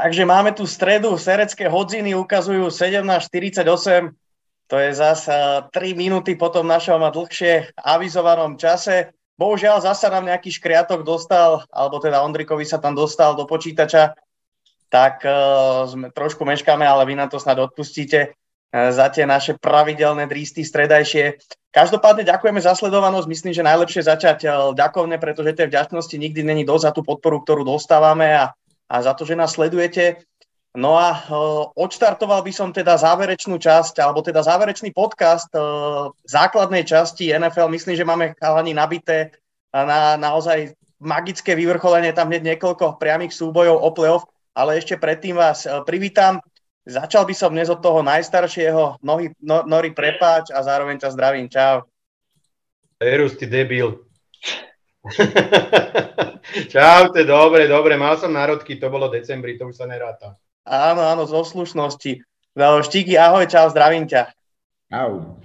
Takže máme tu stredu, serecké hodziny ukazujú 17.48, to je zase 3 minúty po tom našom dlhšie avizovanom čase. Bohužiaľ zasa nám nejaký škriatok dostal, alebo teda Ondrikovi sa tam dostal do počítača, tak uh, sme, trošku meškáme, ale vy nám to snad odpustíte uh, za tie naše pravidelné drísty stredajšie. Každopádne ďakujeme za sledovanosť. Myslím, že najlepšie začať uh, ďakovne, pretože tej vďačnosti nikdy není dosť za tú podporu, ktorú dostávame a, a za to, že nás sledujete. No a uh, odštartoval by som teda záverečnú časť, alebo teda záverečný podcast uh, základnej časti NFL. Myslím, že máme chalani nabité na naozaj magické vyvrcholenie, tam hneď niekoľko priamých súbojov o playoff ale ešte predtým vás e, privítam. Začal by som dnes od toho najstaršieho, Nohy, no, Nori prepáč a zároveň ťa zdravím. Čau. Erus, ty debil. Čau, to je dobre, dobre. Mal som národky, to bolo decembri, to už sa neráta. Áno, áno, zo slušnosti. No, Štíky, ahoj, čau, zdravím ťa. Čau.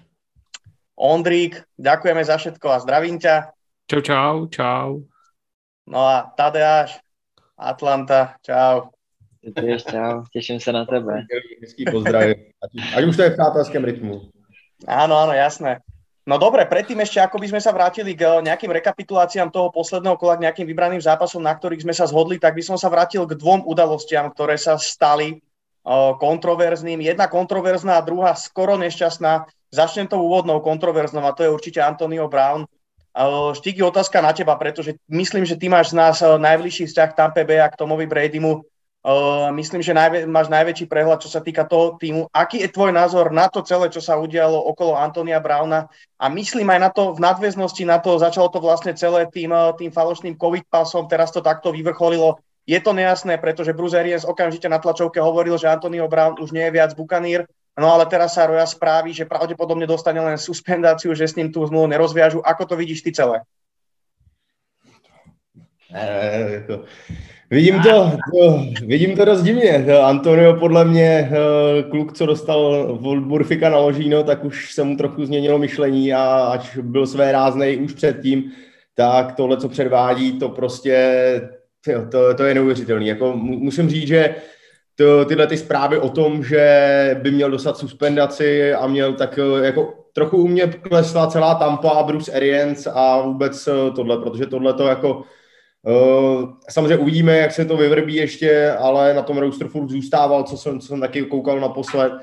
Ondrík, ďakujeme za všetko a zdravím ťa. Čau, čau, čau. No a Tadeáš, Atlanta, čau. Tiež čau, teším sa na tebe. Hezký pozdrav. Ať už to je v přátelském rytmu. Áno, áno, jasné. No dobre, predtým ešte, ako by sme sa vrátili k nejakým rekapituláciám toho posledného kola, k nejakým vybraným zápasom, na ktorých sme sa zhodli, tak by som sa vrátil k dvom udalostiam, ktoré sa stali kontroverzným. Jedna kontroverzná a druhá skoro nešťastná. Začnem tou úvodnou kontroverznou a to je určite Antonio Brown. Štíky, otázka na teba, pretože myslím, že ty máš z nás eh, najbližší vzťah k Tampa Bay a k Tomovi Bradymu. Uh, myslím, že najvä, máš najväčší prehľad, čo sa týka toho týmu. Aký je tvoj názor na to celé, čo sa udialo okolo Antonia Browna? A myslím aj na to, v nadväznosti na to, začalo to vlastne celé tým, eh, tým falošným COVID pasom, teraz to takto vyvrcholilo. Je to nejasné, pretože Bruce Arians okamžite na tlačovke hovoril, že Antonio Brown už nie je viac bukanír, No ale teraz sa Roja správi, že pravdepodobne dostane len suspendáciu, že s ním tú zmluvu nerozviažu. Ako to vidíš ty celé? E, to, vidím, to, to, vidím to dost divně. Antonio podle mě, e, kluk, co dostal od Burfika na ložíno, tak už se mu trochu změnilo myšlení a ač byl své ráznej už předtím, tak tohle, co předvádí, to prostě, to, to je neuvěřitelné. Jako, musím říct, že to, tyhle ty zprávy o tom, že by měl dostat suspendaci a měl tak eh, jako trochu u mě klesla celá Tampa, Bruce Arians a vůbec eh, tohle, protože tohle to jako samozřejmě uvidíme, jak se to vyvrbí ještě, ale na tom roster furt zůstával, co jsem, co jsem taky koukal naposled.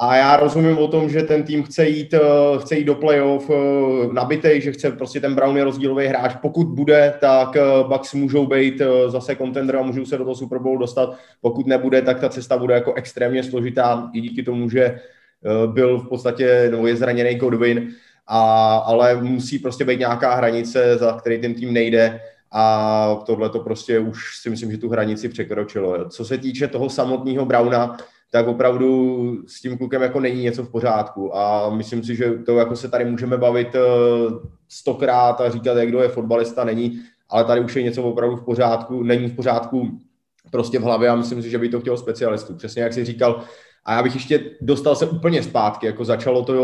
A já rozumím o tom, že ten tým chce jít, eh, chce jít do playoff eh, nabitej, že chce prostě ten Brown je rozdílový hráč. Pokud bude, tak eh, Bucks můžou být zase contender a můžou se do toho Super Bowl dostat. Pokud nebude, tak ta cesta bude jako extrémně složitá i díky tomu, že byl v podstatě, no je zraněný Godwin, a, ale musí prostě být nějaká hranice, za který ten tým nejde a tohle to prostě už si myslím, že tu hranici překročilo. Co se týče toho samotného Browna, tak opravdu s tím klukem jako není něco v pořádku. A myslím si, že to jako se tady můžeme bavit eh, stokrát a říkat, jak kdo je fotbalista, není, ale tady už je něco opravdu v pořádku, není v pořádku prostě v hlavě a myslím si, že by to chtělo specialistů. Přesně jak si říkal, a já bych ještě dostal se úplně zpátky, jako začalo to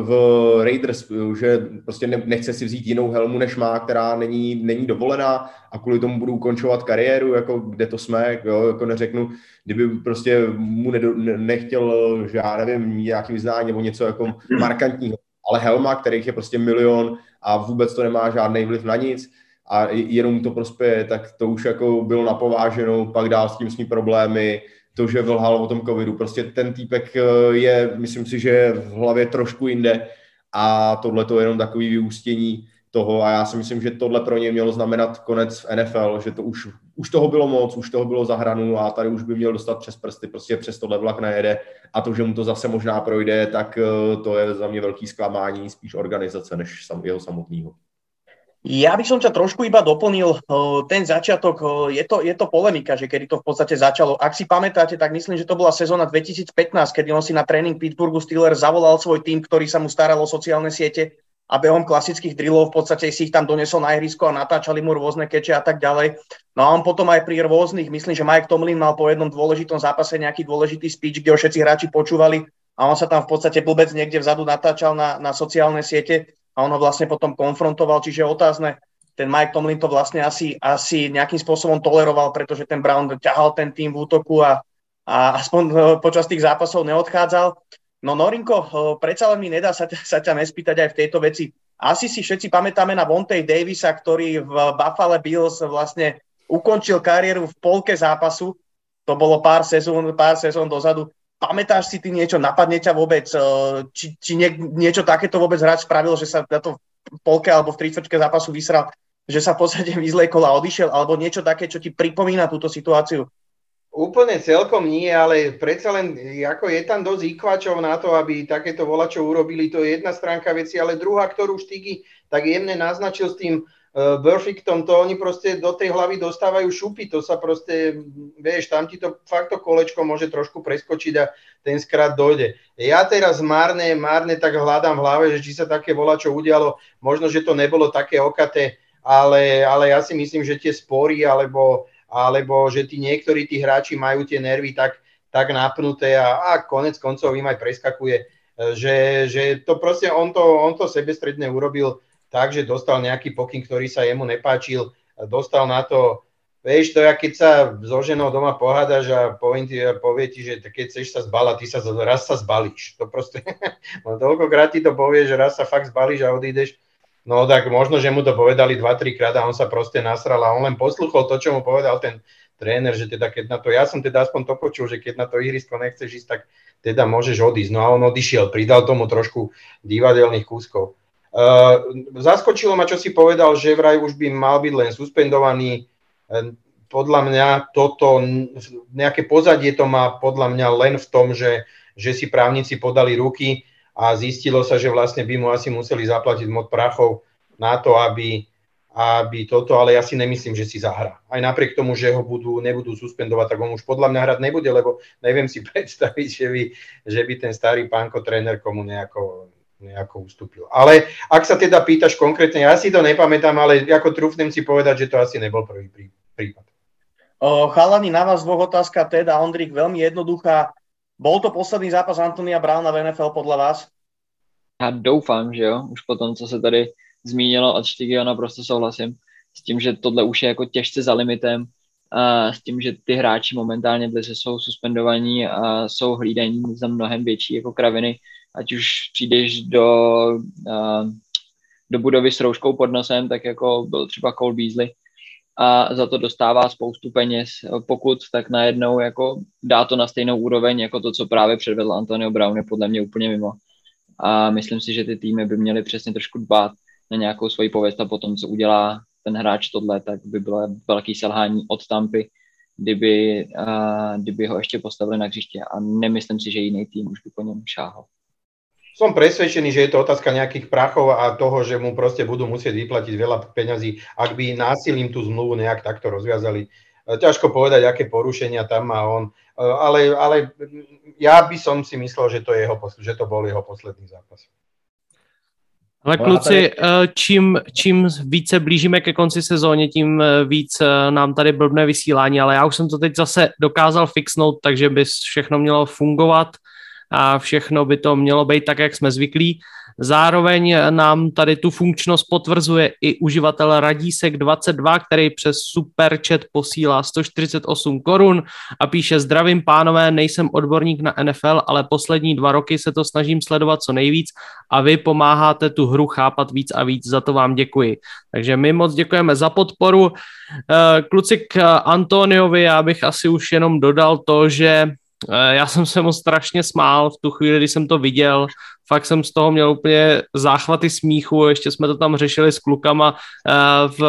v Raiders, že prostě nechce si vzít jinou helmu, než má, která není, není dovolená a kvůli tomu budu ukončovat kariéru, jako kde to jsme, jo, jako neřeknu, kdyby prostě mu nedo, nechtěl, že já nevím, nějaký vyznání nebo něco jako markantního, ale helma, kterých je prostě milion a vůbec to nemá žádný vliv na nic a jenom to prospěje, tak to už jako bylo napováženou, pak dál s tím svý problémy, to, že vlhal o tom covidu. Prostě ten týpek eh, je, myslím si, že v hlavě trošku jinde a tohle to je jenom takový vyústění toho a já si myslím, že tohle pro ně mělo znamenat konec v NFL, že to už, už toho bylo moc, už toho bylo za hranu a tady už by měl dostat přes prsty, prostě přes tohle vlak najede a to, že mu to zase možná projde, tak eh, to je za mě velký zklamání spíš organizace než jeho samotného. Ja by som ťa trošku iba doplnil ten začiatok. Je to, je to polemika, že kedy to v podstate začalo. Ak si pamätáte, tak myslím, že to bola sezóna 2015, kedy on si na tréning Pittsburghu Steelers zavolal svoj tým, ktorý sa mu staral o sociálne siete a behom klasických drillov v podstate si ich tam donesol na ihrisko a natáčali mu rôzne keče a tak ďalej. No a on potom aj pri rôznych, myslím, že Mike Tomlin mal po jednom dôležitom zápase nejaký dôležitý speech, kde ho všetci hráči počúvali a on sa tam v podstate blbec niekde vzadu natáčal na, na sociálne siete a on ho vlastne potom konfrontoval, čiže otázne, ten Mike Tomlin to vlastne asi, asi nejakým spôsobom toleroval, pretože ten Brown ťahal ten tým v útoku a, a aspoň e, počas tých zápasov neodchádzal. No Norinko, e, predsa len mi nedá sa, sa ťa nespýtať aj v tejto veci. Asi si všetci pamätáme na Vontej Davisa, ktorý v Buffalo Bills vlastne ukončil kariéru v polke zápasu. To bolo pár sezón, pár sezón dozadu. Pamätáš si ty niečo, napadne ťa vôbec, e, či, či nie, niečo takéto vôbec hráč spravil, že sa na to v polke alebo v 30 zápasu vysral že sa v podstate vyzlejkol a odišiel, alebo niečo také, čo ti pripomína túto situáciu? Úplne celkom nie, ale predsa len ako je tam dosť ikvačov na to, aby takéto volačo urobili, to je jedna stránka veci, ale druhá, ktorú Štigy tak jemne naznačil s tým Burfictom, to oni proste do tej hlavy dostávajú šupy, to sa proste, vieš, tam ti to fakt to kolečko môže trošku preskočiť a ten skrát dojde. Ja teraz márne, márne tak hľadám v hlave, že či sa také volačo udialo, možno, že to nebolo také okaté, ale, ale ja si myslím, že tie spory alebo, alebo že tí niektorí tí hráči majú tie nervy tak, tak napnuté a, a konec koncov im aj preskakuje, že, že to proste on to, on to sebestredne urobil tak, že dostal nejaký pokyn, ktorý sa jemu nepáčil, dostal na to, vieš, to je, keď sa so ženou doma pohádaš a povie ti, povie ti že keď chceš sa zbalať, ty sa raz sa zbalíš. To proste, no toľkokrát ti to povie, že raz sa fakt zbalíš a odídeš No tak možno, že mu to povedali 2-3 krát a on sa proste nasral a on len posluchol to, čo mu povedal ten tréner, že teda keď na to, ja som teda aspoň to počul, že keď na to ihrisko nechceš ísť, tak teda môžeš odísť. No a on odišiel, pridal tomu trošku divadelných kúskov. Uh, zaskočilo ma, čo si povedal, že vraj už by mal byť len suspendovaný. Uh, podľa mňa toto, nejaké pozadie to má podľa mňa len v tom, že, že si právnici podali ruky a zistilo sa, že vlastne by mu asi museli zaplatiť mod prachov na to, aby, aby toto, ale ja si nemyslím, že si zahrá. Aj napriek tomu, že ho budú, nebudú suspendovať, tak on už podľa mňa hrať nebude, lebo neviem si predstaviť, že by, že by ten starý pánko tréner komu nejako, nejako ustúpil. Ale ak sa teda pýtaš konkrétne, ja si to nepamätám, ale ako trúfnem si povedať, že to asi nebol prvý prípad. Chalani, na vás dvoch otázka teda, Ondrik, veľmi jednoduchá. Bol to poslední zápas Antonia Browna v NFL podle vás? Já doufám, že jo. Už po tom, co se tady zmínilo od Štigyho, naprosto souhlasím s tím, že tohle už je jako těžce za limitem a s tím, že ty hráči momentálně v lize jsou suspendovaní a jsou hlídaní za mnohem větší jako kraviny, ať už přijdeš do, a, do budovy s rouškou pod nosem, tak jako byl třeba Cole Beasley, a za to dostává spoustu peněz. Pokud tak najednou jako dá to na stejnou úroveň jako to, co právě předvedl Antonio Brown, je podle mě úplně mimo. A myslím si, že ty týmy by měly přesně trošku dbát na nějakou svoji pověst a potom, co udělá ten hráč tohle, tak by bylo velký selhání od Tampy, kdyby, uh, kdyby ho ještě postavili na hřiště a nemyslím si, že jiný tým už by po něm šáhal. Som presvedčený, že je to otázka nejakých prachov a toho, že mu proste budú musieť vyplatiť veľa peňazí, ak by násilím tú zmluvu nejak takto rozviazali. E, ťažko povedať, aké porušenia tam má on, e, ale, ale ja by som si myslel, že to, je jeho, že to bol jeho posledný zápas. Ale kluci, e, čím, čím více blížíme ke konci sezóně, tím víc nám tady blbne vysílání, ale já už jsem to teď zase dokázal fixnout, takže by všechno mělo fungovat a všechno by to mělo být tak, jak jsme zvyklí. Zároveň nám tady tu funkčnost potvrzuje i uživatel Radísek 22, který přes super chat posílá 148 korun a píše zdravím pánové, nejsem odborník na NFL, ale poslední dva roky se to snažím sledovat co nejvíc a vy pomáháte tu hru chápat víc a víc, za to vám děkuji. Takže my moc děkujeme za podporu. Eh, kluci k Antoniovi, já bych asi už jenom dodal to, že já jsem se mu strašně smál v tu chvíli, kdy jsem to viděl. Fakt jsem z toho měl úplně záchvaty smíchu, ještě jsme to tam řešili s klukama eh, v,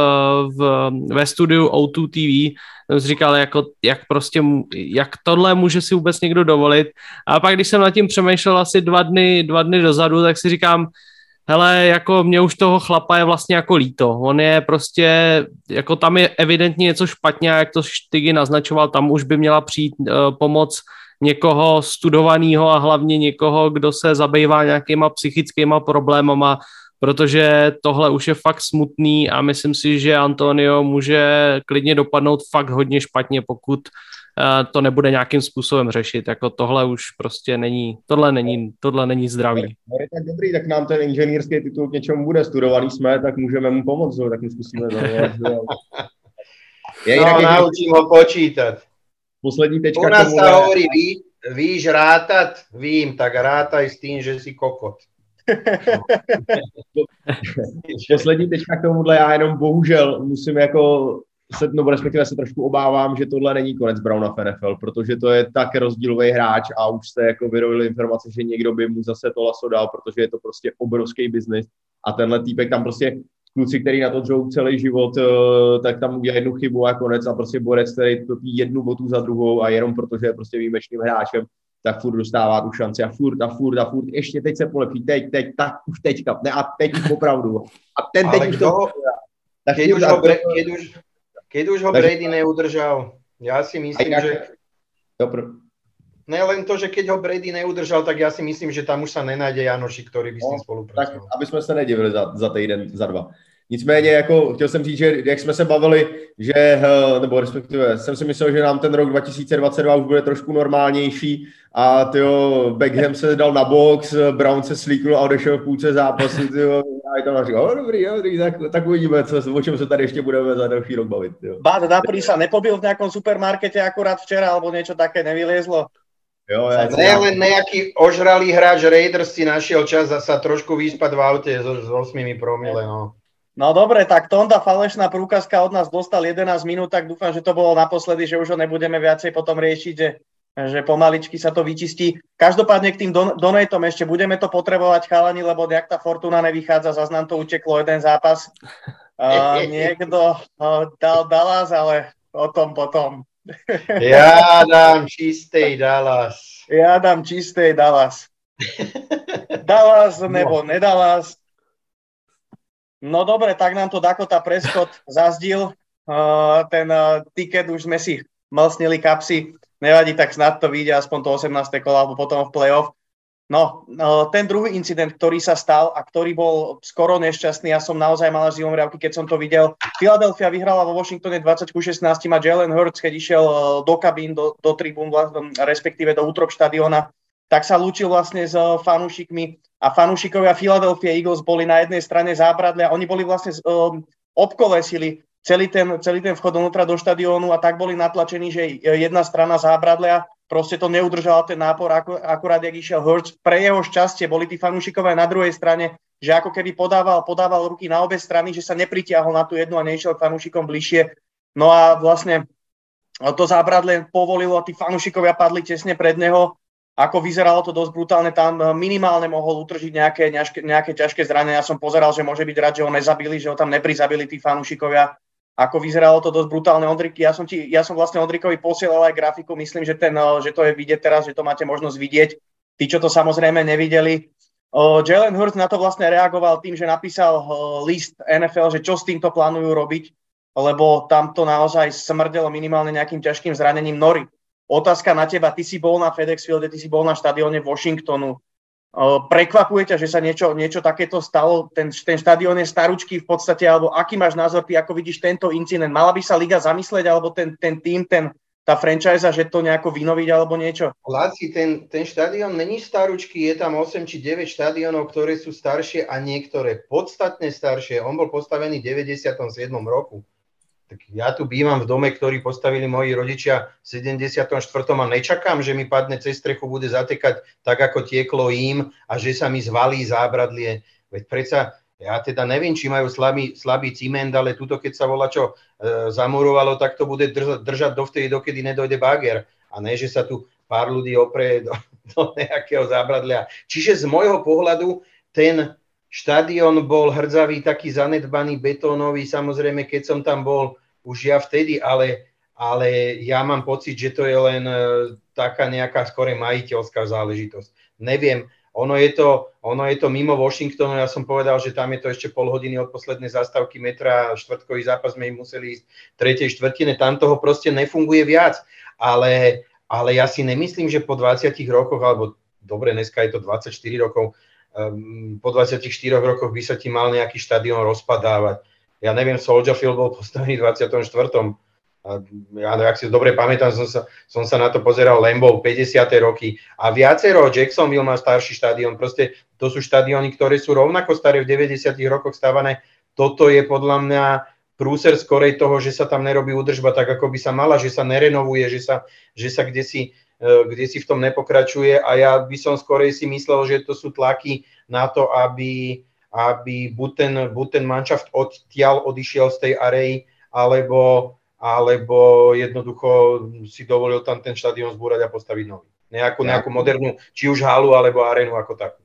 v, ve studiu O2 TV. Jsem si říkal, jako, jak prostě, jak tohle může si vůbec někdo dovolit. A pak, když jsem nad tím přemýšlel asi dva dny, dva dny dozadu, tak si říkám, hele, jako mě už toho chlapa je vlastně jako líto. On je prostě, jako tam je evidentně něco špatně, jak to Štygy naznačoval, tam už by měla přijít uh, pomoc někoho studovaného a hlavně někoho, kdo se zabývá nějakýma psychickýma problémama, protože tohle už je fakt smutný a myslím si, že Antonio může klidně dopadnout fakt hodně špatně, pokud uh, to nebude nějakým způsobem řešit. Jako tohle už prostě není, tohle není, tohle není zdravý. No, tak dobrý, tak nám ten inženýrský titul k něčemu bude, studovaný jsme, tak můžeme mu pomoct, tak mu zkusíme zavolat. Je no, naučím ho počítať. Poslední tečka. U nás sa hovorí, ví, víš rátať? Vím, tak rátaj s tým, že si kokot. Poslední tečka k tomuhle, já jenom bohužel musím jako se, nebo respektive se trošku obávám, že tohle není konec Browna v NFL, protože to je tak rozdílový hráč a už jste jako vyrojili informace, že někdo by mu zase to laso dal, protože je to prostě obrovský biznis a tenhle týpek tam prostě kluci, který na to dřou celý život, eh, tak tam udělá jednu chybu a konec a prostě borec, který topí jednu botu za druhou a jenom protože je prostě výjimečným hráčem, tak furt dostává tu šanci a furt a furt a furt, ještě teď se polepší, teď, teď, tak už teďka, ne a teď už opravdu. A ten teď už to... Tak keď, už ho, bre, keď, už, keď už ho Brady neudržal, ja si myslím, že... Dobro. Ne len to, že keď ho Brady neudržal, tak ja si myslím, že tam už sa nenájde Janoši, ktorý by s tým no, spolupracoval. Tak, aby sme sa nedivili za, za týden, za dva. Nicméně, jako chtěl jsem říct, že jak jsme se bavili, že, eh, nebo respektive jsem si myslel, že nám ten rok 2022 už bude trošku normálnější a tyjo, Beckham se dal na box, Brown se slíknul a odešel v půlce zápasu, tyjo, a tam říkal, oh, dobrý, dobrý, tak, tak uvidíme, co, o čem se tady ještě budeme za další rok bavit. Tyjo. Bát Dapri sa nepobil v nejakom supermarkete akurát včera, alebo niečo také nevyliezlo? Jo, ja ne len nejaký ožralý hráč Raiders si našiel čas a sa trošku vyspať v aute so, s 8 promile, no. No dobre, tak Tonda falešná prúkazka od nás dostal 11 minút, tak dúfam, že to bolo naposledy, že už ho nebudeme viacej potom riešiť, že, že pomaličky sa to vyčistí. Každopádne k tým don- donatom ešte budeme to potrebovať chalani, lebo nejak tá Fortuna nevychádza, zase nám to uteklo jeden zápas. Uh, niekto uh, dal Dallas, ale o tom potom. Ja dám čistej Dallas. Ja dám čistej Dallas. Dallas nebo no. nedalas. No dobre, tak nám to Dakota Prescott zazdil. Uh, ten uh, tiket už sme si mlsnili kapsy. Nevadí, tak snad to vyjde aspoň to 18. kola alebo potom v playoff. No, uh, ten druhý incident, ktorý sa stal a ktorý bol skoro nešťastný, ja som naozaj mal až zimomriavky, keď som to videl. Philadelphia vyhrala vo Washingtone 20 16 a Jalen Hurts, keď išiel do kabín, do, do tribún, respektíve do útrop štadiona, tak sa lúčil vlastne s fanúšikmi a fanúšikovia Philadelphia Eagles boli na jednej strane zábradle a oni boli vlastne um, obkolesili celý ten, celý ten vchod donútra do štadiónu a tak boli natlačení, že jedna strana zábradlia proste to neudržala ten nápor, ako, akurát jak išiel Hurts. Pre jeho šťastie boli tí fanúšikovia na druhej strane, že ako keby podával, podával ruky na obe strany, že sa nepritiahol na tú jednu a nešiel k fanúšikom bližšie. No a vlastne to zábradlie povolilo a tí fanúšikovia padli tesne pred neho ako vyzeralo to dosť brutálne, tam minimálne mohol utržiť nejaké, nejaké, nejaké ťažké zranenia. Ja som pozeral, že môže byť rád, že ho nezabili, že ho tam neprizabili tí fanúšikovia. Ako vyzeralo to dosť brutálne. Ondrik, ja som, ti, ja som vlastne Ondrikovi posielal aj grafiku, myslím, že, ten, že to je vidieť teraz, že to máte možnosť vidieť. Tí, čo to samozrejme nevideli. Uh, Jalen Hurts na to vlastne reagoval tým, že napísal uh, list NFL, že čo s týmto plánujú robiť, lebo tam to naozaj smrdelo minimálne nejakým ťažkým zranením nory Otázka na teba, ty si bol na FedEx Fielde, ty si bol na štadióne Washingtonu. Prekvapuje ťa, že sa niečo, niečo takéto stalo? Ten, ten štadión je staručký v podstate, alebo aký máš názor ty, ako vidíš tento incident? Mala by sa liga zamyslieť, alebo ten, ten tým, ten, tá franchise, že to nejako vynoviť alebo niečo? Láci, ten, ten štadión není staručký, je tam 8 či 9 štadiónov, ktoré sú staršie a niektoré podstatne staršie. On bol postavený v 97. roku tak ja tu bývam v dome, ktorý postavili moji rodičia v 74. a nečakám, že mi padne cez strechu, bude zatekať tak, ako tieklo im a že sa mi zvalí zábradlie. Veď predsa, ja teda neviem, či majú slabý, slabý ciment, ale tuto, keď sa volá čo e, zamurovalo, tak to bude držať, držať dovtedy, dokedy nedojde bager. A ne, že sa tu pár ľudí oprie do, do nejakého zábradlia. Čiže z môjho pohľadu ten štadión bol hrdzavý, taký zanedbaný, betónový. Samozrejme, keď som tam bol, už ja vtedy, ale, ale ja mám pocit, že to je len e, taká nejaká skore majiteľská záležitosť. Neviem, ono je, to, ono je to mimo Washingtonu, ja som povedal, že tam je to ešte pol hodiny od poslednej zastávky metra, štvrtkový zápas sme im museli ísť tretej štvrtine, tam toho proste nefunguje viac, ale, ale ja si nemyslím, že po 20 rokoch, alebo dobre, dneska je to 24 rokov, um, po 24 rokoch by sa ti mal nejaký štadión rozpadávať. Ja neviem, Soldier Field bol postavený v 24. A ja, ak si dobre pamätám, som sa, som sa na to pozeral Lambo 50. roky a viacero Jacksonville má starší štadión. Proste to sú štadióny, ktoré sú rovnako staré v 90. rokoch stávané. Toto je podľa mňa prúser skorej toho, že sa tam nerobí údržba tak, ako by sa mala, že sa nerenovuje, že sa, že sa kde, si, e, kde si v tom nepokračuje a ja by som skorej si myslel, že to sú tlaky na to, aby, aby buď ten, buď ten manšaft odtiaľ odišiel z tej arei, alebo alebo jednoducho si dovolil tam ten štadión zbúrať a postaviť nový. Nejakú, nejakú modernú, či už halu alebo arenu ako takú.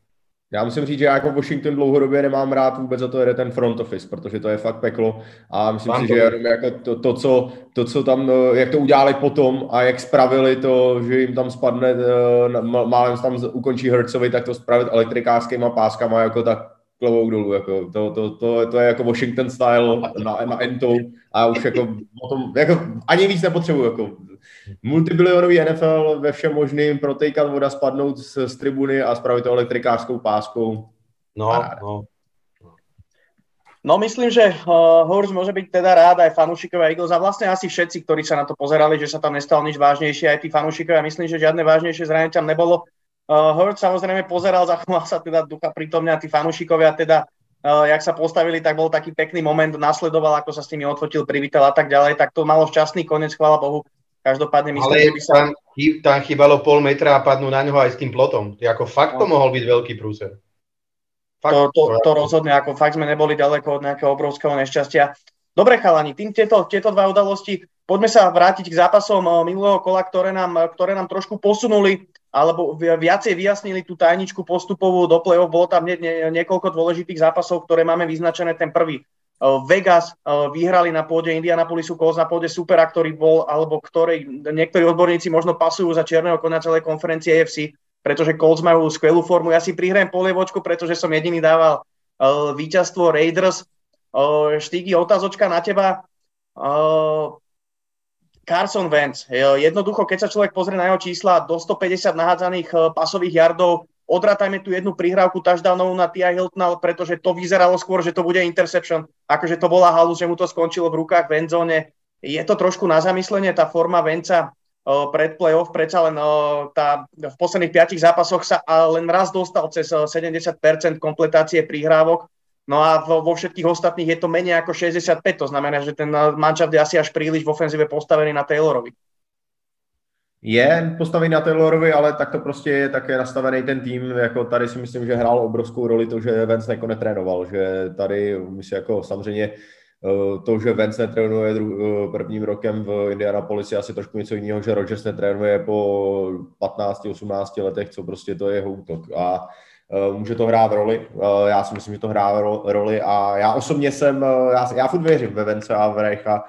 Já musím říct, že já jako Washington dlouhodobě nemám rád vůbec za to jede ten front office, protože to je fakt peklo a myslím Mám si, to. že jenom jako to, to, co, to, co tam, jak to udělali potom a jak spravili to, že jim tam spadne, eh, málem tam ukončí Hercovi, tak to spravit elektrikářskýma páskama, jako tak klobouk dolů, jako to, to, to, to, je jako Washington style na, na Entou a už jako, tom, jako ani víc nepotřebuju, jako multibilionový NFL ve všem možným, protejkat voda, spadnout z, z tribuny a spravit to elektrikářskou páskou. No, no. No myslím, že uh, Horst môže byť teda rád aj fanúšikovia Eagles a vlastne asi všetci, ktorí sa na to pozerali, že sa tam nestalo nič vážnejšie, aj tí fanúšikovia, myslím, že žiadne vážnejšie zranenie tam nebolo. Uh, Hurt samozrejme pozeral, zachoval sa teda ducha prítomne a tí fanúšikovia teda, uh, jak sa postavili, tak bol taký pekný moment, nasledoval, ako sa s nimi odfotil, privítal a tak ďalej, tak to malo šťastný koniec, chvála Bohu. Každopádne myslím, Ale že by sa... tam, tam chýbalo pol metra a padnú na ňoho aj s tým plotom. Ako fakt to no. mohol byť veľký prúser. Fakt, to, to, to rozhodne, ako fakt sme neboli ďaleko od nejakého obrovského nešťastia. Dobre, chalani, tým tieto, tieto dva udalosti, poďme sa vrátiť k zápasom eh, minulého kola, ktoré nám, ktoré nám trošku posunuli alebo viacej vyjasnili tú tajničku postupovú do play-off. Bolo tam nie, nie, niekoľko dôležitých zápasov, ktoré máme vyznačené. Ten prvý uh, Vegas uh, vyhrali na pôde Indianapolisu Colts na pôde Supera, ktorý bol, alebo ktorý niektorí odborníci možno pasujú za čierneho konia celej konferencie AFC, pretože Colts majú skvelú formu. Ja si prihrajem polievočku, pretože som jediný dával uh, víťazstvo Raiders. Štíky, otázočka na teba. Carson Wentz. Jednoducho, keď sa človek pozrie na jeho čísla, do 150 nahádzaných eh, pasových yardov, odrátajme tu jednu prihrávku touchdownovú na Tia Hiltona, pretože to vyzeralo skôr, že to bude interception, akože to bola halu, že mu to skončilo v rukách v endzone. Je to trošku na zamyslenie, tá forma Venca eh, pred playoff, predsa len tá, v posledných piatich zápasoch sa len raz dostal cez 70% kompletácie prihrávok, No a vo, všetkých ostatných je to menej ako 65, to znamená, že ten manšaft je asi až príliš v ofenzíve postavený na Taylorovi. Je postavený na Taylorovi, ale tak to prostě je také nastavený ten tým, jako tady si myslím, že hrál obrovskou roli to, že Vance jako netrénoval, že tady my jako samozřejmě eh, to, že Vance netrénuje eh, prvním rokem v Indianapolis je asi trošku něco jiného, že Rodgers netrénuje po 15-18 letech, co prostě to je jeho útok. A může to hrát roli. Eh, já si myslím, že to hrá roli a já osobně jsem, eh, já, já furt věřím ve Vence a v Reicha.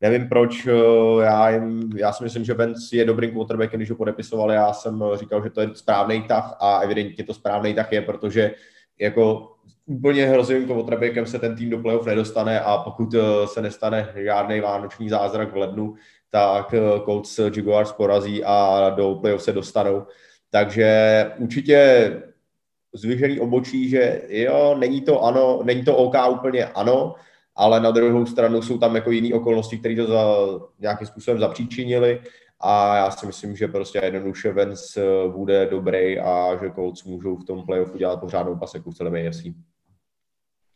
Nevím proč, já, jim, já si myslím, že Vence je dobrým quarterbackem, když ho podepisovali, já jsem říkal, že to je správný tah a evidentně to správný tah je, protože jako úplně hrozivým quarterbackem se ten tým do playoff nedostane a pokud se nestane žádný vánoční zázrak v lednu, tak Colts Jaguars porazí a do playoff se dostanou. Takže určitě zvyžený obočí, že jo, není to ano, není to OK úplně ano, ale na druhou stranu jsou tam jako jiné okolnosti, které to za, nějakým způsobem zapříčinili a já si myslím, že prostě jednoduše Vance bude dobrý a že Colts můžou v tom playoffu dělat pořádnou paseku v celém AFC.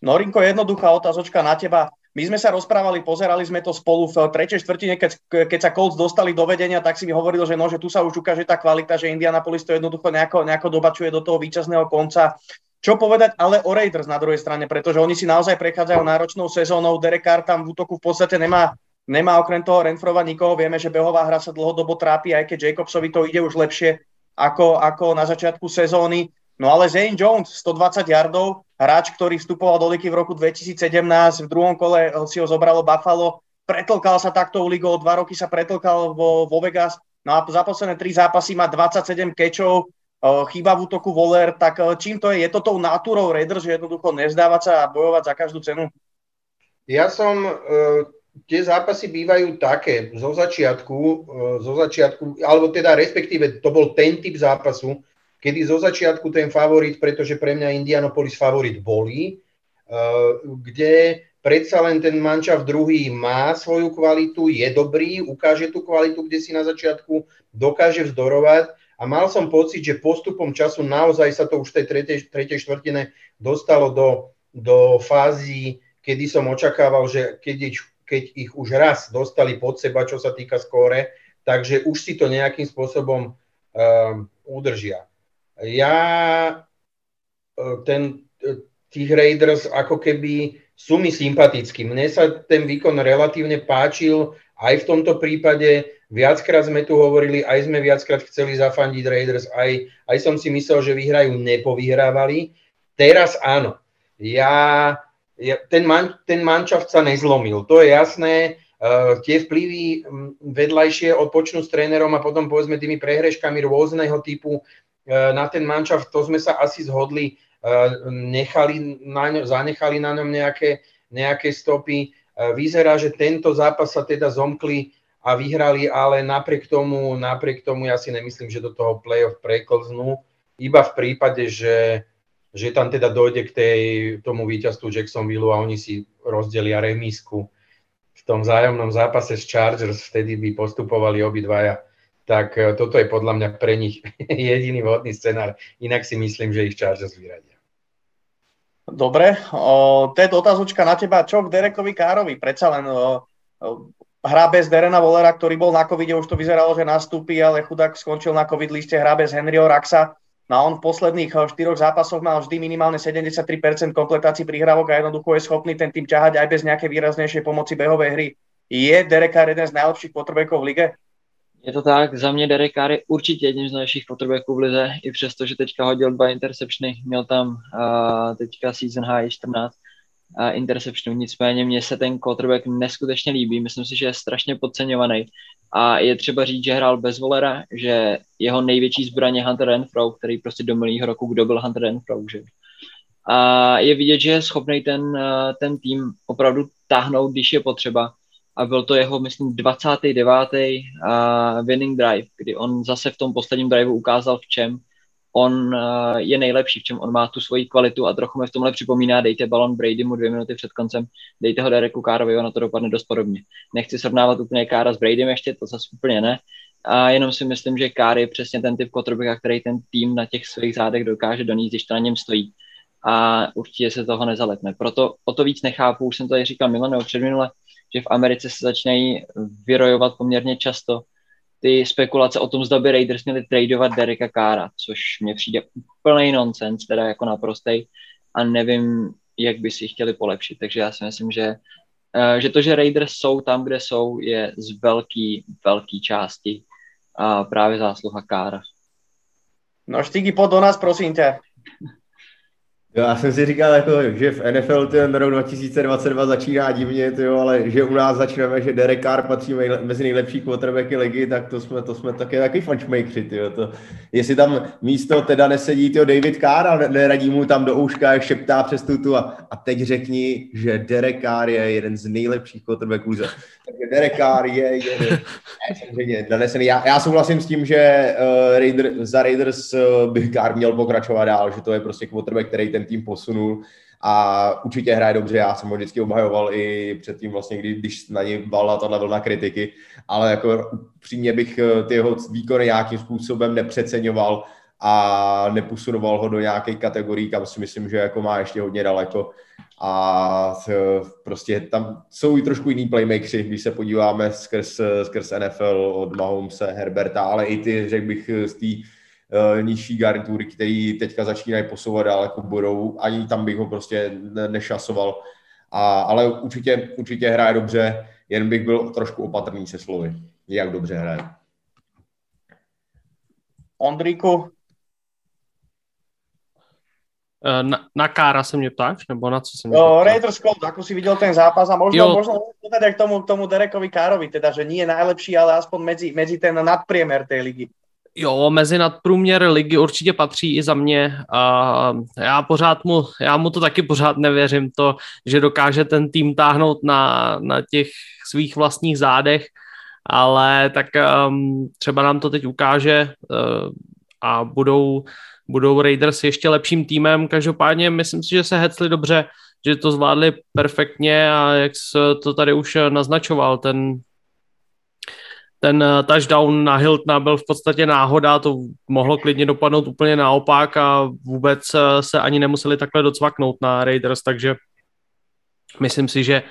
Norinko, jednoduchá otázočka na teba. My sme sa rozprávali, pozerali sme to spolu v tretej štvrtine, keď, keď sa Colts dostali do vedenia, tak si mi hovoril, že, no, že tu sa už ukáže tá kvalita, že Indianapolis to jednoducho nejako, nejako dobačuje do toho víťazného konca. Čo povedať ale o Raiders na druhej strane, pretože oni si naozaj prechádzajú náročnou sezónou, Derek Carr tam v útoku v podstate nemá, nemá okrem toho Renfrova nikoho, vieme, že behová hra sa dlhodobo trápi, aj keď Jacobsovi to ide už lepšie ako, ako na začiatku sezóny. No ale Zane Jones, 120 yardov, hráč, ktorý vstupoval do ligy v roku 2017, v druhom kole si ho zobralo Buffalo, pretlkal sa takto u ligou, dva roky sa pretlkal vo, vo Vegas, no a za posledné tri zápasy má 27 kečov, chýba v útoku voler, tak čím to je? Je to tou natúrou Raiders, že jednoducho nezdávať sa a bojovať za každú cenu? Ja som, e, tie zápasy bývajú také, zo začiatku, e, zo začiatku, alebo teda respektíve to bol ten typ zápasu, kedy zo začiatku ten favorit, pretože pre mňa Indianapolis favorit boli, kde predsa len ten mančav druhý má svoju kvalitu, je dobrý, ukáže tú kvalitu, kde si na začiatku dokáže vzdorovať a mal som pocit, že postupom času naozaj sa to už v tej tretej, tretej štvrtine dostalo do, do fázy, kedy som očakával, že keď keď ich už raz dostali pod seba, čo sa týka skóre, takže už si to nejakým spôsobom um, udržia. Ja uh, ten, uh, tých Raiders ako keby sú mi sympatickí. Mne sa ten výkon relatívne páčil aj v tomto prípade Viackrát sme tu hovorili, aj sme viackrát chceli zafandiť Raiders, aj, aj som si myslel, že vyhrajú, nepovyhrávali. Teraz áno. Ja, ja, ten, man, ten mančaft nezlomil, to je jasné. Uh, tie vplyvy vedľajšie odpočnú s trénerom a potom povedzme tými prehreškami rôzneho typu uh, na ten mančaft, to sme sa asi zhodli, uh, nechali na ňo, zanechali na ňom nejaké, nejaké stopy. Vyzerá, že tento zápas sa teda zomkli a vyhrali, ale napriek tomu, napriek tomu ja si nemyslím, že do toho play-off preklznú, iba v prípade, že, že tam teda dojde k tej, tomu víťazstvu Jacksonville a oni si rozdelia remísku tom vzájomnom zápase s Chargers, vtedy by postupovali obidvaja. Tak e, toto je podľa mňa pre nich jediný vhodný scenár. Inak si myslím, že ich Chargers vyradia. Dobre, o, Ted, otázočka na teba. Čo k Derekovi Károvi? Predsa len o, Hra bez Derena Volera, ktorý bol na covide, už to vyzeralo, že nastúpi, ale chudák skončil na covid liste, hra bez Henryho Raxa. No a on v posledných eh, štyroch zápasoch mal vždy minimálne 73% kompletácií prihrávok a jednoducho je schopný ten tým ťahať aj bez nejakej výraznejšej pomoci behovej hry. Je Derek Carr jeden z najlepších potrebekov v lige? Je to tak, za mě Derek Carr je určitě jedním z nejlepších potřebeků v lize, i přesto, že teďka hodil dva interceptiony, měl tam uh, teďka season high 14 interceptionů. Nicméně mně se ten quarterback neskutečně líbí. Myslím si, že je strašně podceňovaný. A je třeba říct, že hrál bez volera, že jeho největší zbraň je Hunter Renfro, který prostě do minulého roku, kdo byl Hunter Renfro, že? A je vidět, že je schopný ten, ten tým opravdu táhnout, když je potřeba. A byl to jeho, myslím, 29. winning drive, kdy on zase v tom posledním driveu ukázal v čem on uh, je nejlepší, v čem on má tu svoji kvalitu a trochu mi v tomhle připomíná, dejte balon Brady mu dvě minuty před koncem, dejte ho Dereku Károvi, ono to dopadne dost podobně. Nechci srovnávat úplně Kára s Bradym ještě, to zase úplně ne, a jenom si myslím, že Kár je přesně ten typ quarterbacka, který ten tým na těch svých zádech dokáže donést, když to na něm stojí. A určitě se toho nezaletne. Proto o to víc nechápu, už jsem tady říkal Milano předminule, že v Americe se začínají vyrojovat poměrně často ty spekulace o tom, zda by Raiders měli tradovat Dereka Kára, což mně přijde úplný nonsens, teda jako naprostej a nevím, jak by si chtěli polepšit. Takže já si myslím, že, uh, že to, že Raiders jsou tam, kde jsou, je z velký, velký části právě zásluha Kára. No Štíky, pod do nás, prosím tě. Já jsem si říkal, jako, že v NFL ten rok 2022 začíná divně, tyjo, ale že u nás začneme, že Derek Carr patří mezi nejlepší quarterbacky ligy, tak to jsme, to jsme také taky fančmejkři, jestli tam místo teda nesedí tyjo, David Carr a neradí mu tam do jak šeptá přes tutu a, a teď řekni, že Derek Carr je jeden z nejlepších quarterbacků. Takže Derek Carr je jeden, nanesený. Já, já souhlasím s tím, že uh, Raider, za Raiders uh, by Carr měl pokračovat dál, že to je prostě quarterback, který ten tým posunul a určitě hraje dobře, já jsem ho vždycky obhajoval i předtím vlastně, kdy, když na něj valila tahle vlna kritiky, ale jako upřímně bych eh, ty jeho výkony nějakým způsobem nepřeceňoval a neposunoval ho do nějaké kategorii, kam si myslím, že jako má ještě hodně daleko. A prostě tam jsou i trošku jiný playmakeri, když se podíváme skrz, skrz NFL od Mahomese, Herberta, ale i ty, řekl bych, z té nižší garnitury, který teďka začínají posouvat dál jako budou, ani tam bych ho prostě nešasoval. A, ale určitě, určitě hraje dobře, jen bych byl trošku opatrný se slovy, jak dobře hraje. Ondríku, eh, na, na Kára se mě ptáš, nebo na co se mě ptáš? Raiders Colt, ako si videl ten zápas a možno, jo. možno teda k tomu, k tomu Derekovi Károvi, teda, že nie je najlepší, ale aspoň medzi, medzi ten nadpriemer tej ligy. Jo, mezi nadprůměr ligy určitě patří i za mě. A já pořád mu, já mu to taky pořád nevěřím, to, že dokáže ten tým táhnout na, na těch svých vlastních zádech, ale tak um, třeba nám to teď ukáže. Uh, a budou, budou Raiders ještě lepším týmem. Každopádně myslím si, že se hecli dobře, že to zvládli perfektně a jak se to tady už naznačoval, ten ten eh, touchdown na Hiltna byl v podstatě náhoda, to mohlo klidně dopadnout úplně naopak a vůbec eh, se ani nemuseli takhle docvaknout na Raiders, takže myslím si, že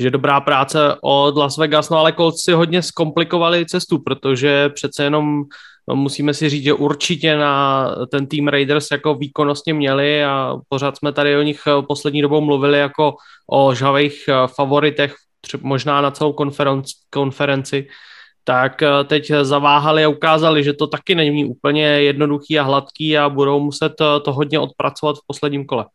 že dobrá práce od Las Vegas, no ale Colts si hodně zkomplikovali cestu, protože přece jenom no, musíme si říct, že určitě na ten tým Raiders jako výkonnostně měli a pořád jsme tady o nich poslední dobou mluvili jako o žavých eh, favoritech, možná na celou konferenci, konferenci tak eh, teď zaváhali a ukázali, že to taky není úplně jednoduchý a hladký a budou muset eh, to hodně odpracovat v posledním kole.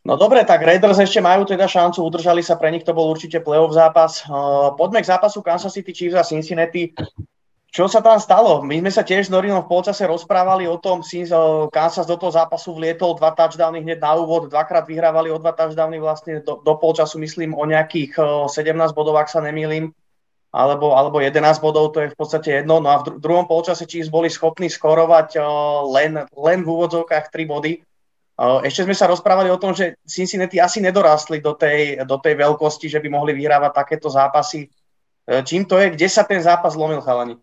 No dobre, tak Raiders ešte majú teda šancu, udržali sa, pre nich to bol určite playoff zápas. Eh, poďme k zápasu Kansas City Chiefs a Cincinnati. Čo sa tam stalo? My sme sa tiež s Norinom v polčase rozprávali o tom, Kansas do toho zápasu vlietol dva touchdowny hneď na úvod, dvakrát vyhrávali o dva touchdowny vlastne do, do polčasu, myslím, o nejakých 17 bodov, ak sa nemýlim alebo, alebo 11 bodov, to je v podstate jedno. No a v druhom polčase Chiefs boli schopní skorovať len, len v úvodzovkách 3 body. Ešte sme sa rozprávali o tom, že Cincinnati asi nedorastli do tej, do tej veľkosti, že by mohli vyhrávať takéto zápasy. E, čím to je? Kde sa ten zápas lomil, chalani?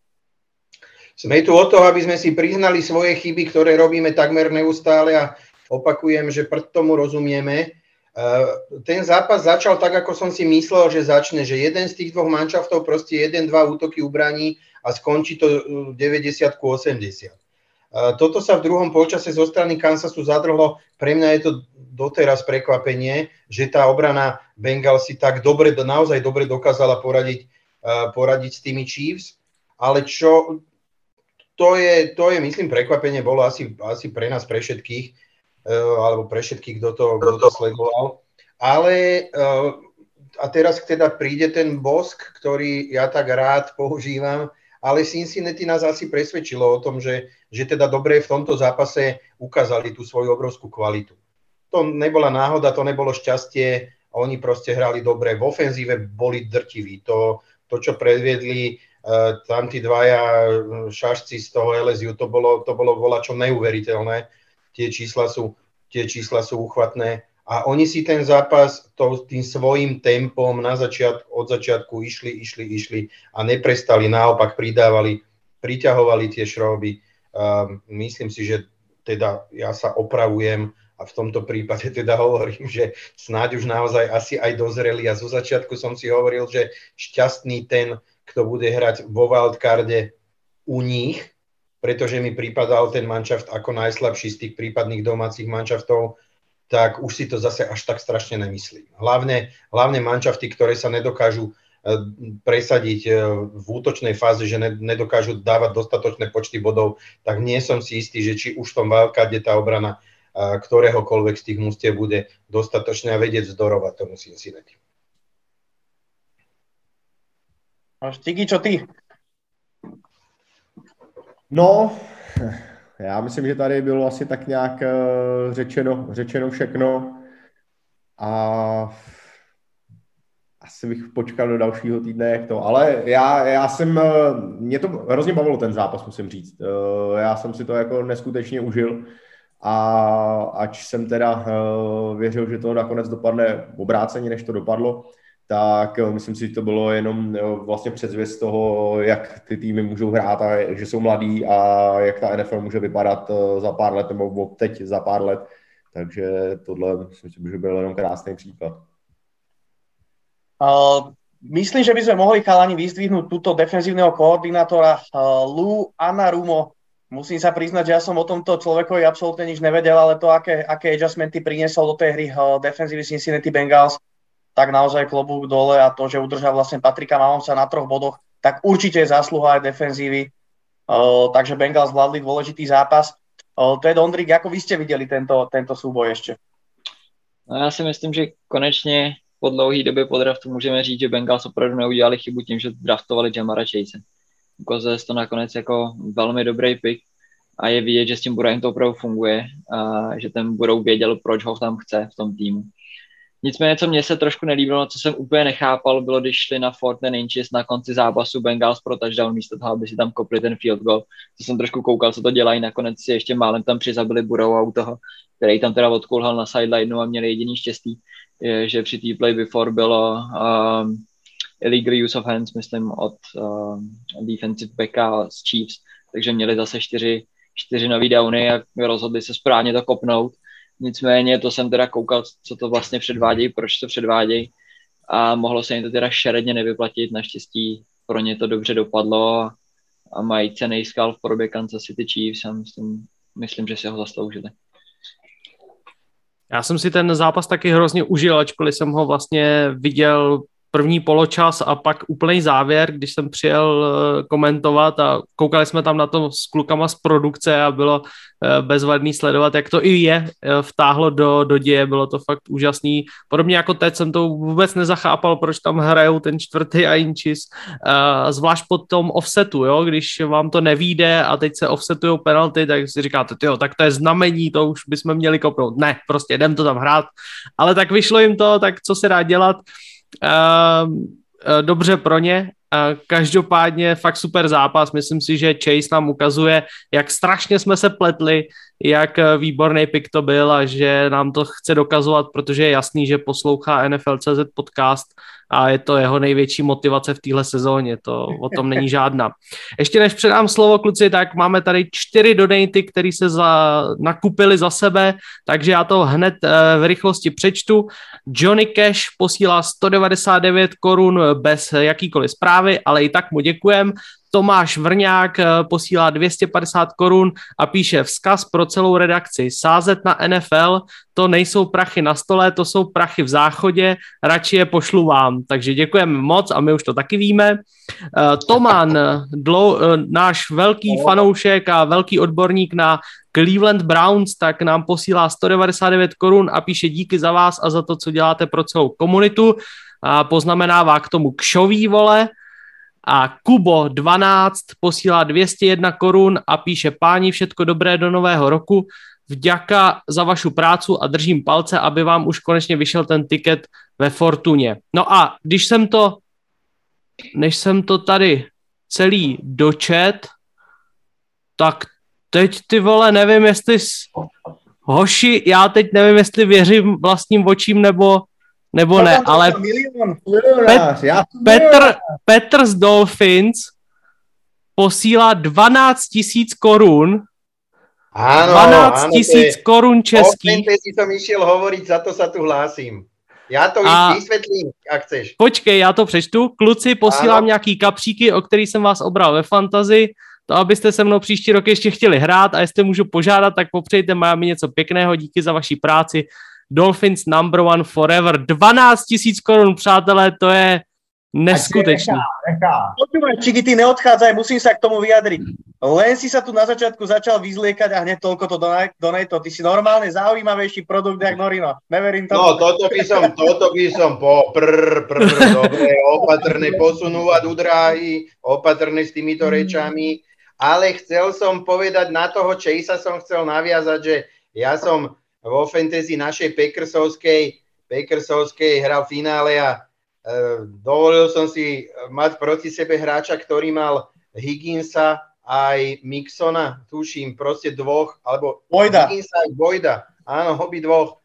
Sme tu o to, aby sme si priznali svoje chyby, ktoré robíme takmer neustále a opakujem, že pred tomu rozumieme. Eh, ten zápas začal tak, ako som si myslel, že začne, že jeden z tých dvoch manšaftov proste jeden, dva útoky ubraní a skončí to 90 eh, 80. Eh, toto sa v druhom polčase zo strany Kansasu zadrhlo. Pre mňa je to doteraz prekvapenie, že tá obrana Bengal si tak dobre, naozaj dobre dokázala poradiť, poradiť s tými Chiefs. Ale čo, to je, to je myslím, prekvapenie bolo asi, asi pre nás, pre všetkých, Eh, alebo pre všetkých, kto to, kto to sledoval. Ale eh, a teraz teda príde ten bosk, ktorý ja tak rád používam, ale Cincinnati nás asi presvedčilo o tom, že, že teda dobre v tomto zápase ukázali tú svoju obrovskú kvalitu. To nebola náhoda, to nebolo šťastie, oni proste hrali dobre. V ofenzíve boli drtiví. To, to čo predviedli uh, tam tí dvaja šašci z toho LSU, to bolo, to bolo čo neuveriteľné tie čísla sú, tie čísla sú uchvatné a oni si ten zápas to, tým svojim tempom na začiat, od začiatku išli, išli, išli a neprestali, naopak pridávali, priťahovali tie šroby. Uh, myslím si, že teda ja sa opravujem a v tomto prípade teda hovorím, že snáď už naozaj asi aj dozreli a zo začiatku som si hovoril, že šťastný ten, kto bude hrať vo wildcarde u nich, pretože mi prípadal ten manšaft ako najslabší z tých prípadných domácich manšaftov, tak už si to zase až tak strašne nemyslím. Hlavne, hlavne manšafty, ktoré sa nedokážu e, presadiť e, v útočnej fáze, že nedokážu dávať dostatočné počty bodov, tak nie som si istý, že či už v tom wildcarde tá obrana e, ktoréhokoľvek z tých mústiev bude dostatočne a vedieť vzdorovať tomu Cincinnati. Štigi, čo ty? No, já myslím, že tady bylo asi tak nějak eh, řečeno, řečeno všechno. A asi bych počkal do dalšího týdne, jak to, ale já, já jsem, eh, mě to hrozně bavilo ten zápas, musím říct. Eh, já jsem si to jako neskutečně užil. A ač jsem teda věřil, že to nakonec dopadne obráceně, než to dopadlo, tak eh, myslím si, že to bylo jenom eh, vlastně předzvěst toho, jak ty týmy můžou hrát a že jsou mladí a jak ta NFL může vypadat eh, za pár let nebo teď za pár let. Takže tohle myslím, že byl jenom krásný příklad. Uh, myslím, že by sme mohli chalani vyzdvihnúť túto defenzívneho koordinátora uh, Lou Anarumo. Musím sa priznať, že ja som o tomto človekovi absolútne nič nevedel, ale to, aké, aké adjustmenty priniesol do tej hry uh, defenzívy Cincinnati Bengals, tak naozaj klobúk dole a to, že udržal vlastne Patrika Mahomesa na troch bodoch, tak určite je zásluha aj defenzívy. Uh, takže Bengals zvládli dôležitý zápas. Uh, Ted Ondrik, ako vy ste videli tento, tento súboj ešte? No já si myslím, že konečně po dlouhé době po draftu můžeme říct, že Bengals opravdu neudělali chybu tím, že draftovali Jamara Chase. Ukazuje to nakonec jako velmi dobrý pick a je vidět, že s tím Bryant to opravdu funguje a že ten budou věděl, proč ho tam chce v tom týmu. Nicméně, co mně se trošku nelíbilo, co jsem úplně nechápal, bylo, když šli na Forten Inches na konci zápasu Bengals pro touchdown místo toho, aby si tam kopli ten field goal. To jsem trošku koukal, co to dělají. Nakonec si ještě málem tam přizabili Burrow u toho, který tam teda odkulhal na sidelineu a měli jediný štěstí, že při té play before bylo um, illegal use of hands, myslím, od um, defensive backa z Chiefs, takže měli zase čtyři, čtyři nový downy a rozhodli se správně to kopnout Nicméně to jsem teda koukal, co to vlastně předvádějí, proč to předvádějí a mohlo se jim to teda šeredně nevyplatit, naštěstí pro ně to dobře dopadlo a mají cený skal v podobě Kansas City Chiefs a myslím, myslím, že si ho zasloužili. Já jsem si ten zápas taky hrozně užil, ačkoliv jsem ho vlastně viděl první poločas a pak úplný závěr, když jsem přijel eh, komentovat a koukali jsme tam na to s klukama z produkce a bylo eh, bezvadný sledovat, jak to i je eh, vtáhlo do, do děje, bylo to fakt úžasný. Podobně jako teď jsem to vůbec nezachápal, proč tam hrajou ten čtvrtý a inčis, zvlášť po tom offsetu, jo? když vám to nevíde a teď se offsetují penalty, tak si říkáte, jo, tak to je znamení, to už bychom měli kopnout. Ne, prostě jdem to tam hrát. Ale tak vyšlo jim to, tak co se dá dělat. Ehm, eh, dobře pro ně. Každopádně fakt super zápas. Myslím si, že Chase nám ukazuje, jak strašně jsme se pletli, jak výborný pick to byl a že nám to chce dokazovat, protože je jasný, že poslouchá NFL.cz podcast a je to jeho největší motivace v téhle sezóně, to o tom není žádná. Ještě než předám slovo kluci, tak máme tady čtyři donaty, které se za, nakupili za sebe, takže já to hned uh, v rychlosti přečtu. Johnny Cash posílá 199 korun bez jakýkoliv zprávy, ale i tak mu děkujem. Tomáš Vrňák eh, posílá 250 korun a píše vzkaz pro celou redakci. Sázet na NFL, to nejsou prachy na stole, to jsou prachy v záchodě, radši je pošlu vám. Takže děkujeme moc a my už to taky víme. Eh, Toman, dlou, eh, náš velký fanoušek a velký odborník na Cleveland Browns, tak nám posílá 199 korun a píše díky za vás a za to, co děláte pro celou komunitu. A poznamenává k tomu kšový vole, a Kubo 12 posílá 201 korun a píše páni všetko dobré do nového roku. Vďaka za vašu prácu a držím palce, aby vám už konečně vyšel ten tiket ve Fortuně. No a když jsem to, než jsem to tady celý dočet, tak teď ty vole, nevím, jestli hoši, já teď nevím, jestli věřím vlastním očím nebo nebo ne, ale Pet, Petr, Petr z Dolphins posílá 12 tisíc korun Áno, 12 tisíc korun českých. O si som išiel hovoriť, za to sa tu hlásím. Já to a vysvětlím, jak chceš. Počkej, já to přečtu. Kluci, posílám ano. nějaký kapříky, o který jsem vás obral ve fantazi. To, abyste se mnou příští rok ještě chtěli hrát a jestli můžu požádat, tak popřejte Miami něco pěkného. Díky za vaši práci. Dolphins number one forever. 12 tisíc korun, přátelé, to je neskutečný. Počúvaj, Čigi, ty neodchádzaj, musím sa k tomu vyjadriť. Len si sa tu na začiatku začal vyzliekať a hneď toľko to donate. Ty si normálne zaujímavejší produkt, jak Norino. Neverím tomu. No, toto by som, toto by som po prr, prr, dobre, opatrne posunúvať udráhy, opatrne s týmito rečami, ale chcel som povedať, na toho Chasea som chcel naviazať, že ja som vo fantasy našej Packersovskej, Packersovskej hral v finále a e, dovolil som si mať proti sebe hráča, ktorý mal Higginsa aj Mixona, tuším, proste dvoch, alebo Bojda. Higginsa aj Bojda, áno, obi dvoch.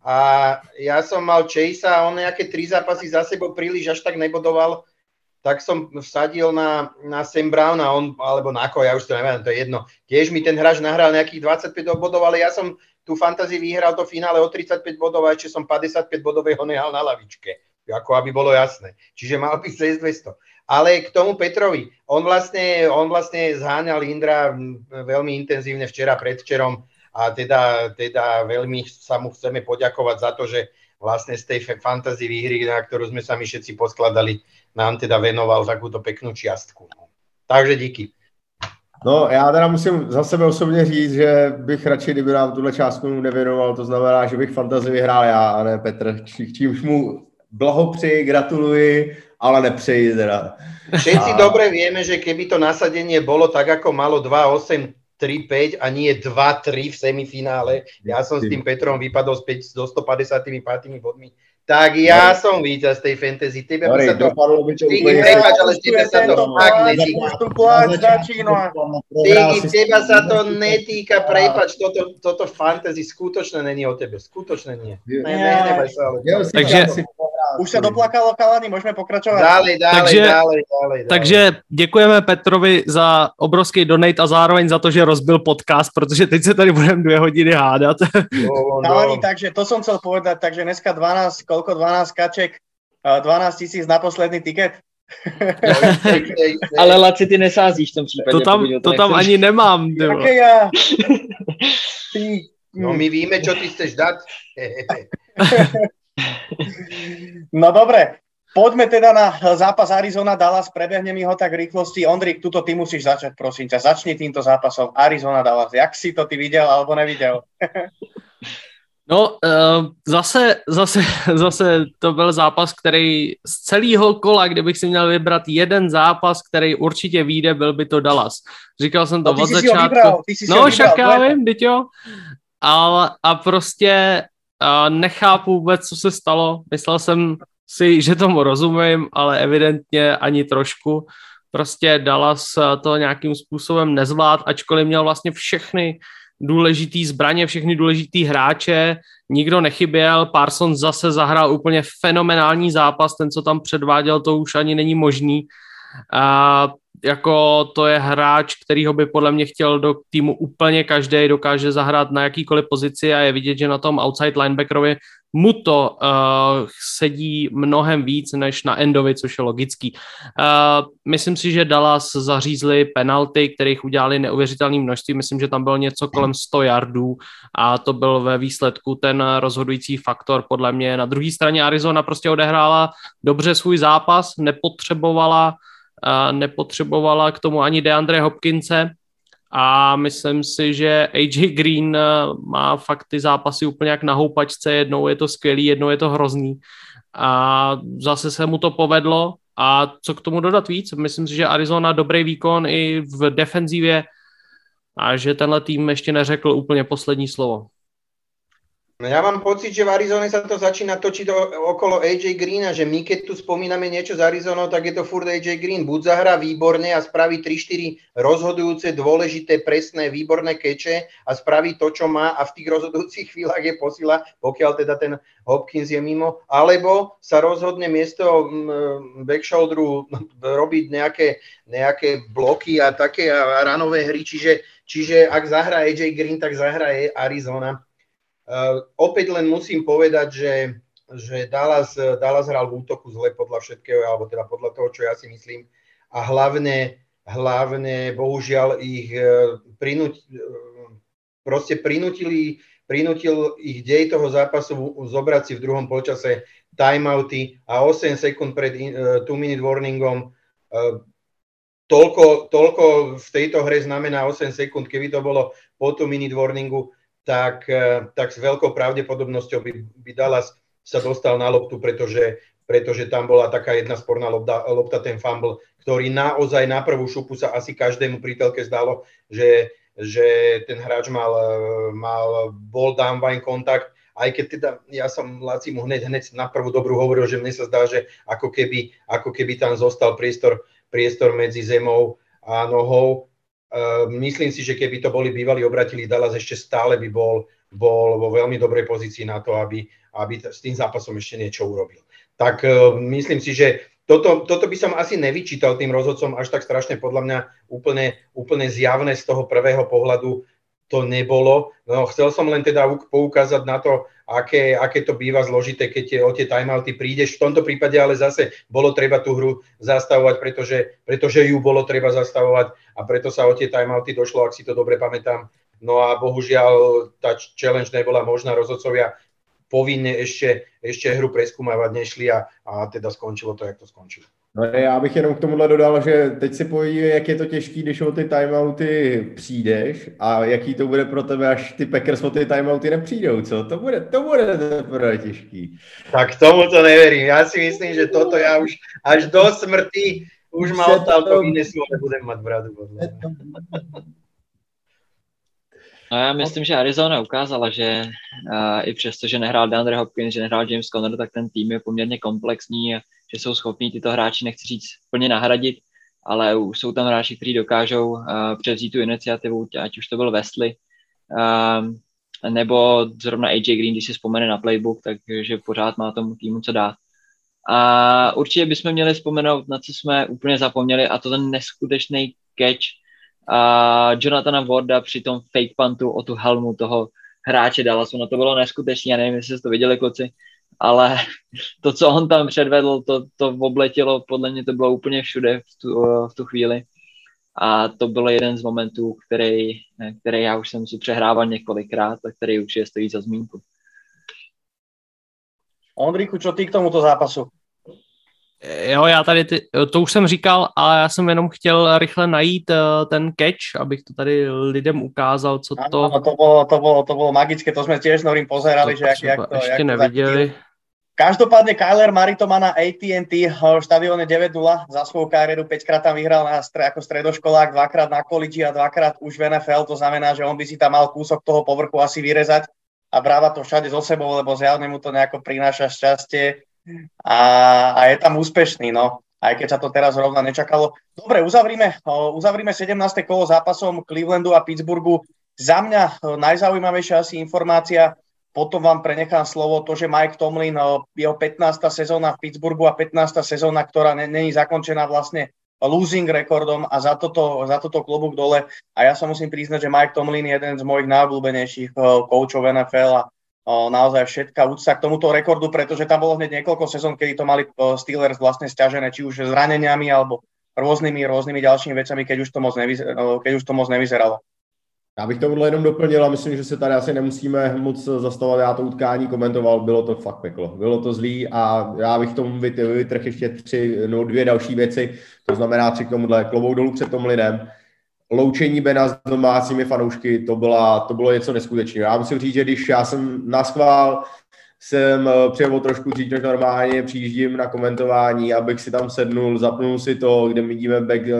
A ja som mal Chase a on nejaké tri zápasy za sebou príliš až tak nebodoval, tak som vsadil na, na Sam Brown a on, alebo na ko, ja už to neviem, to je jedno. Tiež mi ten hráč nahral nejakých 25 bodov, ale ja som tú fantasy vyhral to finále o 35 bodov a ešte som 55 bodového nehal na lavičke. Ako aby bolo jasné. Čiže mal by 6200. Ale k tomu Petrovi, on vlastne, on vlastne zháňal Indra veľmi intenzívne včera, predvčerom a teda, teda veľmi sa mu chceme poďakovať za to, že vlastne z tej fantasy výhry, na ktorú sme sa my všetci poskladali, nám teda venoval takúto peknú čiastku. Takže díky. No, já teda musím za sebe osobně říct, že bych radši, kdyby nám tuhle částku nevěnoval, to znamená, že bych fantazi vyhrál já a ne Petr, čímž mu blahopřeji, gratuluji, ale nepřeji teda. Všetci a... dobre vieme, že keby to nasadenie bolo tak, ako malo 2-8, 3-5 a nie 2-3 v semifinále. Ja som s tým Petrom vypadol s 5, do 155 bodmi. Tak ja no. som víťaz tej fantasy. Tebe by sa to... By to Tigi, prepač, ale tebe sa to fakt netýka. Tigi, teba sa to netýka, prepač, toto, toto fantasy skutočne není o tebe. Skutočne nie. Ne, ne, nebaj sa, ale... Takže už sa doplakalo kalani, môžeme pokračovať. Ďalej, ďalej, takže, ďalej, ďalej, ďalej. Takže děkujeme Petrovi za obrovský donate a zároveň za to, že rozbil podcast, protože teď se tady budeme dvě hodiny hádat. No, no. Kalani, takže to som chcel povedať, takže dneska 12, koľko 12 kaček, 12 tisíc na posledný tiket. Ale Laci, ty nesázíš v tom případě. To tam, to, to tam ani nemám. Také ja. Ty, no my víme, čo ty chceš dať. No dobre, poďme teda na zápas Arizona-Dallas, prebehnem ho tak rýchlosti. Ondrik, tuto ty musíš začať, prosím ťa. Začni týmto zápasom Arizona-Dallas. Jak si to ty videl alebo nevidel? No, uh, zase, zase, zase to byl zápas, který z celého kola, kdybych si měl vybrat jeden zápas, který určitě vyjde, byl by to Dallas. Říkal jsem to no, od začátku. no, však já vím, jo. A, a prostě nechápu vůbec, co se stalo. Myslel jsem si, že tomu rozumím, ale evidentně ani trošku. Prostě Dallas to nějakým způsobem nezvlád, ačkoliv měl vlastně všechny důležitý zbraně, všechny důležitý hráče, nikdo nechyběl, Parsons zase zahrál úplně fenomenální zápas, ten, co tam předváděl, to už ani není možný. A jako to je hráč, kterýho by podle mě chtěl do týmu úplně každý, dokáže zahrát na jakýkoliv pozici a je vidět, že na tom outside linebackerovi mu to uh, sedí mnohem víc než na Endovi, což je logický. Uh, myslím si, že Dallas zařízli penalty, kterých udělali neuvěřitelné množství. Myslím, že tam bylo něco kolem 100 yardů a to byl ve výsledku ten rozhodující faktor podle mě. Na druhé straně Arizona prostě odehrála dobře svůj zápas, nepotřebovala nepotřebovala k tomu ani DeAndre Hopkinse. A myslím si, že AJ Green eh, má fakt ty zápasy úplně jak na houpačce, jednou je to skvělý, jednou je to hrozný. A zase se mu to povedlo. A co k tomu dodat víc? Myslím si, že Arizona dobrý výkon i v defenzivě. A že tenhle tým ještě neřekl úplně poslední slovo. No ja mám pocit, že v Arizone sa to začína točiť okolo AJ Greena, že my keď tu spomíname niečo z Arizonou, tak je to furt AJ Green. Buď zahrá výborne a spraví 3-4 rozhodujúce, dôležité, presné, výborné keče a spraví to, čo má a v tých rozhodujúcich chvíľach je posila, pokiaľ teda ten Hopkins je mimo, alebo sa rozhodne miesto backshoulderu robiť nejaké, nejaké bloky a také a ranové hry, čiže, čiže ak zahrá AJ Green, tak zahrá Arizona opäť len musím povedať, že, že Dallas, Dallas hral v útoku zle podľa všetkého, alebo teda podľa toho, čo ja si myslím. A hlavne, hlavne bohužiaľ ich uh, prinúť, proste prinútili, prinútil ich dej toho zápasu zobrať si v druhom polčase timeouty a 8 sekúnd pred 2-minute warningom toľko, toľko v tejto hre znamená 8 sekúnd, keby to bolo po 2-minute warningu, tak, eh, tak s veľkou pravdepodobnosťou by, by Dallas sa dostal na loptu, pretože, pretože tam bola taká jedna sporná lopta, lopta, ten fumble, ktorý naozaj na prvú šupu sa asi každému prítelke zdalo, že, že ten hráč mal, eh, mal ball down by kontakt, aj keď teda ja som Laci mu hneď, hneď na prvú dobrú hovoril, že mne sa zdá, že ako keby, ako keby tam zostal priestor, priestor medzi zemou a nohou, myslím si, že keby to boli bývali obratili Dallas, ešte stále by bol, bol vo veľmi dobrej pozícii na to, aby, aby s tým zápasom ešte niečo urobil. Tak ehm, myslím si, že toto, toto by som asi nevyčítal tým rozhodcom až tak strašne podľa mňa úplne, úplne zjavné z toho prvého pohľadu to nebolo. No, chcel som len teda poukázať na to, aké, aké to býva zložité, keď tie, o tie timeouty prídeš. V tomto prípade ale zase bolo treba tú hru zastavovať, pretože, pretože ju bolo treba zastavovať a preto sa o tie timeouty došlo, ak si to dobre pamätám. No a bohužiaľ tá challenge nebola možná, rozhodcovia povinne ešte, ešte hru preskúmavať nešli a, a teda skončilo to, jak to skončilo. No já bych jenom k tomuhle dodal, že teď si podívej, jak je to těžký, když o ty timeouty přijdeš a jaký to bude pro tebe, až ty Packers o ty timeouty nepřijdou, co? To bude, to bude teprve těžký. Tak tomu to neverím. Já si myslím, že toto já už až do smrti už ma odtiaľ to vyneslo, ale budem mať bradu. No já myslím, že Arizona ukázala, že uh, i přesto, že nehrál DeAndre Hopkins, že nehrál James Conner, tak ten tým je poměrně komplexní a že jsou schopní tyto hráči, nechci říct, plně nahradit, ale už jsou tam hráči, kteří dokážou uh, převzít tu iniciativu, ať už to byl Wesley, uh, nebo zrovna AJ Green, když si vzpomene na playbook, takže pořád má tomu týmu co dát. A určitě bychom měli vzpomenout, na co jsme úplně zapomněli, a to ten neskutečný catch a Jonathana Warda při tom fake puntu o tu helmu toho hráče Dallasu. No to bylo neskutečné, já nevím, jestli jste to viděli, kluci, ale to, co on tam předvedl, to, to obletělo, podle mě to bylo úplně všude v tu, v tu chvíli. A to byl jeden z momentů, který, který já už jsem si přehrával několikrát a který určitě stojí za zmínku. Ondriku, čo ty k tomuto zápasu? Jo, já tady, ty, to už jsem říkal, ale já jsem jenom chtěl rychle najít uh, ten catch, abych to tady lidem ukázal, co to... Ano, to bylo, to bylo, to bylo magické, to jsme těž s Norím pozerali, to že jak, jak to... Ještě jak neviděli. To Každopádne Kyler Murray to má na AT&T štadióne 9-0 za svoju kariéru, 5 krát tam vyhral na, ako stredoškolák, dvakrát na college a dvakrát už v NFL, to znamená, že on by si tam mal kúsok toho povrchu asi vyrezať a bráva to všade so sebou, lebo zjavne mu to nejako prináša šťastie a, a je tam úspešný, no. Aj keď sa to teraz rovna nečakalo. Dobre, uzavrime, uzavrime 17. kolo zápasom Clevelandu a Pittsburghu. Za mňa najzaujímavejšia asi informácia, potom vám prenechám slovo to, že Mike Tomlin, jeho 15. sezóna v Pittsburghu a 15. sezóna, ktorá není zakončená vlastne losing rekordom a za toto, za toto klobúk dole. A ja sa musím priznať, že Mike Tomlin je jeden z mojich najobľúbenejších koučov NFL a naozaj všetká úcta k tomuto rekordu, pretože tam bolo hneď niekoľko sezón, kedy to mali Steelers vlastne stiažené, či už zraneniami alebo rôznymi, rôznymi ďalšími vecami, keď už to moc, nevyzeralo, keď už to moc nevyzeralo. Já bych tomuhle jenom doplnil a myslím, že se tady asi nemusíme moc zastavovat. Já to utkání komentoval, bylo to fakt peklo. Bylo to zlý a já bych tomu vytrhl ještě tři, no dvě další věci. To znamená tři k tomuhle. Klobouk dolů před tom lidem. Loučení Bena s domácími fanoušky, to, byla, to bylo něco neskutečného. Já musím říct, že když já jsem na schvál jsem eh, přijel trošku dřív než normálně, přijíždím na komentování, abych si tam sednul, zapnul si to, kde vidíme back, eh,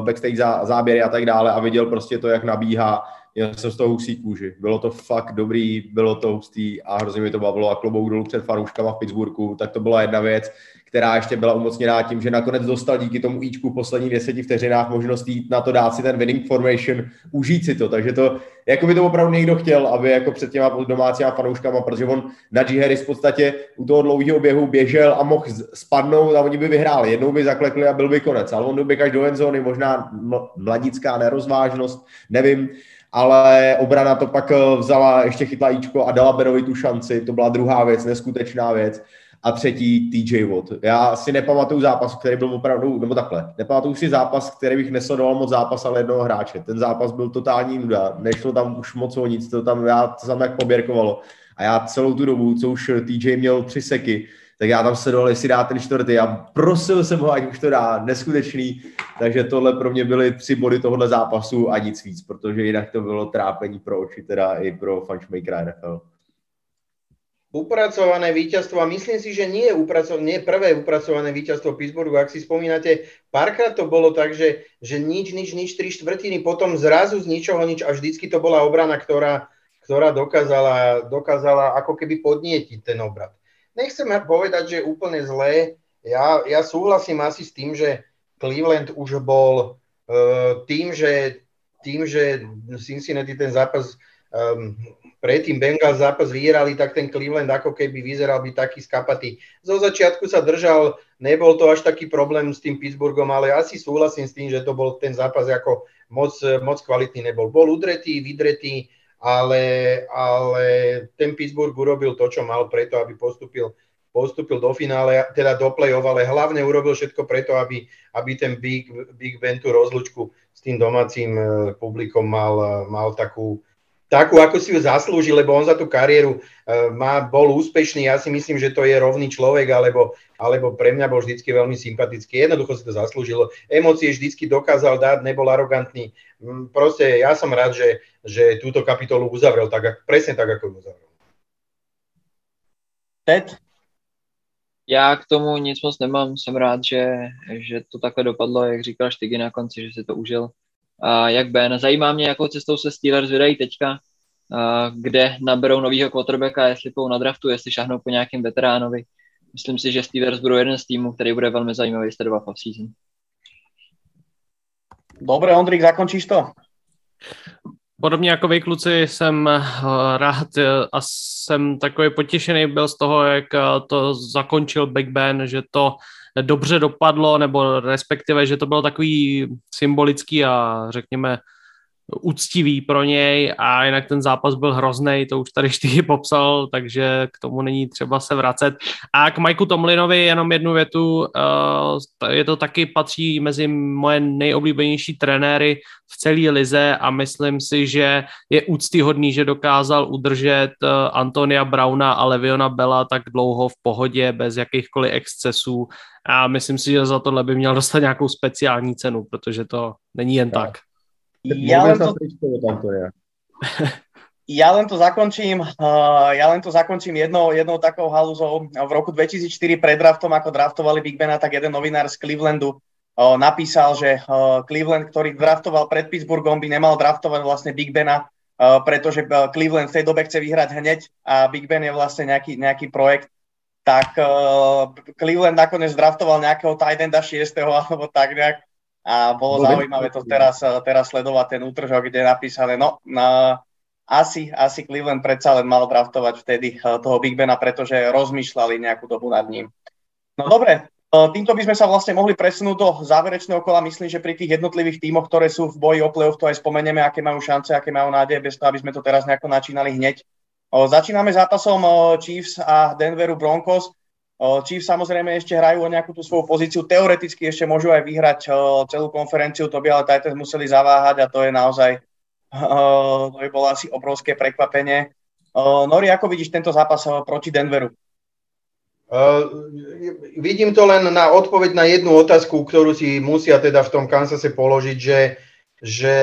backstage zá, záběry a tak dále a viděl prostě to, jak nabíhá. Já jsem z toho husí kůži. Bylo to fakt dobrý, bylo to hustý a hrozně mi to bavilo a klobouk dolů před fanouškama v Pittsburghu, tak to byla jedna věc která ještě byla umocněná tím, že nakonec dostal díky tomu íčku v posledních deseti vteřinách možnost jít na to dát si ten winning formation, užít si to. Takže to, jako by to opravdu někdo chtěl, aby jako před těma domácíma fanouškama, protože on na G. V podstatě u toho dlouhého běhu běžel a mohl spadnout a oni by vyhráli. Jednou by zaklekli a byl by konec. Ale on doběh až do endzóny, možná mladická nerozvážnost, nevím ale obrana to pak eh, vzala, ještě chytla Ičko a dala Berovi tu šanci, to byla druhá věc, neskutečná věc a třetí TJ Watt. Já si nepamatuju zápas, který byl opravdu, nebo takhle, nepamatuju si zápas, který bych nesledoval moc zápas, ale jednoho hráče. Ten zápas byl totální nuda, nešlo tam už moc o nic, to tam, já, to tam jak poběrkovalo. A já celou tu dobu, co už TJ měl tři seky, tak já tam sledoval, jestli dá ten čtvrtý a prosil jsem ho, ať už to dá, neskutečný. Takže tohle pro mě byly tři body tohohle zápasu a nic víc, protože jinak to bylo trápení pro oči, teda i pro fanšmakera NFL upracované víťazstvo a myslím si, že nie, upraco- nie prvé upracované víťazstvo Pittsburghu. Ak si spomínate, párkrát to bolo tak, že, že nič, nič, nič, tri štvrtiny, potom zrazu z ničoho nič a vždycky to bola obrana, ktorá, ktorá dokázala, dokázala ako keby podnietiť ten obrad. Nechcem povedať, že je úplne zlé. Ja, ja súhlasím asi s tým, že Cleveland už bol uh, tým, že, tým, že Cincinnati ten zápas um, predtým Bengals zápas vyhrali, tak ten Cleveland ako keby vyzeral byť taký skapatý. Zo začiatku sa držal, nebol to až taký problém s tým Pittsburghom, ale asi súhlasím s tým, že to bol ten zápas ako moc, moc kvalitný nebol. Bol udretý, vydretý, ale, ale ten Pittsburgh urobil to, čo mal preto, aby postupil postupil do finále, teda do play-off, ale hlavne urobil všetko preto, aby, aby ten Big, Big Ben tú rozlučku s tým domácim eh, publikom mal, mal takú, takú, ako si ju zaslúži, lebo on za tú kariéru uh, má, bol úspešný. Ja si myslím, že to je rovný človek, alebo, alebo pre mňa bol vždycky veľmi sympatický. Jednoducho si to zaslúžilo. Emócie vždycky dokázal dať, nebol arogantný. Mm, proste ja som rád, že, že túto kapitolu uzavrel tak, presne tak, ako ju uzavrel. Ted? Já k tomu nic moc nemám, jsem rád, že, že to takhle dopadlo, jak říkal Štygy na konci, že si to užil jak Ben. Zajímá mě, jakou cestou se Steelers vydají teďka. kde naberou novýho quarterbacka, jestli půjdou na draftu, jestli šahnou po nějakém veteránovi. Myslím si, že Steelers budou jeden z týmů, který bude velmi zajímavý sledovat v season. Dobre, Ondrik, zakončíš to? Podobně jako vy kluci jsem eh, rád eh, a jsem takový potěšený byl z toho, jak eh, to zakončil Big Ben, že to dobře dopadlo, nebo respektive, že to bylo takový symbolický a řekněme úctivý pro něj a jinak ten zápas byl hrozný, to už tady Štyhy popsal, takže k tomu není třeba se vracet. A k Majku Tomlinovi jenom jednu větu, eh, je to taky patří mezi moje nejoblíbenější trenéry v celé lize a myslím si, že je úctyhodný, že dokázal udržet eh, Antonia Brauna a Leviona Bella tak dlouho v pohodě, bez jakýchkoliv excesů a myslím si, že za tohle by měl dostat nějakou speciální cenu, protože to není jen tak. tak. Ja len, to... ja len to zakončím, uh, ja len to zakončím jednou, jednou takou halúzou. V roku 2004 pred draftom, ako draftovali Big Bena, tak jeden novinár z Clevelandu uh, napísal, že uh, Cleveland, ktorý draftoval pred Pittsburghom, by nemal draftovať vlastne Big Bena, uh, pretože Cleveland v tej dobe chce vyhrať hneď a Big Ben je vlastne nejaký, nejaký projekt. Tak uh, Cleveland nakoniec draftoval nejakého tight enda 6. alebo tak nejak a bolo zaujímavé to teraz, teraz sledovať ten útržok, kde je napísané, no, na, asi, asi Cleveland predsa len mal draftovať vtedy eh, toho Big Bena, pretože rozmýšľali nejakú dobu nad ním. No dobre, eh, týmto by sme sa vlastne mohli presunúť do záverečného kola. Myslím, že pri tých jednotlivých tímoch, ktoré sú v boji o playoff, to aj spomenieme, aké majú šance, aké majú nádej, bez toho, aby sme to teraz nejako načínali hneď. Začíname zápasom Chiefs a Denveru Broncos. Chiefs samozrejme ešte hrajú o nejakú tú svoju pozíciu. Teoreticky ešte môžu aj vyhrať celú konferenciu, to by ale Titans museli zaváhať a to je naozaj to by bolo asi obrovské prekvapenie. Nori, ako vidíš tento zápas proti Denveru? Uh, vidím to len na odpoveď na jednu otázku, ktorú si musia teda v tom Kansase položiť, že, že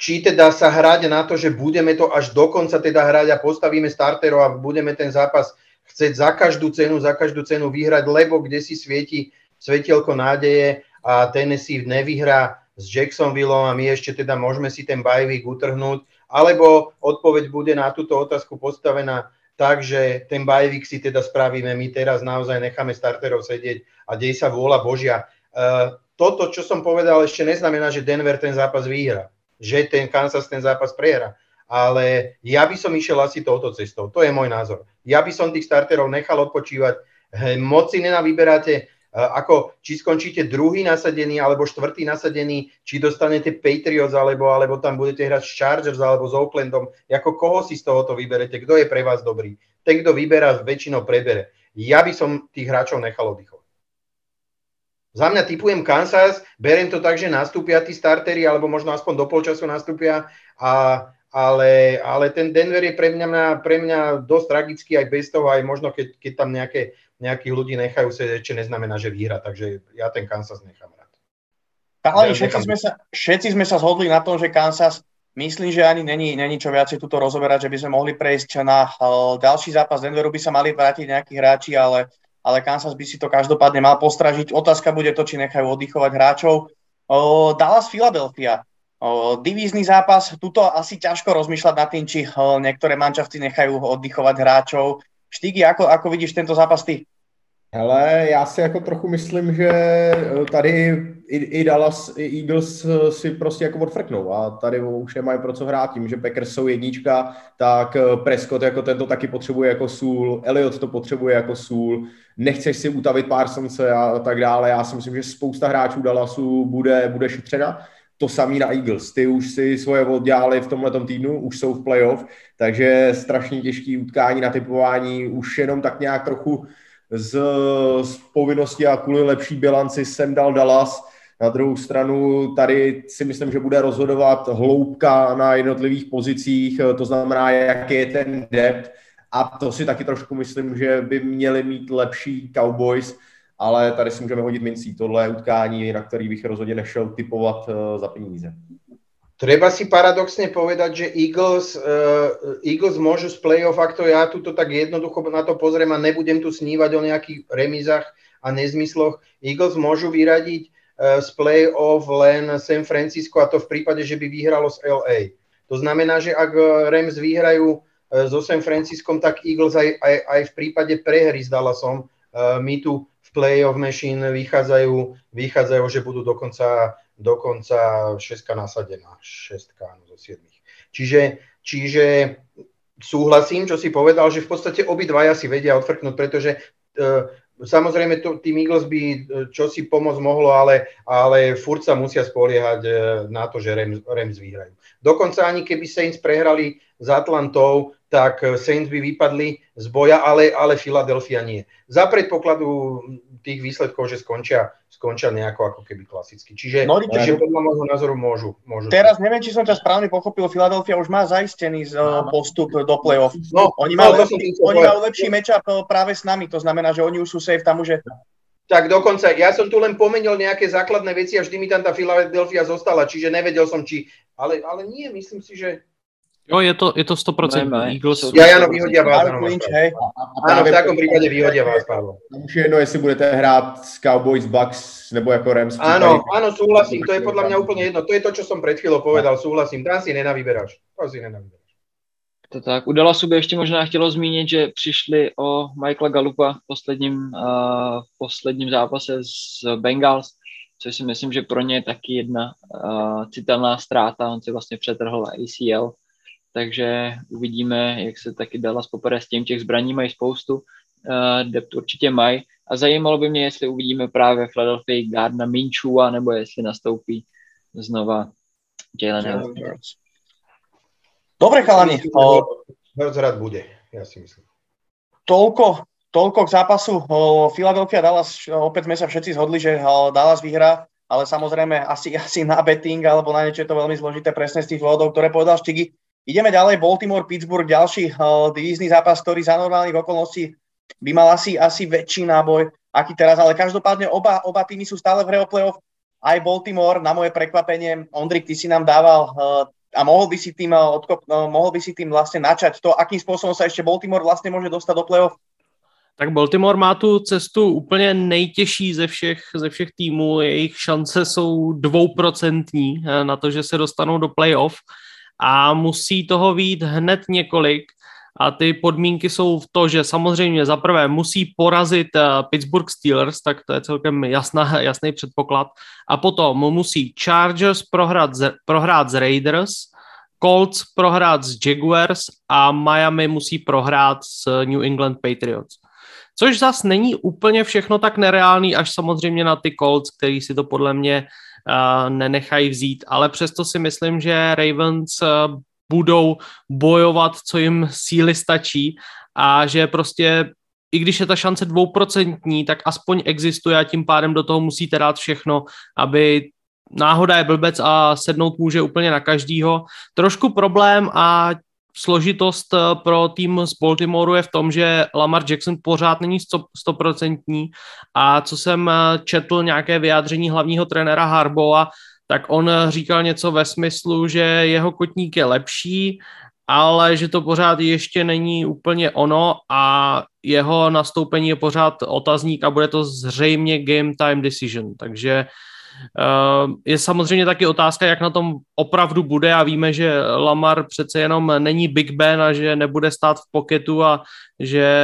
či teda sa hrať na to, že budeme to až do konca teda hrať a postavíme starterov a budeme ten zápas chceť za každú cenu, za každú cenu vyhrať, lebo kde si svieti svetielko nádeje a Tennessee nevyhrá s Jacksonvilleom a my ešte teda môžeme si ten bajvík utrhnúť, alebo odpoveď bude na túto otázku postavená tak, že ten bajvík si teda spravíme, my teraz naozaj necháme starterov sedieť a dej sa vôľa Božia. Uh, toto, čo som povedal, ešte neznamená, že Denver ten zápas vyhra, že ten Kansas ten zápas prehra ale ja by som išiel asi touto cestou. To je môj názor. Ja by som tých starterov nechal odpočívať. Moc si nenavyberáte, e, ako či skončíte druhý nasadený alebo štvrtý nasadený, či dostanete Patriots alebo, alebo tam budete hrať s Chargers alebo s Oaklandom. Ako koho si z tohoto vyberete? Kto je pre vás dobrý? Ten, kto vyberá, väčšinou prebere. Ja by som tých hráčov nechal oddychovať. Za mňa typujem Kansas, beriem to tak, že nastúpia tí startery, alebo možno aspoň do polčasu nastúpia a ale, ale ten Denver je pre mňa, pre mňa dosť tragický aj bez toho, aj možno keď, keď tam nejaké, nejakých ľudí nechajú sa, ešte neznamená, že vyhra, takže ja ten Kansas nechám rád. Ale všetci, sme sa, všetci sme sa zhodli na tom, že Kansas, myslím, že ani není, není čo viacej tuto rozoberať, že by sme mohli prejsť na uh, ďalší zápas Denveru, by sa mali vrátiť nejakí hráči, ale, ale Kansas by si to každopádne mal postražiť. Otázka bude to, či nechajú oddychovať hráčov. Uh, Dallas Philadelphia divízny zápas, tuto asi ťažko rozmýšľať nad tým, či niektoré mančafty nechajú oddychovať hráčov. Štíky, ako, ako vidíš tento zápas ty? Hele, já si jako trochu myslím, že tady i, i Dallas, i Eagles si prostě jako odfrknou a tady už nemají pro co hrát tím, že Packers jsou jednička, tak Prescott jako tento taky potřebuje jako sůl, Elliot to potřebuje jako sůl, nechceš si utavit Parsonse a tak dále. Já si myslím, že spousta hráčů Dallasu bude, bude šetřena to samý na Eagles. Ty už si svoje oddělali v tomhle týdnu, už jsou v playoff, takže strašně těžký utkání na typování, už jenom tak nějak trochu z, z povinnosti a kvůli lepší bilanci jsem dal Dallas. Na druhou stranu tady si myslím, že bude rozhodovat hloubka na jednotlivých pozicích, to znamená, jaký je ten depth a to si taky trošku myslím, že by měli mít lepší Cowboys, ale tady si můžeme hodit mincí. Tohle je utkání, na který bych rozhodně nešel typovat uh, za peníze. Treba si paradoxne povedať, že Eagles, uh, Eagles môžu z playoff, ak to ja tuto tak jednoducho na to pozriem a nebudem tu snívať o nejakých remizách a nezmysloch, Eagles môžu vyradiť uh, z playoff len San Francisco a to v prípade, že by vyhralo z LA. To znamená, že ak Rams vyhrajú so San Franciskom, tak Eagles aj, aj, aj v prípade prehry s Dallasom my tu v playoff machine vychádzajú, vychádzajú že budú dokonca, dokonca šestka nasadená, šestka zo siedmých. Čiže, čiže súhlasím, čo si povedal, že v podstate obidvaja si vedia odfrknúť, pretože uh, Samozrejme, to, tým Eagles by e, čo si pomôcť mohlo, ale, ale furt sa musia spoliehať e, na to, že Rams, Rams vyhrajú. Dokonca ani keby Saints prehrali s Atlantou, tak Saints by vypadli z boja, ale, ale Philadelphia nie. Za predpokladu tých výsledkov, že skončia, skončia nejako ako keby klasicky. Čiže, no, čiže podľa môjho názoru môžu, môžu. Teraz neviem, či som ťa správne pochopil, Philadelphia už má zaistený uh, postup do play-off. No, oni majú, no, lepší, oni majú lepší matchup e, práve s nami, to znamená, že oni už sú safe tam už je... Tak dokonca, ja som tu len pomenil nejaké základné veci a vždy mi tam tá Philadelphia zostala, čiže nevedel som, či... Ale, ale nie, myslím si, že Jo, je to, je to 100% ne, Eagles. Ja, Jano, vyhodia vás. Áno, áno, v takom prípade vyhodia vás, Pavel. Už je jedno, jestli budete hrát s Cowboys, Bucks nebo jako Rams. Áno, áno, súhlasím, to je podľa mňa úplne jedno. To je to, čo som pred chvíľou povedal, súhlasím. Tam si nenavyberáš. To si nenavyberáš. To tak. U Dallasu by ještě možná chtělo zmínit, že přišli o Michaela Galupa v posledním, uh, v posledním zápase s Bengals, což si myslím, že pro ně je taky jedna uh, citelná ztráta. On si vlastně přetrhl ACL takže uvidíme, jak se taky Dallas popere s tím. Těch zbraní mají spoustu, uh, depth určitě mají. A zajímalo by mě, jestli uvidíme právě Philadelphia Gardna Minchua, nebo jestli nastoupí znova Jalen Hurts. Dobre, chalani. Hurts rád bude, ja si myslím. Toľko, toľko k zápasu. Philadelphia Dallas, opäť sme sa všetci zhodli, že Dallas vyhrá, ale samozrejme asi, asi na betting alebo na niečo je to veľmi zložité presne z tých dôvodov, ktoré povedal Štigy. Ideme ďalej, Baltimore, Pittsburgh, ďalší uh, divízny zápas, ktorý za normálnych okolností by mal asi, asi väčší náboj, aký teraz, ale každopádne oba, oba týmy sú stále v hre o playoff. Aj Baltimore, na moje prekvapenie, Ondrik, ty si nám dával uh, a mohol by si tým, uh, odkop, uh, mohol by si tým vlastne načať to, akým spôsobom sa ešte Baltimore vlastne môže dostať do playoff. Tak Baltimore má tu cestu úplně nejtěžší ze všech, ze všech týmů. Jejich šance jsou dvouprocentní na to, že se dostanou do playoff a musí toho být hned několik a ty podmínky jsou v to, že samozřejmě za prvé musí porazit eh, Pittsburgh Steelers, tak to je celkem jasná, jasný předpoklad, a potom musí Chargers prohrát z, prohrát z Raiders, Colts prohrát s Jaguars a Miami musí prohrát s New England Patriots. Což zas není úplně všechno tak nereálný, až samozřejmě na ty Colts, který si to podle mě nenechají vzít, ale přesto si myslím, že Ravens budou bojovat, co jim síly stačí a že prostě i když je ta šance dvouprocentní, tak aspoň existuje a tím pádem do toho musíte dát všechno, aby náhoda je blbec a sednout může úplně na každýho. Trošku problém a složitost eh, pro tým z Baltimoreu je v tom, že Lamar Jackson pořád není stoprocentní. A co jsem eh, četl nějaké vyjádření hlavního trenéra Harboa, tak on eh, říkal něco ve smyslu, že jeho kotník je lepší, ale že to pořád ještě není úplně ono a jeho nastoupení je pořád otazník a bude to zřejmě game time decision, takže Ehm, je samozřejmě taky otázka, jak na tom opravdu bude a víme, že Lamar přece jenom není Big Ben a že nebude stát v poketu a že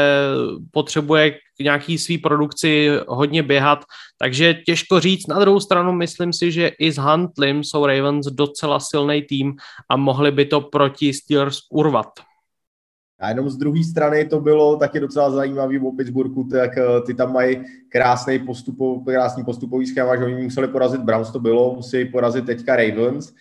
potřebuje k nějaký svý produkci hodně běhat, takže těžko říct. Na druhou stranu myslím si, že i s Huntlim jsou Ravens docela silný tým a mohli by to proti Steelers urvat. A jenom z druhé strany to bylo taky docela zajímavý o Pittsburghu, tak eh, ty tam mají krásný postupov, krásný postupový schéma, že oni museli porazit Browns, to bylo, musí porazit teďka Ravens.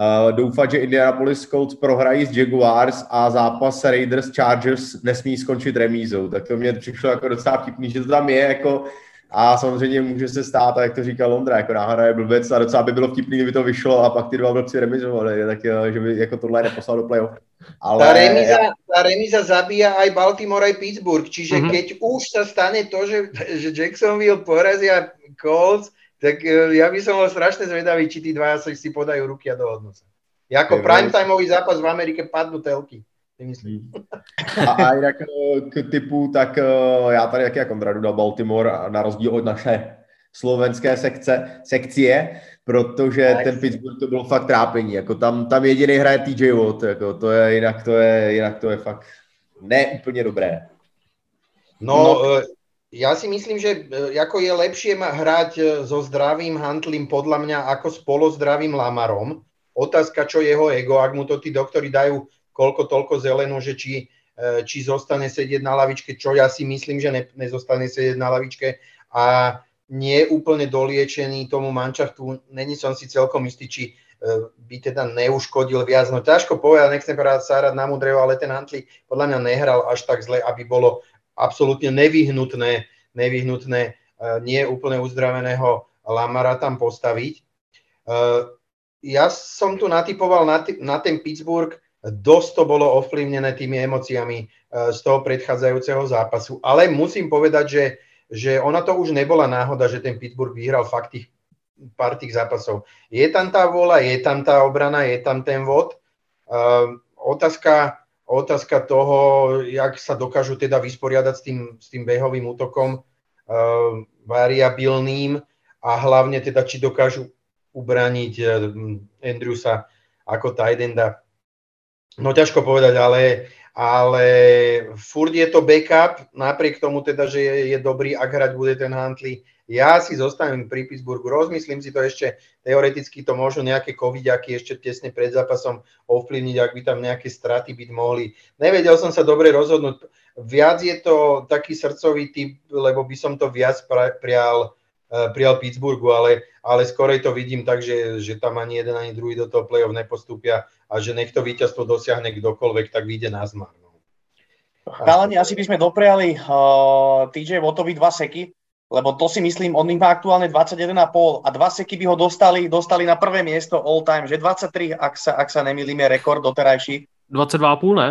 Uh, doufat, že Indianapolis Colts prohrají s Jaguars a zápas Raiders Chargers nesmí skončit remízou. Tak to mě přišlo jako docela vtipný, že to tam je jako a samozřejmě může se stát, a jak to říkal Londra, jako náhoda je blbec a docela by bylo vtipný, kdyby to vyšlo a pak ty dva blbci remizovali, tak eh, že by jako tohle neposlal do play-off. Ale... Tá, remíza, tá remíza zabíja aj Baltimore, aj Pittsburgh, čiže mm-hmm. keď už sa stane to, že, že Jacksonville porazia Colts, tak eh, ja by som bol strašne zvedavý, či tí dvaja si podajú ruky a dohodnú sa. Jako primetimeový zápas v Amerike padnú telky myslím. A, a jinak k typu, tak eh, já tady jak Konradu dal Baltimore na rozdíl od naše slovenské sekce, sekcie, protože tak. ten Pittsburgh to bylo fakt trápení. Jako tam, tam jediný hraje TJ Watt, jako to je, jinak, to je, jinak to je fakt neúplně dobré. No, no, e, ja si myslím, že e, ako je lepšie hrať e, so zdravým Hantlím podľa mňa ako s polozdravým Lamarom. Otázka, čo jeho ego, ak mu to tí doktori dajú koľko toľko zelenú, že či, či zostane sedieť na lavičke, čo ja si myslím, že ne, nezostane sedieť na lavičke a nie úplne doliečený tomu mančaftu, není som si celkom istý, či by teda neuškodil viac. No ťažko povedať, nechcem sárať na mudreho, ale ten Antli podľa mňa nehral až tak zle, aby bolo absolútne nevyhnutné, nevyhnutné e, nie úplne uzdraveného Lamara tam postaviť. E, ja som tu natypoval na, na ten Pittsburgh, dosť to bolo ovplyvnené tými emóciami e, z toho predchádzajúceho zápasu, ale musím povedať, že, že ona to už nebola náhoda, že ten Pittsburgh vyhral fakt tých pár tých zápasov. Je tam tá vola, je tam tá obrana, je tam ten vod. Uh, otázka, otázka toho, jak sa dokážu teda vysporiadať s tým, s tým behovým útokom uh, variabilným a hlavne teda, či dokážu ubraniť uh, Andrewsa ako tight enda. No ťažko povedať, ale, ale furt je to backup, napriek tomu teda, že je, je dobrý, ak hrať bude ten Huntley, ja si zostavím pri Pittsburghu, rozmyslím si to ešte, teoreticky to môžu nejaké covidiaky ešte tesne pred zápasom ovplyvniť, ak by tam nejaké straty byť mohli. Nevedel som sa dobre rozhodnúť. Viac je to taký srdcový typ, lebo by som to viac prial, uh, prial Pittsburghu, ale, ale skorej to vidím tak, že, že tam ani jeden, ani druhý do toho play-off nepostúpia a že nech to víťazstvo dosiahne kdokoľvek, tak vyjde na zmar. No. Chalani, asi by sme dopriali uh, TJ Votovi dva seky, lebo to si myslím, on má aktuálne 21,5 a dva seky by ho dostali, dostali na prvé miesto all time, že 23, ak sa, ak sa nemýlim, je rekord doterajší. 22,5, ne?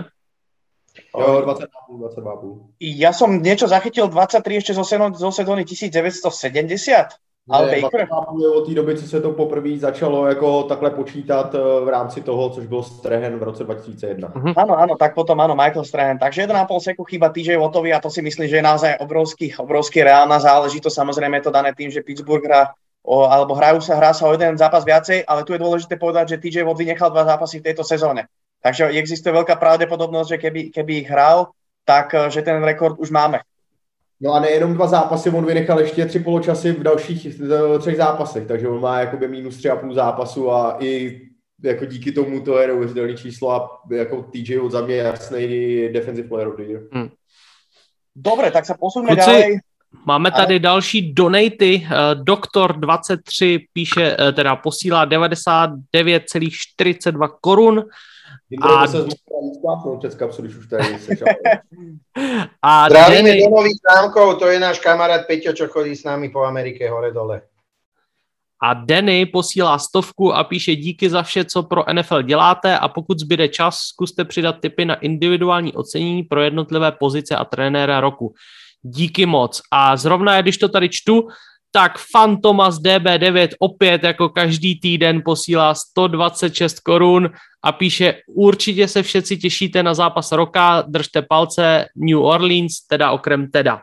Jo, 22,5, 22,5. Ja som niečo zachytil 23 ešte zo, zo sezóny 1970. Al Baker? od té doby, co se to poprvé začalo jako takhle počítat eh, v rámci toho, což byl Strehen v roce 2001. Uh-huh. Áno, áno, tak potom áno, Michael Strehen. Takže 1,5 seku chýba TJ Wattovi a to si myslím, že je naozaj obrovský, obrovský reálna záležitosť. Samozrejme je to dané tým, že Pittsburgh hrá o, alebo hrajú sa, hrá sa o jeden zápas viacej, ale tu je dôležité povedať, že TJ Watt vynechal dva zápasy v tejto sezóne. Takže existuje veľká pravdepodobnosť, že keby, keby hral, tak eh, že ten rekord už máme. No a nejenom dva zápasy, on vynechal ještě tři poločasy v dalších eh, třech zápasech, takže on má jakoby minus tři a půl zápasu a i jako díky tomu to je neuvěřitelné číslo a jako TJ od za mě jasný defensive player of the year. Hmm. Dobre, tak sa posuneme ďalej. Máme tady Ale... další donaty. Eh, Doktor 23 píše, teda posílá 99,42 korun. A... se A Zdravíme do nových zámkov, to je náš kamarát Peťo, čo chodí s námi po Amerike hore dole. A Denny posílá stovku a píše díky za vše, co pro NFL děláte a pokud zbyde čas, zkuste přidat tipy na individuální ocenění pro jednotlivé pozice a trenéra roku. Díky moc. A zrovna, když to tady čtu, tak Fantomas DB9 opět jako každý týden posílá 126 korun a píše, určitě se všetci těšíte na zápas roka, držte palce New Orleans, teda okrem teda.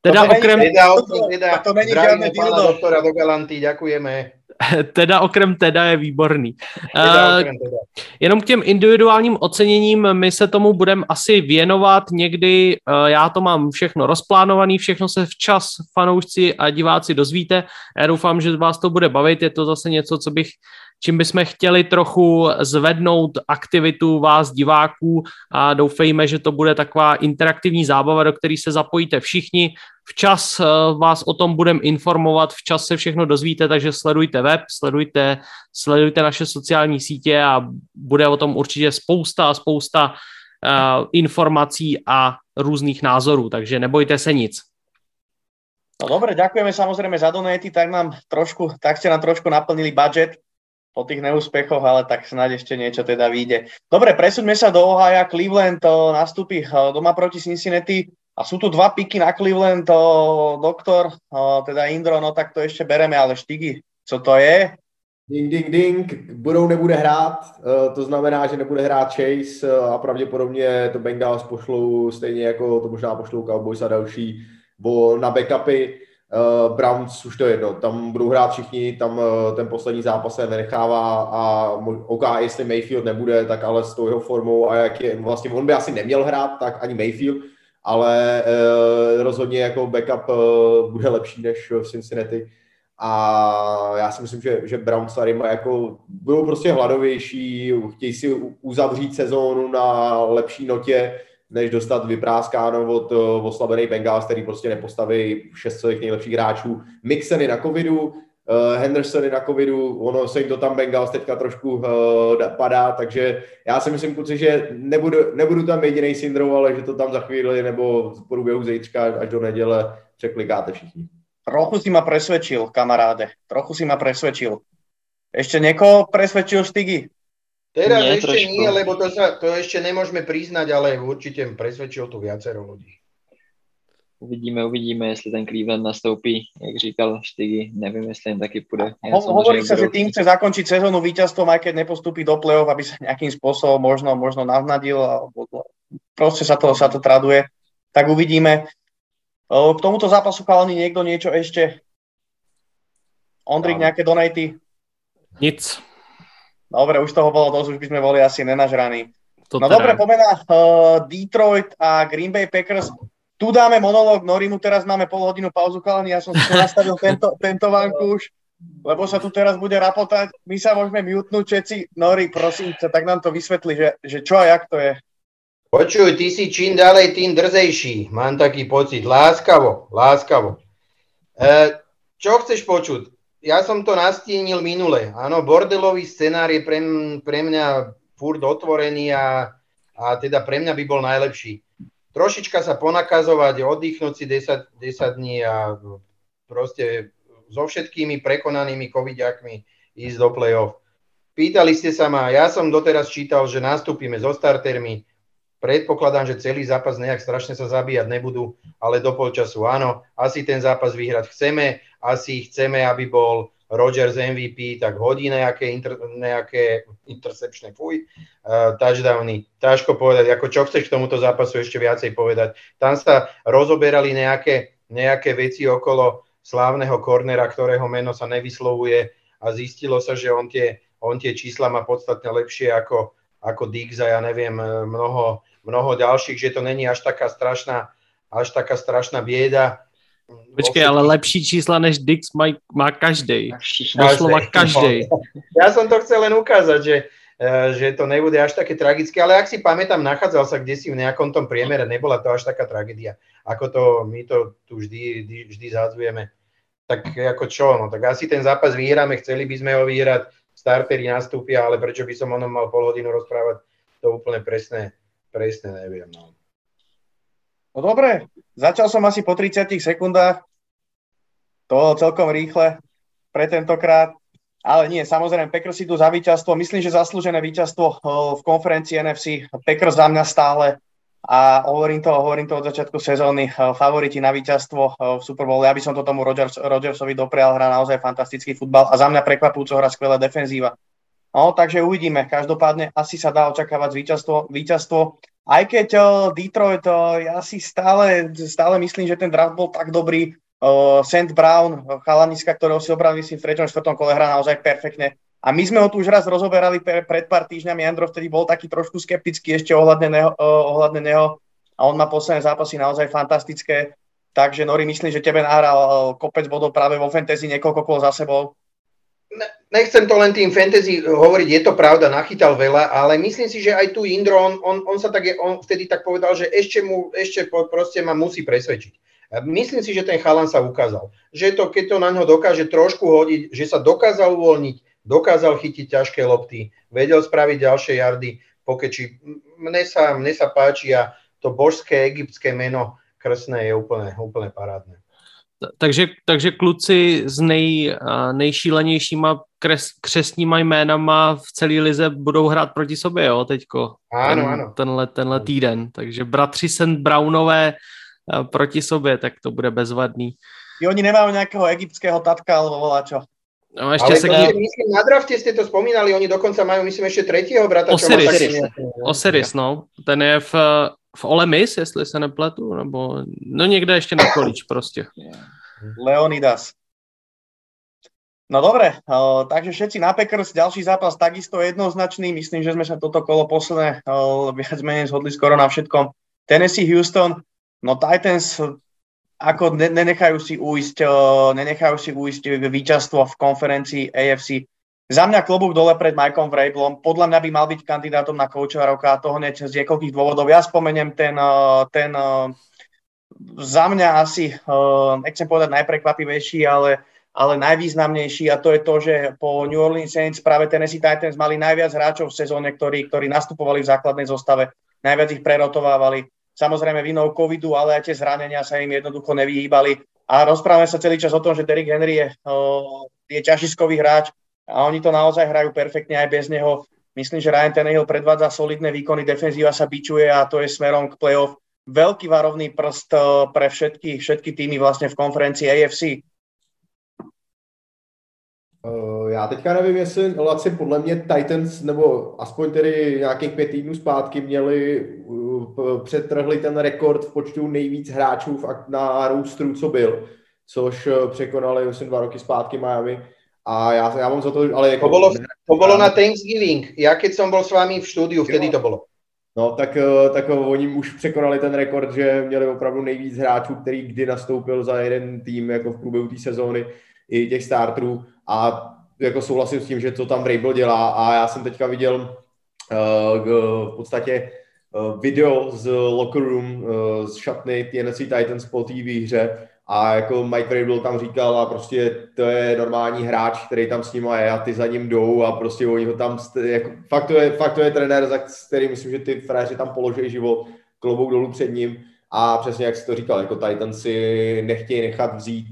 Teda to okrem... Teda, teda, to není žiadne dildo. doktora do Galanty, ďakujeme. teda okrem teda je výborný. Teda uh, teda. Jenom k těm individuálním oceněním, my se tomu budeme asi věnovat někdy, uh, já to mám všechno rozplánovaný, všechno se včas fanoušci a diváci dozvíte. Já doufám, že vás to bude bavit, je to zase něco, co bych čím bychom chtěli trochu zvednout aktivitu vás diváků a doufejme, že to bude taková interaktivní zábava, do které se zapojíte všichni. Včas eh, vás o tom budeme informovat, včas se všechno dozvíte, takže sledujte web, sledujte, sledujte naše sociální sítě a bude o tom určitě spousta a spousta uh, informací a různých názorů, takže nebojte se nic. No dobre, ďakujeme samozrejme za donaty, tak nám trošku, tak ste nám trošku naplnili budget po tých neúspechoch, ale tak snáď ešte niečo teda vyjde. Dobre, presuňme sa do Ohio. Cleveland to nastúpi eh, doma proti Cincinnati a sú tu dva piky na Cleveland, to doktor, eh, teda Indro, no tak to ešte bereme, ale Štigy, co to je? Ding, ding, ding, budou nebude hrát, eh, to znamená, že nebude hrát Chase a pravděpodobně to Bengals pošlou stejně jako to možná pošlou Cowboys a další bo na backupy Uh, Browns už to je jedno, tam budou hrát všichni, tam uh, ten poslední zápas se nenechává a OK, jestli Mayfield nebude, tak ale s tou jeho formou a jak je, vlastně on by asi neměl hrát, tak ani Mayfield, ale uh, rozhodně jako backup uh, bude lepší než v Cincinnati. A já si myslím, že, že Browns tady jako budou prostě hladovější, chtějí si uzavřít sezónu na lepší notě, než dostat vypráskáno od uh, oslabený Bengals, který prostě nepostaví šest svých nejlepších hráčů. Mixeny na covidu, uh, Hendersony na covidu, ono se jim to tam Bengals teďka trošku uh, padá, takže já si myslím, kluci, že nebudu, nebudu tam jediný syndrom, ale že to tam za chvíli nebo v průběhu zítřka až do neděle překlikáte všichni. Trochu si ma presvedčil, kamaráde. Trochu si ma presvedčil. Ešte niekoho presvedčil Štigy? Teraz nie, ešte trošku. nie, lebo to, sa, to ešte nemôžeme priznať, ale určite presvedčil tu viacero ľudí. Uvidíme, uvidíme, jestli ten Cleveland nastoupí, jak říkal Štygy, nevím, jestli jen taky půjde. Ja Ho, hovorí sa, že tým chce zakončiť sezónu víťazstvom, aj keď nepostupí do play-off, aby sa nejakým spôsobom možno, možno navnadil, alebo proste sa to, sa to traduje. Tak uvidíme. K tomuto zápasu chalani niekto niečo ešte? Ondrik, nejaké donaty? Nic. Dobre, už toho bolo dosť, už by sme boli asi nenažraní. To no teda... dobre, pomena uh, Detroit a Green Bay Packers. Tu dáme monológ Norimu, teraz máme pol hodinu pauzu, chalani, ja som si nastavil tento, tento vanku už, lebo sa tu teraz bude rapotať. My sa môžeme mutnúť všetci. Nori, prosím ťa, tak nám to vysvetli, že, že čo a jak to je. Počuj, ty si čím ďalej, tým drzejší. Mám taký pocit. Láskavo, láskavo. E, čo chceš počuť? Ja som to nastínil minule. Áno, bordelový scenár je pre, pre mňa furt otvorený a, a teda pre mňa by bol najlepší. Trošička sa ponakazovať, oddychnúť si 10, 10 dní a proste so všetkými prekonanými covidiakmi ísť do play-off. Pýtali ste sa ma, ja som doteraz čítal, že nastúpime so startermi, predpokladám, že celý zápas nejak strašne sa zabíjať nebudú, ale do polčasu áno, asi ten zápas vyhrať chceme, asi chceme, aby bol Rodgers MVP, tak hodí nejaké, inter, nejaké intercepčné, fuj, uh, touchdowny. Ťažko povedať, ako čo chceš k tomuto zápasu ešte viacej povedať. Tam sa rozoberali nejaké, nejaké veci okolo slávneho kornera, ktorého meno sa nevyslovuje a zistilo sa, že on tie, on tie čísla má podstatne lepšie ako, ako Diggs a ja neviem, e, mnoho, mnoho ďalších, že to není až taká strašná, až taká strašná bieda Počkej, ale lepší čísla než Dix má, má každý. Doslova každý. Ja som to chcel len ukázať, že, e, že to nebude až také tragické, ale ak si pamätám, nachádzal sa kde si v nejakom tom priemere, nebola to až taká tragédia, ako to my to tu vždy, vždy, vždy zadzujeme. Tak ako čo, no tak asi ten zápas vyhráme, chceli by sme ho vyhrať, starteri nastúpia, ale prečo by som o mal pol hodinu rozprávať, to úplne presne, presne neviem. No. No dobre, začal som asi po 30 sekundách. To celkom rýchle pre tentokrát. Ale nie, samozrejme, Packers si tu za víťazstvo. Myslím, že zaslúžené víťazstvo eh, v konferencii NFC. Packers za mňa stále a hovorím to, hovorím to od začiatku sezóny, eh, favoriti na víťazstvo eh, v Super Bowl. Ja by som to tomu Rodgers, Rodgersovi doprial, hrá naozaj fantastický futbal a za mňa prekvapujúco hra skvelá defenzíva. No, takže uvidíme. Každopádne asi sa dá očakávať víťazstvo, víťazstvo aj keď uh, Detroit, uh, ja si stále, stále myslím, že ten draft bol tak dobrý. Uh, St. Brown, chalaniska, ktorého si obrali myslím v 3. 4. kole hrá naozaj perfektne. A my sme ho tu už raz rozoberali pre, pred pár týždňami. Andro vtedy bol taký trošku skeptický ešte ohľadne neho, ohľadne neho. A on má posledné zápasy naozaj fantastické. Takže Nori, myslím, že tebe nahral kopec bodov práve vo fantasy niekoľko kol za sebou nechcem to len tým fantasy hovoriť, je to pravda, nachytal veľa, ale myslím si, že aj tu Indro, on, on, on sa tak, on vtedy tak povedal, že ešte mu, ešte proste ma musí presvedčiť. Myslím si, že ten chalan sa ukázal. Že to, keď to na ňo dokáže trošku hodiť, že sa dokázal uvoľniť, dokázal chytiť ťažké lopty, vedel spraviť ďalšie jardy, pokeči. Mne sa, mne sa páči a to božské egyptské meno krsné je úplne, úplne parádne. Takže, takže kluci s nej, nejšílenějšíma kres, křesníma jménama v celé lize budou hrát proti sobě, jo, teďko. Ano, ten, ano. Tenhle, tenhle týden. Takže bratři St. Brownové proti sobě, tak to bude bezvadný. I oni nemajú nejakého egyptského tatka alebo voláčo. No, ešte Ale sa to, myslím, na drafte ste to spomínali, oni dokonca majú, myslím, ešte tretieho brata. Osiris, čo Osiris, no. Ten je v, v Ole Miss, jestli se nepletu, nebo no někde ještě na količ prostě. Leonidas. No dobre, uh, takže všetci na Packers, ďalší zápas takisto jednoznačný, myslím, že sme sa toto kolo posledné uh, viac menej zhodli skoro na všetkom. Tennessee, Houston, no Titans ako ne, nenechajú si uísť, uh, nenechajú si uísť víťazstvo v konferencii AFC. Za mňa klobúk dole pred Mikeom Vrablom, podľa mňa by mal byť kandidátom na koučova roka a to hneď z niekoľkých dôvodov. Ja spomeniem ten, uh, ten uh, za mňa asi, uh, nechcem povedať najprekvapivejší, ale ale najvýznamnejší a to je to, že po New Orleans Saints práve Tennessee Titans mali najviac hráčov v sezóne, ktorí, ktorí nastupovali v základnej zostave, najviac ich prerotovávali. Samozrejme vinou covidu, ale aj tie zranenia sa im jednoducho nevyhýbali. A rozprávame sa celý čas o tom, že Derrick Henry je, je ťažiskový hráč a oni to naozaj hrajú perfektne aj bez neho. Myslím, že Ryan Tannehill predvádza solidné výkony, defenzíva sa bičuje a to je smerom k playoff veľký varovný prst pre všetky, všetky týmy vlastne v konferencii AFC Uh, já teďka nevím, jestli Laci podle mě Titans, nebo aspoň tedy nějakých pět týdnů zpátky měli, přetrhli ten rekord v počtu nejvíc hráčů na roostru, co byl, což uh, překonali, myslím, dva roky zpátky Miami. A já, já mám za to, ale jako... To bolo, to bolo na Thanksgiving. Ja keď som bol s vami v štúdiu, vtedy to bolo. No, tak, tak oni už překonali ten rekord, že měli opravdu nejvíc hráčů, který kdy nastoupil za jeden tým jako v průběhu té sezóny i těch starterů a jako souhlasím s tím, že to tam Vrabel dělá a já jsem teďka viděl uh, v podstatě uh, video z locker room, uh, z šatny Tennessee Titans po té výhře a jako Mike Vrabel tam říkal a prostě to je normální hráč, který tam s ním je a ty za ním jdou a prostě oni ho tam, jako, fakt, to je, fakt to je trenér, za který myslím, že ty fréři tam položí život, klobouk dolů před ním a přesně jak jsi to říkal, jako Titans si nechtějí nechat vzít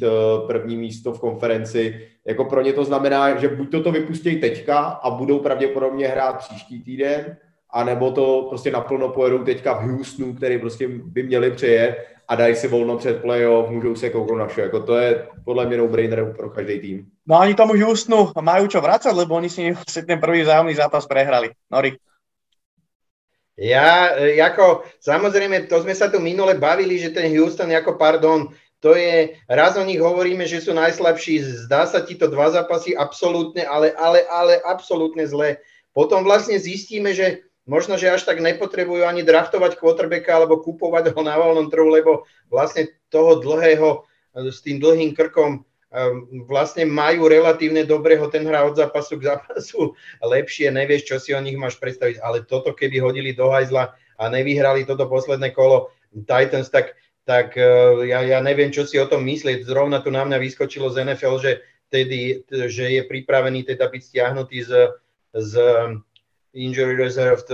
první místo v konferenci, jako pro ně to znamená, že buď toto vypustí teďka a budou pravděpodobně hrát příští týden, anebo to prostě naplno pojedou teďka v Houstonu, který prostě by měli přejet a dají si volno před playoff, můžou se kouknout na vše. Jako to je podle mě no-brainer pro každý tým. No ani tomu Houstonu majú čo vrácať, lebo oni si ten prvý vzájomný zápas prehrali. Nori. Ja, e, ako, samozrejme, to sme sa tu minule bavili, že ten Houston, ako, pardon, to je, raz o nich hovoríme, že sú najslabší, zdá sa ti to dva zápasy absolútne, ale, ale, ale absolútne zlé. Potom vlastne zistíme, že možno, že až tak nepotrebujú ani draftovať quarterbacka alebo kupovať ho na voľnom trhu, lebo vlastne toho dlhého, s tým dlhým krkom um, vlastne majú relatívne dobrého, ten hrá od zápasu k zápasu lepšie, nevieš, čo si o nich máš predstaviť, ale toto keby hodili do hajzla a nevyhrali toto posledné kolo Titans, tak tak e, ja, ja neviem, čo si o tom myslieť. Zrovna tu na mňa vyskočilo z NFL, že, tedy, že je pripravený teda byť stiahnutý z, z injury reserve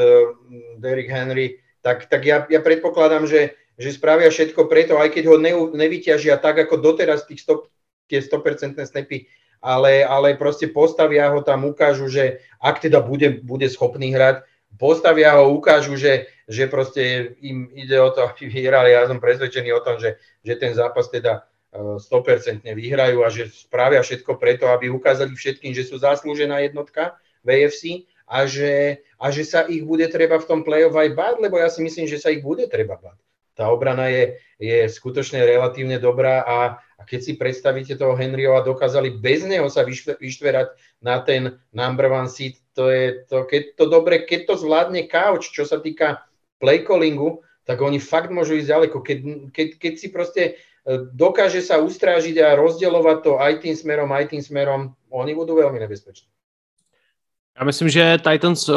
Derrick Henry, tak, tak ja, ja predpokladám, že, že spravia všetko preto, aj keď ho ne, nevyťažia tak, ako doteraz tých 100, tie 100% snapy, ale, ale proste postavia ho tam, ukážu, že ak teda bude, bude schopný hrať, postavia ho, ukážu, že, že proste im ide o to, aby vyhrali. Ja som presvedčený o tom, že, že ten zápas teda 100% e, vyhrajú a že spravia všetko preto, aby ukázali všetkým, že sú zaslúžená jednotka v AFC a že, a že sa ich bude treba v tom play-off aj báť, lebo ja si myslím, že sa ich bude treba báť. Tá obrana je, je skutočne relatívne dobrá a, a keď si predstavíte toho Henryho dokázali bez neho sa vyštverať na ten number one seat, to je to, keď to dobre, keď to zvládne couch, čo sa týka play callingu, tak oni fakt môžu ísť ďaleko. Keď, keď, keď si proste e, dokáže sa ustrážiť a rozdielovať to aj tým smerom, aj tým smerom, oni budú veľmi nebezpeční. Já myslím, že Titans e,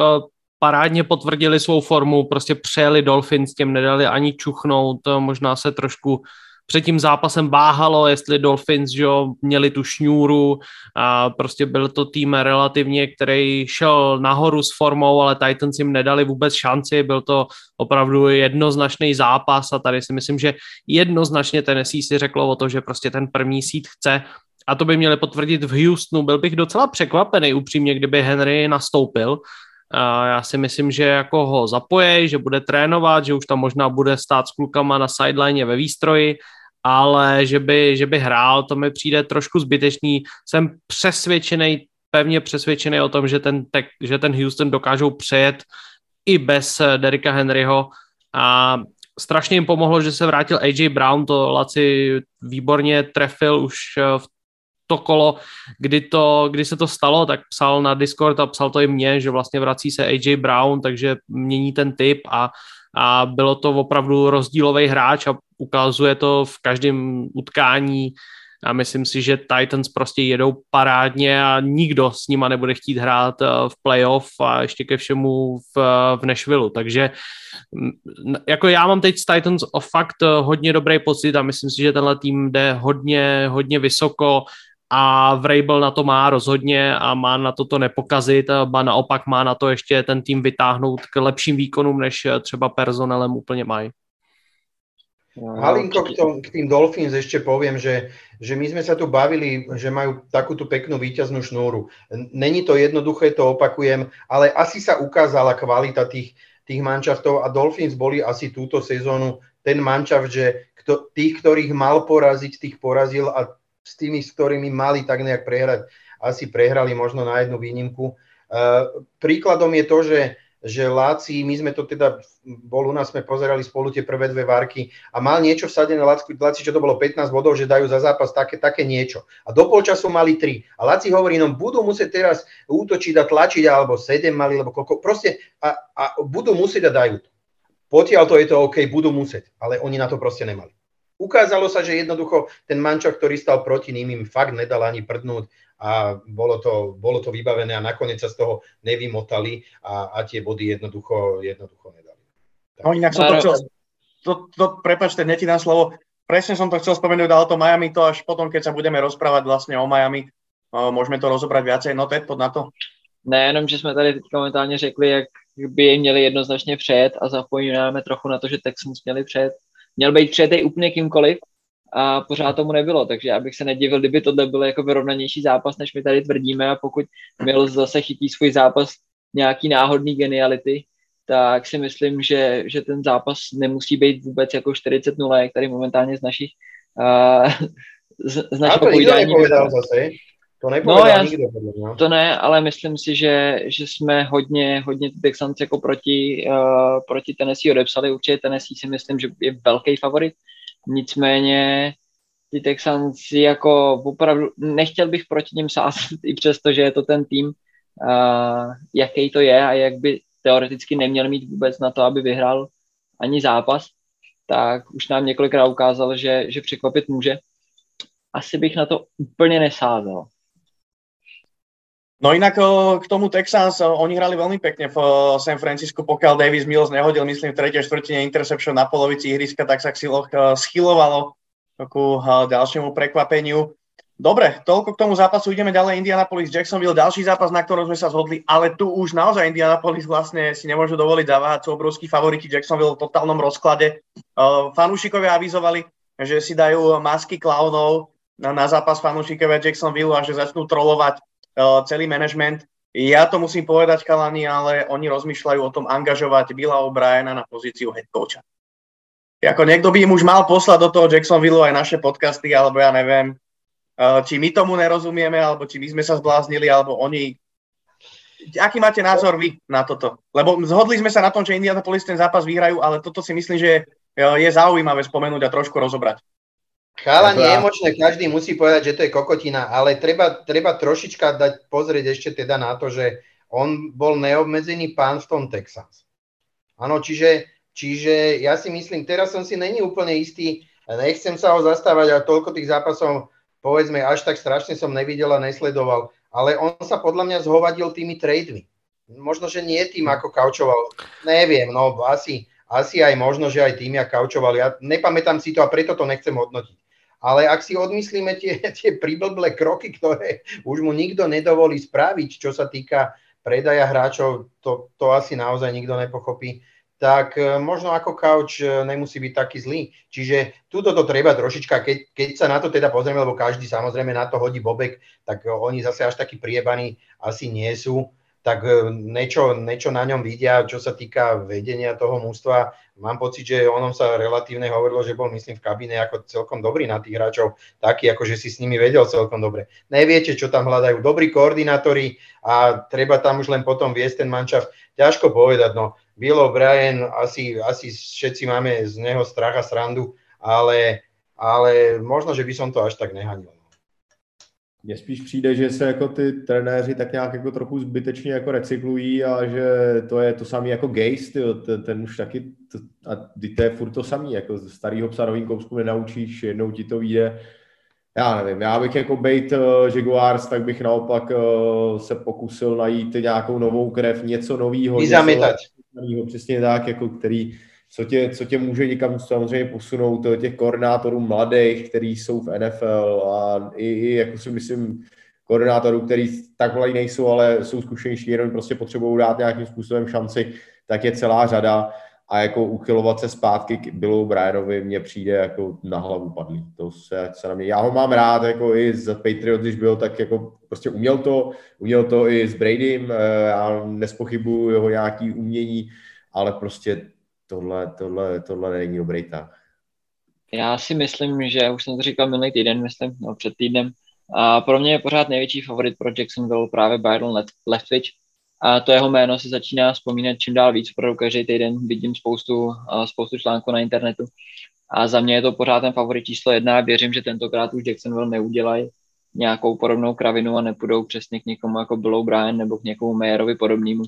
parádně potvrdili svou formu, prostě přejeli Dolphins, těm nedali ani čuchnout, možná se trošku před tím zápasem váhalo, jestli Dolphins že jo, měli tu šňůru a prostě byl to tým relativně, který šel nahoru s formou, ale Titans jim nedali vůbec šanci, byl to opravdu jednoznačný zápas a tady si myslím, že jednoznačně Tennessee si řeklo o to, že prostě ten první sít chce a to by měli potvrdit v Houstonu. Byl bych docela překvapený upřímně, kdyby Henry nastoupil, a já si myslím, že jako ho zapojí, že bude trénovat, že už tam možná bude stát s klukama na sideline ve výstroji ale že by, že by hrál, to mi přijde trošku zbytečný. Jsem přesvědčený, pevně přesvědčený o tom, že ten, že ten Houston dokážou přejet i bez Derika Henryho a strašně jim pomohlo, že se vrátil AJ Brown, to Laci výborně trefil už v to kolo, kdy, to, kdy se to stalo, tak psal na Discord a psal to i mně, že vlastně vrací se AJ Brown, takže mění ten typ a, a bylo to opravdu rozdílový hráč a ukazuje to v každém utkání a myslím si, že Titans prostě jedou parádně a nikdo s nima nebude chtít hrát eh, v playoff a ještě ke všemu v, v Nashville. Takže mm, jako já mám teď z Titans o fakt eh, hodně dobrý pocit a myslím si, že tenhle tým jde hodně, hodně vysoko a Vrabel na to má rozhodně a má na to to nepokazit, a naopak má na to ještě ten tým vytáhnout k lepším výkonům, než třeba personelem úplně mají. Halinko, k, tom, k tým Dolphins ešte poviem, že, že my sme sa tu bavili, že majú takúto peknú výťaznú šnúru. Není to jednoduché, to opakujem, ale asi sa ukázala kvalita tých, tých mančaftov a Dolphins boli asi túto sezónu ten mančaft, že kto, tých, ktorých mal poraziť, tých porazil a s tými, s ktorými mali tak nejak prehrať, asi prehrali možno na jednu výnimku. Uh, príkladom je to, že, že Láci, my sme to teda, bol u nás, sme pozerali spolu tie prvé dve varky a mal niečo vsadené Láci, Láci, čo to bolo 15 bodov, že dajú za zápas také, také niečo. A do polčasu mali 3. A Láci hovorí, no budú musieť teraz útočiť a tlačiť, alebo 7 mali, alebo koľko, proste a, a budú musieť a dajú to. Potiaľ to je to OK, budú musieť, ale oni na to proste nemali. Ukázalo sa, že jednoducho ten mančak, ktorý stal proti ním, im fakt nedal ani prdnúť a bolo to, bolo to vybavené a nakoniec sa z toho nevymotali a, a tie body jednoducho, jednoducho nedali. Tak. No inak som to chcel, to, to, prepačte, hneď na slovo, presne som to chcel spomenúť, ale to Miami to až potom, keď sa budeme rozprávať vlastne o Miami, môžeme to rozobrať viacej, no Ted, pod na to. Ne, jenom, že jsme tady teď momentálně řekli, jak by je měli jednoznačně před a zapomínáme trochu na to, že Texans měli před měl být přijetý úplně kýmkoliv a pořád tomu nebylo, takže já bych se nedivil, kdyby tohle byl jako vyrovnanější zápas, než my tady tvrdíme a pokud měl zase chytí svůj zápas nějaký náhodný geniality, tak si myslím, že, že ten zápas nemusí být vůbec jako 40-0, jak tady momentálně z našich uh, z, z našeho povídání. Zase. To no, já, nikdo, no. To ne, ale myslím si, že, že jsme hodně, hodně Texans jako proti, uh, proti Tennessee odepsali. Určitě Tennessee si myslím, že je velký favorit. Nicméně ty Texans jako opravdu, nechtěl bych proti ním sázet, i přesto, že je to ten tým, uh, jaký to je a jak by teoreticky neměl mít vůbec na to, aby vyhrál ani zápas, tak už nám několikrát ukázal, že, že překvapit může. Asi bych na to úplně nesázel. No inak k tomu Texans, oni hrali veľmi pekne v San Francisco, pokiaľ Davis Mills nehodil, myslím, v tretej štvrtine interception na polovici ihriska, tak sa schylovalo ku ďalšiemu prekvapeniu. Dobre, toľko k tomu zápasu. Ideme ďalej. Indianapolis, Jacksonville, ďalší zápas, na ktorom sme sa zhodli, ale tu už naozaj Indianapolis vlastne si nemôžu dovoliť zaváhať. Sú obrovskí favoriti Jacksonville v totálnom rozklade. Fanúšikovia avizovali, že si dajú masky klaunov na, na zápas fanúšikovia Jacksonville a že začnú trolovať celý management. Ja to musím povedať, Kalani, ale oni rozmýšľajú o tom angažovať Billa O'Briena na pozíciu head coacha. Ako niekto by im už mal poslať do toho Jacksonville aj naše podcasty, alebo ja neviem, či my tomu nerozumieme, alebo či my sme sa zbláznili, alebo oni. Aký máte názor vy na toto? Lebo zhodli sme sa na tom, že Indianapolis ten zápas vyhrajú, ale toto si myslím, že je zaujímavé spomenúť a trošku rozobrať. Chala nie je možné, každý musí povedať, že to je kokotina, ale treba, treba trošička dať pozrieť ešte teda na to, že on bol neobmedzený pán v tom Texas. Áno, čiže, čiže ja si myslím, teraz som si není úplne istý, nechcem sa ho zastávať, ale toľko tých zápasov, povedzme, až tak strašne som nevidel a nesledoval, ale on sa podľa mňa zhovadil tými trademi. Možno, že nie tým, ako kaučoval. Neviem, no asi, asi aj možno, že aj tým, ako kaučoval. Ja nepamätám si to a preto to nechcem hodnotiť. Ale ak si odmyslíme tie, tie priblblé kroky, ktoré už mu nikto nedovolí spraviť, čo sa týka predaja hráčov, to, to asi naozaj nikto nepochopí, tak e, možno ako couch e, nemusí byť taký zlý. Čiže túto to treba trošička, keď, keď sa na to teda pozrieme, lebo každý samozrejme na to hodí bobek, tak oni zase až takí priebaní asi nie sú tak e, niečo, niečo na ňom vidia, čo sa týka vedenia toho mústva. Mám pocit, že onom sa relatívne hovorilo, že bol, myslím, v kabíne ako celkom dobrý na tých hráčov, taký, ako že si s nimi vedel celkom dobre. Neviete, čo tam hľadajú. Dobrí koordinátori a treba tam už len potom viesť ten mančav. Ťažko povedať, no Bill O'Brien, asi, asi všetci máme z neho strach a srandu, ale, ale možno, že by som to až tak nehanil. Mně spíš přijde, že se jako ty trenéři tak nějak jako trochu zbytečně jako recyklují a že to je to samé jako Gaze, ten, ten už taky, to, a to je furt to samý, jako starýho psa novým kousku nenaučíš, jednou ti to vyjde. Já nevím, já bych jako bejt uh, Jaguars, tak bych naopak uh, se pokusil najít nějakou novou krev, něco nového. Něco, přesně tak, jako který, co tě, co tě může někam samozřejmě posunout těch koordinátorů mladých, kteří jsou v NFL a i, i jako si myslím, koordinátorů, který tak mladí nejsou, ale jsou zkušenější, jenom prostě potřebují dát nějakým způsobem šanci, tak je celá řada a jako uchylovat se zpátky k Billu Bryanovi mně přijde jako na hlavu padlý. To se, se na mě, já ho mám rád, jako i z Patriot, když byl, tak jako prostě uměl to, uměl to i s Bradym, eh, já nespochybuju jeho nějaký umění, ale prostě tohle, tohle, tohle není dobrý tak. Já si myslím, že už jsem to říkal minulý týden, myslím, no před týdnem, a pro mě je pořád největší favorit pro Jacksonville právě Byron Leftwich. A to jeho jméno se začíná vzpomínat čím dál víc, protože každý týden vidím spoustu, spoustu článků na internetu. A za mě je to pořád ten favorit číslo jedna věřím, že tentokrát už Jacksonville neudělají nějakou podobnou kravinu a nepůjdou přesně k někomu jako Bill Brian nebo k někomu Mayerovi podobnému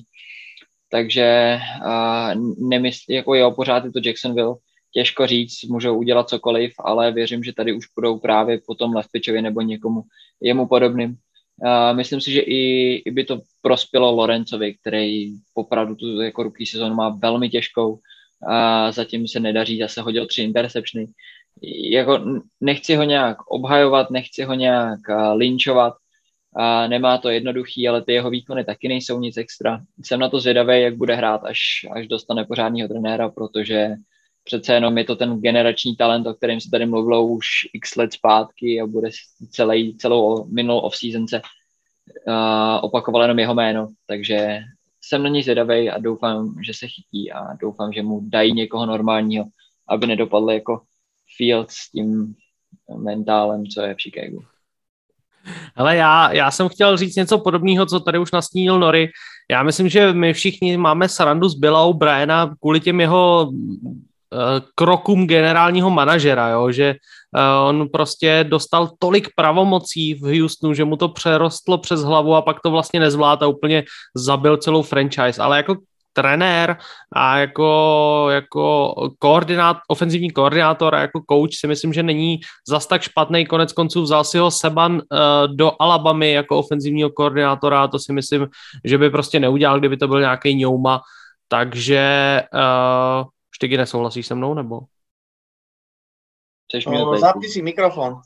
takže uh, nemysl, jako jo, pořád je to Jacksonville, těžko říct, můžou udělat cokoliv, ale věřím, že tady už budou právě po tom Leftpičovi nebo někomu jemu podobným. Uh, myslím si, že i, i by to prospělo Lorencovi, který opravdu tu jako ruky sezónu má velmi těžkou a zatím se nedaří, zase hodil tři interceptiony. Jako nechci ho nějak obhajovat, nechci ho nějak uh, linčovat, a nemá to jednoduchý, ale ty jeho výkony taky nejsou nic extra. Jsem na to zvědavý, jak bude hrát, až, až dostane pořádního trenéra, protože přece jenom je to ten generační talent, o kterém se tady mluvilo už x let zpátky a bude celý, celou minulou off-season se uh, opakoval jenom jeho jméno, takže jsem na něj zvědavý a doufám, že se chytí a doufám, že mu dají někoho normálního, aby nedopadl jako Field s tím mentálem, co je v Chicagu. Ale já, já jsem chtěl říct něco podobného, co tady už nastínil Nory. Já myslím, že my všichni máme srandu s Billou Briana kvůli těm jeho uh, krokům generálního manažera, jo? že uh, on prostě dostal tolik pravomocí v Houstonu, že mu to přerostlo přes hlavu a pak to vlastně nezvládl a úplně zabil celou franchise. Ale jako trenér a jako, jako koordinát, ofenzivní koordinátor a jako coach si myslím, že není zas tak špatný. Konec konců vzal si ho Seban uh, do Alabamy jako ofenzivního koordinátora a to si myslím, že by prostě neudělal, kdyby to byl nějaký ňouma. Takže uh, Štygy nesouhlasíš se mnou, nebo? Chceš mi no, zapni si mikrofon.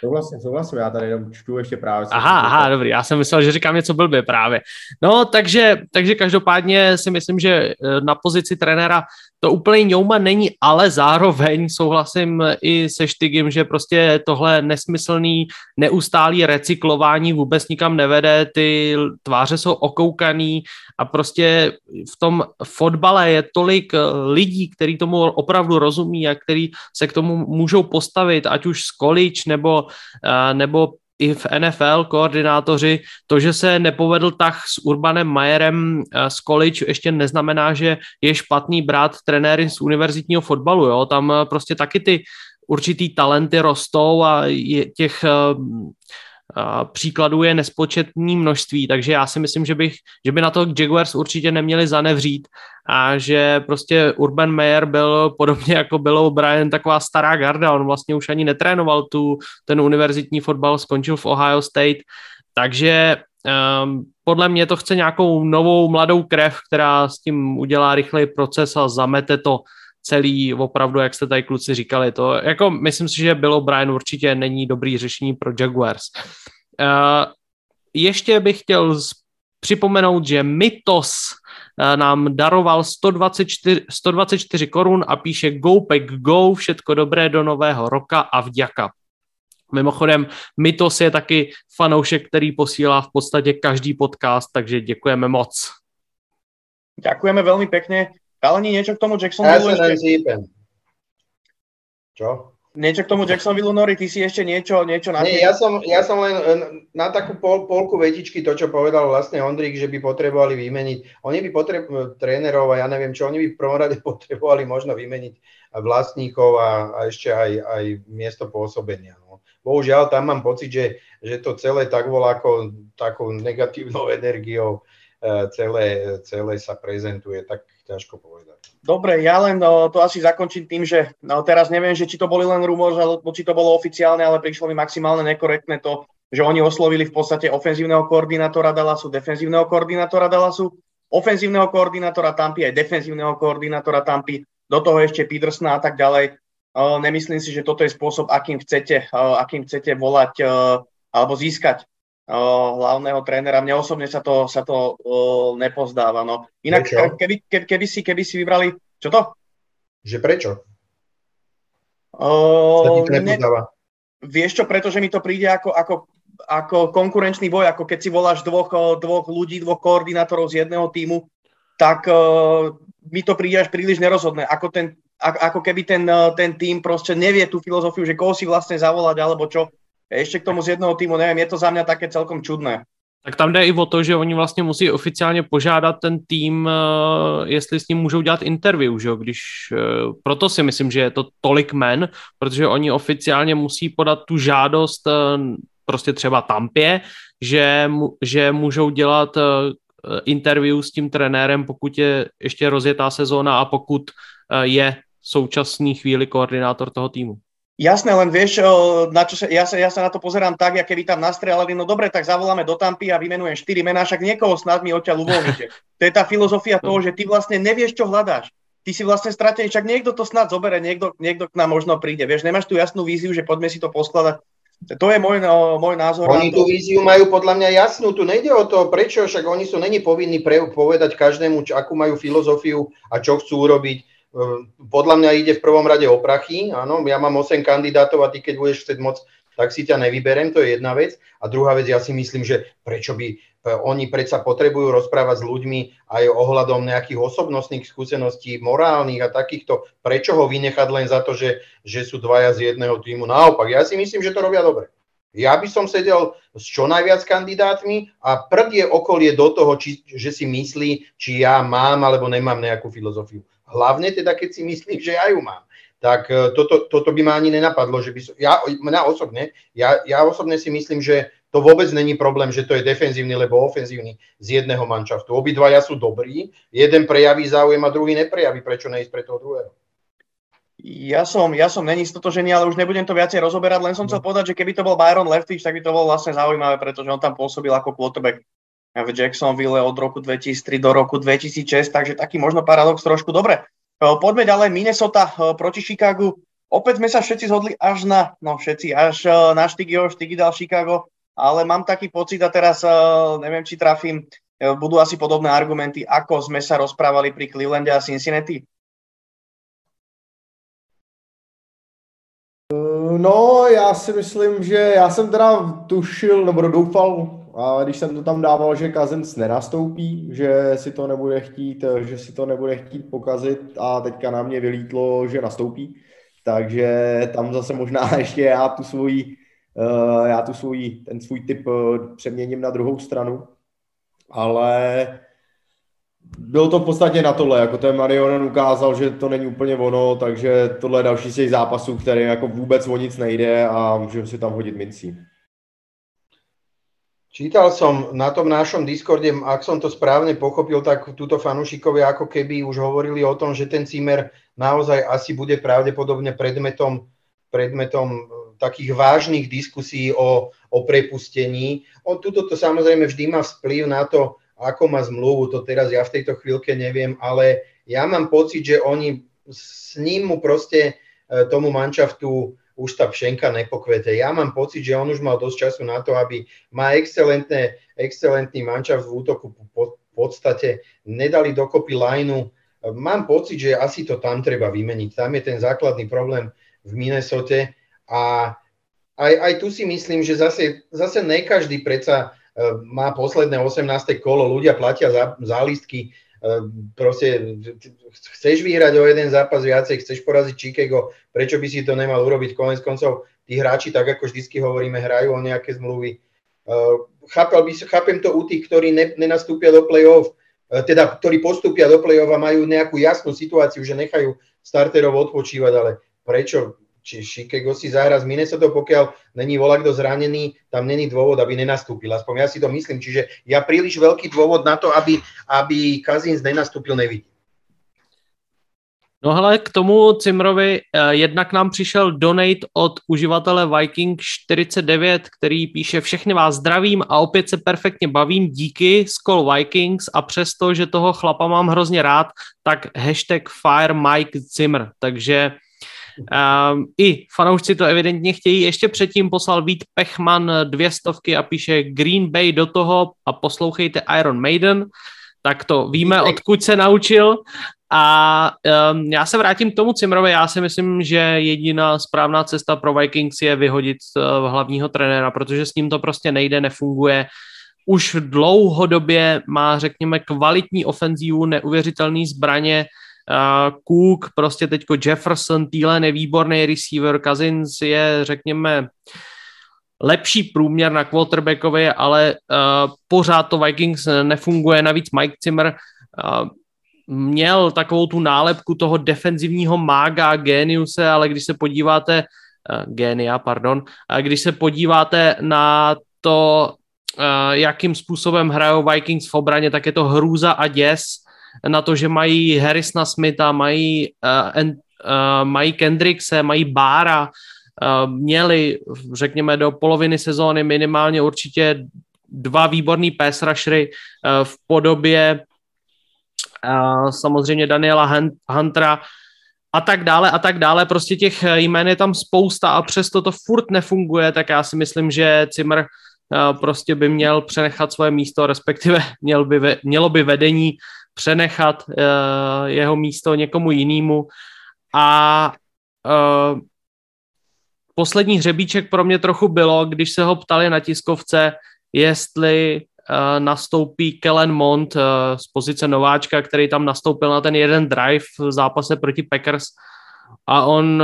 Souhlasím, souhlasím, já tady jenom čtu ještě právě. Aha, aha, dobrý, já jsem myslel, že říkám něco blbě právě. No, takže, takže každopádně si myslím, že eh, na pozici trenéra to úplně ňouma není, ale zároveň souhlasím i se Štygem, že prostě tohle nesmyslný, neustálý recyklování vůbec nikam nevede, ty tváře jsou okoukaný a prostě v tom fotbale je tolik lidí, kteří tomu opravdu rozumí a který se k tomu můžou postavit, ať už z college nebo, eh, nebo i v NFL koordinátoři, to, že se nepovedl tak s Urbanem Majerem eh, z college, ještě neznamená, že je špatný brát trenéry z univerzitního fotbalu, jo? tam eh, prostě taky ty určitý talenty rostou a je těch příkladů je nespočetný množství, takže já si myslím, že, bych, že by na to Jaguars určitě neměli zanevřít a že prostě Urban Meyer byl podobně jako byl Brian taková stará garda, on vlastně už ani netrénoval tu, ten univerzitní fotbal, skončil v Ohio State, takže um, podle mě to chce nějakou novou mladou krev, která s tím udělá rychlej proces a zamete to celý, opravdu, jak jste tady kluci říkali, to jako myslím si, že bylo Brian určitě není dobrý řešení pro Jaguars. Uh, ještě bych chtěl připomenout, že Mytos uh, nám daroval 124, 124 korun a píše Go Pack Go, všetko dobré do nového roka a vďaka. Mimochodem, Mytos je taky fanoušek, který posílá v podstatě každý podcast, takže děkujeme moc. Ďakujeme veľmi pekne. Kalani, niečo k tomu Jacksonu? Ja sa ešte... Čo? Niečo k tomu Jacksonville, Nori, ty si ešte niečo, niečo na Nie, ja som, ja som len na takú pol, polku vetičky to, čo povedal vlastne Ondrik, že by potrebovali vymeniť. Oni by potrebovali trénerov a ja neviem čo, oni by v prvom rade potrebovali možno vymeniť vlastníkov a, a ešte aj, aj miesto pôsobenia. No. Bohužiaľ, tam mám pocit, že, že to celé tak bolo ako takou negatívnou energiou celé, celé sa prezentuje, tak ťažko povedať. Dobre, ja len no, to asi zakončím tým, že no, teraz neviem, že či to boli len rumor, alebo či to bolo oficiálne, ale prišlo mi maximálne nekorektné to, že oni oslovili v podstate ofenzívneho koordinátora Dallasu, defenzívneho koordinátora Dallasu, ofenzívneho koordinátora Tampy, aj defenzívneho koordinátora Tampy, do toho ešte Petersona a tak ďalej. Nemyslím si, že toto je spôsob, akým chcete, akým chcete volať alebo získať hlavného trénera. Mne osobne sa to, sa to uh, nepozdáva. No. Inak, prečo? keby, keby, keby, si, keby si vybrali... Čo to? Že prečo? Uh, ne, vieš čo, pretože mi to príde ako, ako, ako konkurenčný boj, ako keď si voláš dvoch, dvoch ľudí, dvoch koordinátorov z jedného týmu, tak uh, mi to príde až príliš nerozhodné. Ako, ten, ako keby ten, ten tým proste nevie tú filozofiu, že koho si vlastne zavolať alebo čo ještě k tomu z jednoho týmu, nevím, je to za mě také celkom čudné. Tak tam jde i o to, že oni vlastně musí oficiálně požádat ten tým, eh, jestli s ním můžou dělat interview, že jo? Když, eh, proto si myslím, že je to tolik men, protože oni oficiálně musí podat tu žádost eh, prostě třeba Tampě, že, že můžou dělat interview s tím trenérem, pokud je ještě rozjetá sezóna a pokud je současný chvíli koordinátor toho týmu. Jasné, len vieš, na čo sa, ja, sa, ja sa na to pozerám tak, ja keby tam nastrelali, no dobre, tak zavoláme do Tampy a vymenujem 4 mená, však niekoho snad mi odtiaľ uvoľníte. To je tá filozofia toho, že ty vlastne nevieš, čo hľadáš. Ty si vlastne stratený, však niekto to snad zobere, niekto, niekto k nám možno príde. Vieš, nemáš tu jasnú víziu, že poďme si to poskladať. To je môj, no, môj názor. Oni tú víziu majú podľa mňa jasnú. Tu nejde o to, prečo, však oni sú není povinní pre, povedať každému, čo, akú majú filozofiu a čo chcú urobiť podľa mňa ide v prvom rade o prachy. Áno, ja mám 8 kandidátov a ty keď budeš chcieť moc, tak si ťa nevyberem, to je jedna vec. A druhá vec, ja si myslím, že prečo by e, oni predsa potrebujú rozprávať s ľuďmi aj ohľadom nejakých osobnostných skúseností, morálnych a takýchto. Prečo ho vynechať len za to, že, že sú dvaja z jedného týmu? Naopak, ja si myslím, že to robia dobre. Ja by som sedel s čo najviac kandidátmi a prd je okolie do toho, či, že si myslí, či ja mám alebo nemám nejakú filozofiu. Hlavne teda, keď si myslím, že ja ju mám. Tak e, toto, toto by ma ani nenapadlo, že by som, ja, mňa osobne, ja, ja osobne si myslím, že to vôbec není problém, že to je defenzívny alebo ofenzívny z jedného manšaftu. Obidvaja sú dobrí, jeden prejaví záujem a druhý neprejaví, prečo neísť pre toho druhého. Ja som, ja som není stotožený, ale už nebudem to viacej rozoberať, len som chcel no. povedať, že keby to bol Byron Leftwich, tak by to bolo vlastne zaujímavé, pretože on tam pôsobil ako quarterback v Jacksonville od roku 2003 do roku 2006, takže taký možno paradox trošku. Dobre, e, poďme ďalej. Minnesota e, proti Chicagu. Opäť sme sa všetci zhodli až na, no všetci, až e, na Štigio, Štigy dal Chicago, ale mám taký pocit a teraz neviem, či trafím, budú asi podobné argumenty, ako sme sa rozprávali pri Clevelande a Cincinnati. No, já si myslím, že já jsem teda tušil, nebo doufal, a když jsem to tam dával, že Kazens nenastoupí, že si to nebude chtít, že si to nebude chtít pokazit a teďka na mě vylítlo, že nastoupí. Takže tam zase možná ještě já tu svůj, eh, já tu svůj, ten svůj typ eh, přeměním na druhou stranu. Ale bylo to v podstatě na tohle, jako ten Marionen ukázal, že to není úplně ono, takže tohle je další z těch zápasů, který jako vůbec o nic nejde a můžeme si tam hodit mincí. Čítal som na tom našom Discorde, ak som to správne pochopil, tak túto fanúšikovia ako keby už hovorili o tom, že ten Cimer naozaj asi bude pravdepodobne predmetom, predmetom e, takých vážnych diskusí o, o prepustení. On tuto to samozrejme vždy má vplyv na to, ako má zmluvu, to teraz ja v tejto chvíľke neviem, ale ja mám pocit, že oni s ním mu proste e, tomu manšaftu už tá pšenka nepokvete. Ja mám pocit, že on už mal dosť času na to, aby má excelentné, excelentný mančav v útoku v podstate nedali dokopy lineu. Mám pocit, že asi to tam treba vymeniť. Tam je ten základný problém v Minnesote a aj, aj tu si myslím, že zase, zase ne každý predsa e, má posledné 18. kolo, ľudia platia za, za lístky proste chceš vyhrať o jeden zápas viacej, chceš poraziť Chicago, prečo by si to nemal urobiť? Konec koncov tí hráči, tak ako vždycky hovoríme, hrajú o nejaké zmluvy. Chápal by, chápem to u tých, ktorí ne, nenastúpia do play-off, teda ktorí postúpia do play-off a majú nejakú jasnú situáciu, že nechajú starterov odpočívať, ale prečo či Chicago si zahra z Minnesota, pokiaľ není volá kto zranený, tam není dôvod, aby nenastúpil. Aspoň ja si to myslím. Čiže ja príliš veľký dôvod na to, aby, aby Kazins nenastúpil, nevidím. No hele, k tomu Cimrovi, eh, jednak nám přišel donate od uživatele Viking 49, který píše všechny vás zdravím a opět se perfektně bavím, díky Skull Vikings a přesto, že toho chlapa mám hrozně rád, tak hashtag Fire Mike Zimmer, takže Um, I fanoušci to evidentně chtějí. Ještě předtím poslal Vít Pechman dvě stovky a píše Green Bay do toho a poslouchejte Iron Maiden. Tak to víme, odkud se naučil. A um, já se vrátím k tomu Cimrovi. Já si myslím, že jediná správná cesta pro Vikings je vyhodit uh, hlavního trenéra, protože s ním to prostě nejde, nefunguje. Už dlouhodobě má, řekněme, kvalitní ofenzívu, neuvěřitelný zbraně, Cook, prostě teďko Jefferson, Thielen je receiver, Cousins je, řekněme, lepší průměr na quarterbackovi, ale uh, pořád to Vikings nefunguje. Navíc Mike Zimmer uh, měl takovou tu nálepku toho defenzivního mága, geniuse, ale když se podíváte, uh, genia, pardon, a když se podíváte na to, uh, jakým způsobem hrajou Vikings v obraně, tak je to hrůza a děs na to, že mají Harrisona Smitha, mají, uh, and, uh, mají Kendrickse, mají Bára, uh, měli, řekněme, do poloviny sezóny minimálně určitě dva výborný pass rushery uh, v podobě uh, samozřejmě Daniela Huntera a tak dále a tak dále. Prostě těch jmén je tam spousta a přesto to furt nefunguje, tak já si myslím, že uh, prostě by měl přenechat svoje místo, respektive měl by, mělo by vedení přenechat uh, jeho místo někomu jinému. A uh, poslední hřebíček pro mě trochu bylo, když se ho ptali na tiskovce, jestli uh, nastoupí Kellen Mond z pozice nováčka, který tam nastoupil na ten jeden drive v zápase proti Packers a on,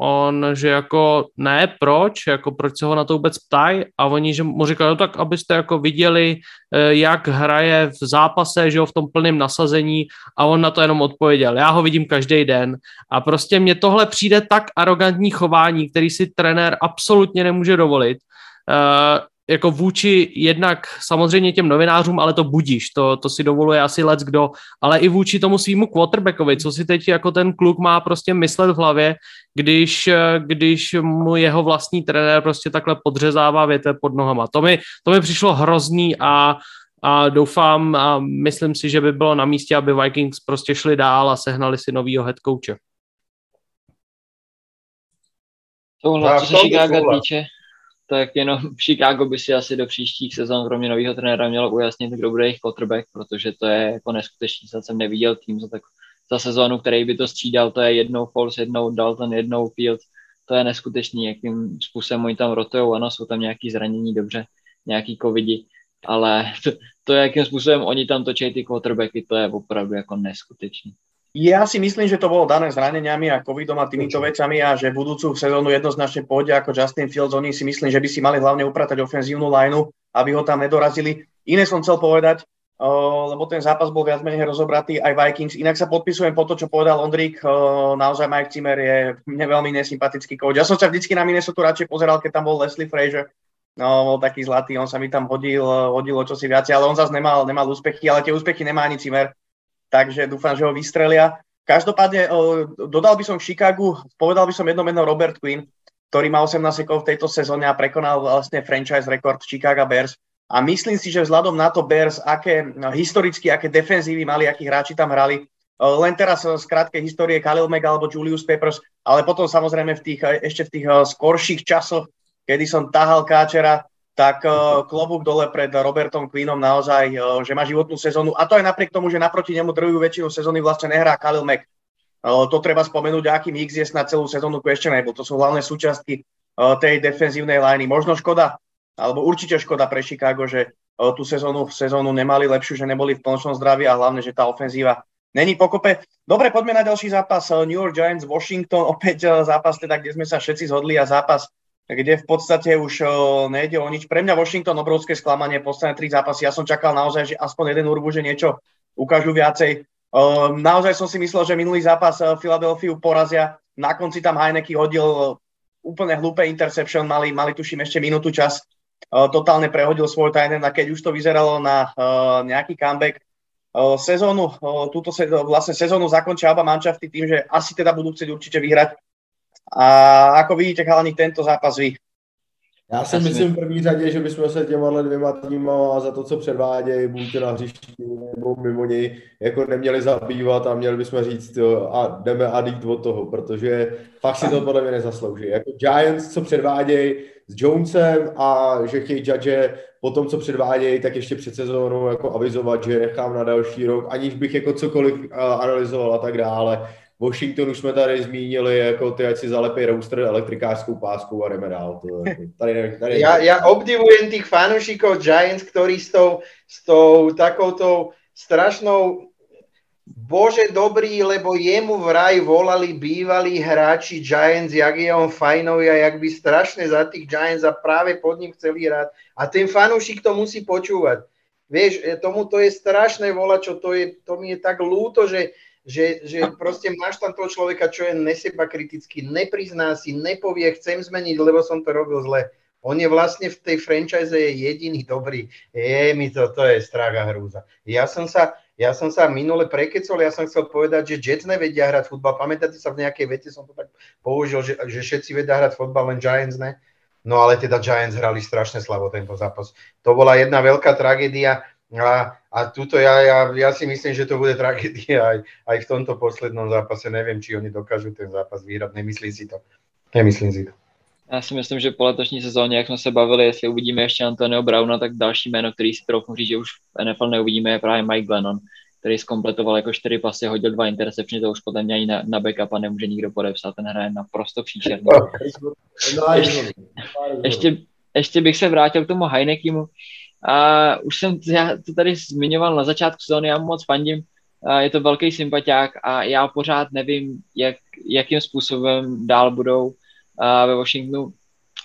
on, že jako ne, proč, jako proč se ho na to vůbec ptají? A oni, že mu říkali, no tak abyste jako viděli, eh, jak hraje v zápase, že jo, v tom plném nasazení. A on na to jenom odpověděl, já ho vidím každý den. A prostě mně tohle přijde tak arrogantní chování, který si trenér absolutně nemůže dovolit, uh, jako vůči jednak samozřejmě těm novinářům, ale to budíš, to, to si dovoluje asi lec kdo, ale i vůči tomu svýmu quarterbackovi, co si teď jako ten kluk má prostě myslet v hlavě, když, když mu jeho vlastní trenér prostě takhle podřezává větev pod nohama. To mi, to mi přišlo hrozný a, a doufám a myslím si, že by bylo na místě, aby Vikings prostě šli dál a sehnali si novýho head coache. Tohle, co se Chicago týče, tak jenom Chicago by si asi do příštích sezon kromě nového trenéra mělo ujasnit, kdo bude jejich quarterback, protože to je jako neskutečný, jsem neviděl tým za, tak, za sezónu, který by to střídal, to je jednou Foles, jednou Dalton, jednou Field, to je neskutečný, jakým způsobem oni tam rotujou, ano, jsou tam nějaký zranění, dobře, nějaký covidi, ale to, to, jakým způsobem oni tam točí ty quarterbacky, to je opravdu jako neskutečný. Ja si myslím, že to bolo dané zraneniami a covidom a týmito vecami a že budúcu sezónu jednoznačne pôjde ako Justin Fields. Oni si myslím, že by si mali hlavne upratať ofenzívnu lineu, aby ho tam nedorazili. Iné som chcel povedať, lebo ten zápas bol viac menej rozobratý aj Vikings. Inak sa podpisujem po to, čo povedal Ondrík. Naozaj Mike Zimmer je mne veľmi nesympatický coach. Ja som sa vždycky na Minnesota radšej pozeral, keď tam bol Leslie Frazier. No, bol taký zlatý, on sa mi tam hodil, hodilo čosi viac, ale on zase nemal, nemal úspechy, ale tie úspechy nemá ani Zimmer takže dúfam, že ho vystrelia. Každopádne dodal by som Chicagu, povedal by som jedno meno Robert Quinn, ktorý má 18 sekov v tejto sezóne a prekonal vlastne franchise rekord Chicago Bears. A myslím si, že vzhľadom na to Bears, aké no, historicky, aké defenzívy mali, akí hráči tam hrali, len teraz z krátkej histórie Khalil Mack alebo Julius Peppers, ale potom samozrejme v tých, ešte v tých skorších časoch, kedy som tahal káčera, tak uh, klobúk dole pred Robertom Queenom naozaj, uh, že má životnú sezónu. A to aj napriek tomu, že naproti nemu druhú väčšinu sezóny vlastne nehrá Khalil Mack. Uh, to treba spomenúť, aký mix je na celú sezónu questionable. To sú hlavné súčiastky uh, tej defenzívnej liney. Možno škoda, alebo určite škoda pre Chicago, že tú sezónu, sezónu nemali lepšiu, že neboli v plnočnom zdraví a hlavne, že tá ofenzíva není pokope. Dobre, poďme na ďalší zápas. New York Giants, Washington, opäť zápas, teda, kde sme sa všetci zhodli a zápas, kde v podstate už nejde o nič. Pre mňa Washington obrovské sklamanie, posledné tri zápasy. Ja som čakal naozaj, že aspoň jeden urbu, že niečo ukážu viacej. Naozaj som si myslel, že minulý zápas Philadelphia porazia. Na konci tam Heineke hodil úplne hlúpe interception, mali, mali tuším ešte minútu čas totálne prehodil svoj tajnen a keď už to vyzeralo na nejaký comeback, sezónu, túto se, vlastne sezónu zakončia oba manšafty tým, že asi teda budú chcieť určite vyhrať. A ako vidíte, chalani, tento zápas vy. Já si myslím v první řadě, že bychom se těma dvěma týmama za to, co předvádějí, buď na hřišti nebo mimo něj, jako neměli zabývat a měli bychom říct, jo, a jdeme a jít od toho, protože fakt si to podle mě nezaslouží. Jako Giants, co předvádějí s Jonesem a že chtějí judge po tom, co předvádějí, tak ještě před sezónou jako avizovat, že nechám na další rok, aniž bych jako cokoliv uh, analyzoval a tak dále Washington už jsme tady zmínili, jako ty, ať si zalepí rouster elektrikářskou páskou a jdeme dál. To, tady, nevím, tady ja, ja obdivujem tých fanúšikov Giants, ktorí s tou, s tou takouto strašnou Bože dobrý, lebo jemu vraj volali bývalí hráči Giants, jak je on fajnový a jak by strašne za tých Giants a práve pod ním chceli hrať. A ten fanúšik to musí počúvať. Vieš, tomu to je strašné volačo, to, je, to mi je tak lúto, že že, že proste máš tam toho človeka, čo je neseba kritický, neprizná si, nepovie, chcem zmeniť, lebo som to robil zle. On je vlastne v tej franchise je jediný dobrý. Je mi to, to je strach hrúza. Ja som sa, ja som sa minule prekecol, ja som chcel povedať, že Jets nevedia hrať futbal. Pamätáte sa v nejakej vete, som to tak použil, že, že všetci vedia hrať futbal, len Giants ne. No ale teda Giants hrali strašne slabo tento zápas. To bola jedna veľká tragédia a, a tuto ja, ja, ja si myslím, že to bude tragédia aj, aj v tomto poslednom zápase. Neviem, či oni dokážu ten zápas vyhrať. Nemyslím si to. Nemyslím si to. Já si myslím, že po letošní sezóně, jak jsme se bavili, jestli uvidíme ještě Antonio Brauna, tak další jméno, který si trochu říct, že už v NFL neuvidíme, je právě Mike Glennon, který zkompletoval jako čtyři pasy, hodil dva intercepční, to už potom ani na, na backup a nemůže nikdo podepsat, ten hraje naprosto příšerný. ještě, ještě, ještě bych se vrátil k tomu Heinekimu, a už jsem já to tady zmiňoval na začátku sezóny, já mu moc fandím, a je to velký sympatiák a já pořád nevím, jak, jakým způsobem dál budou a ve Washingtonu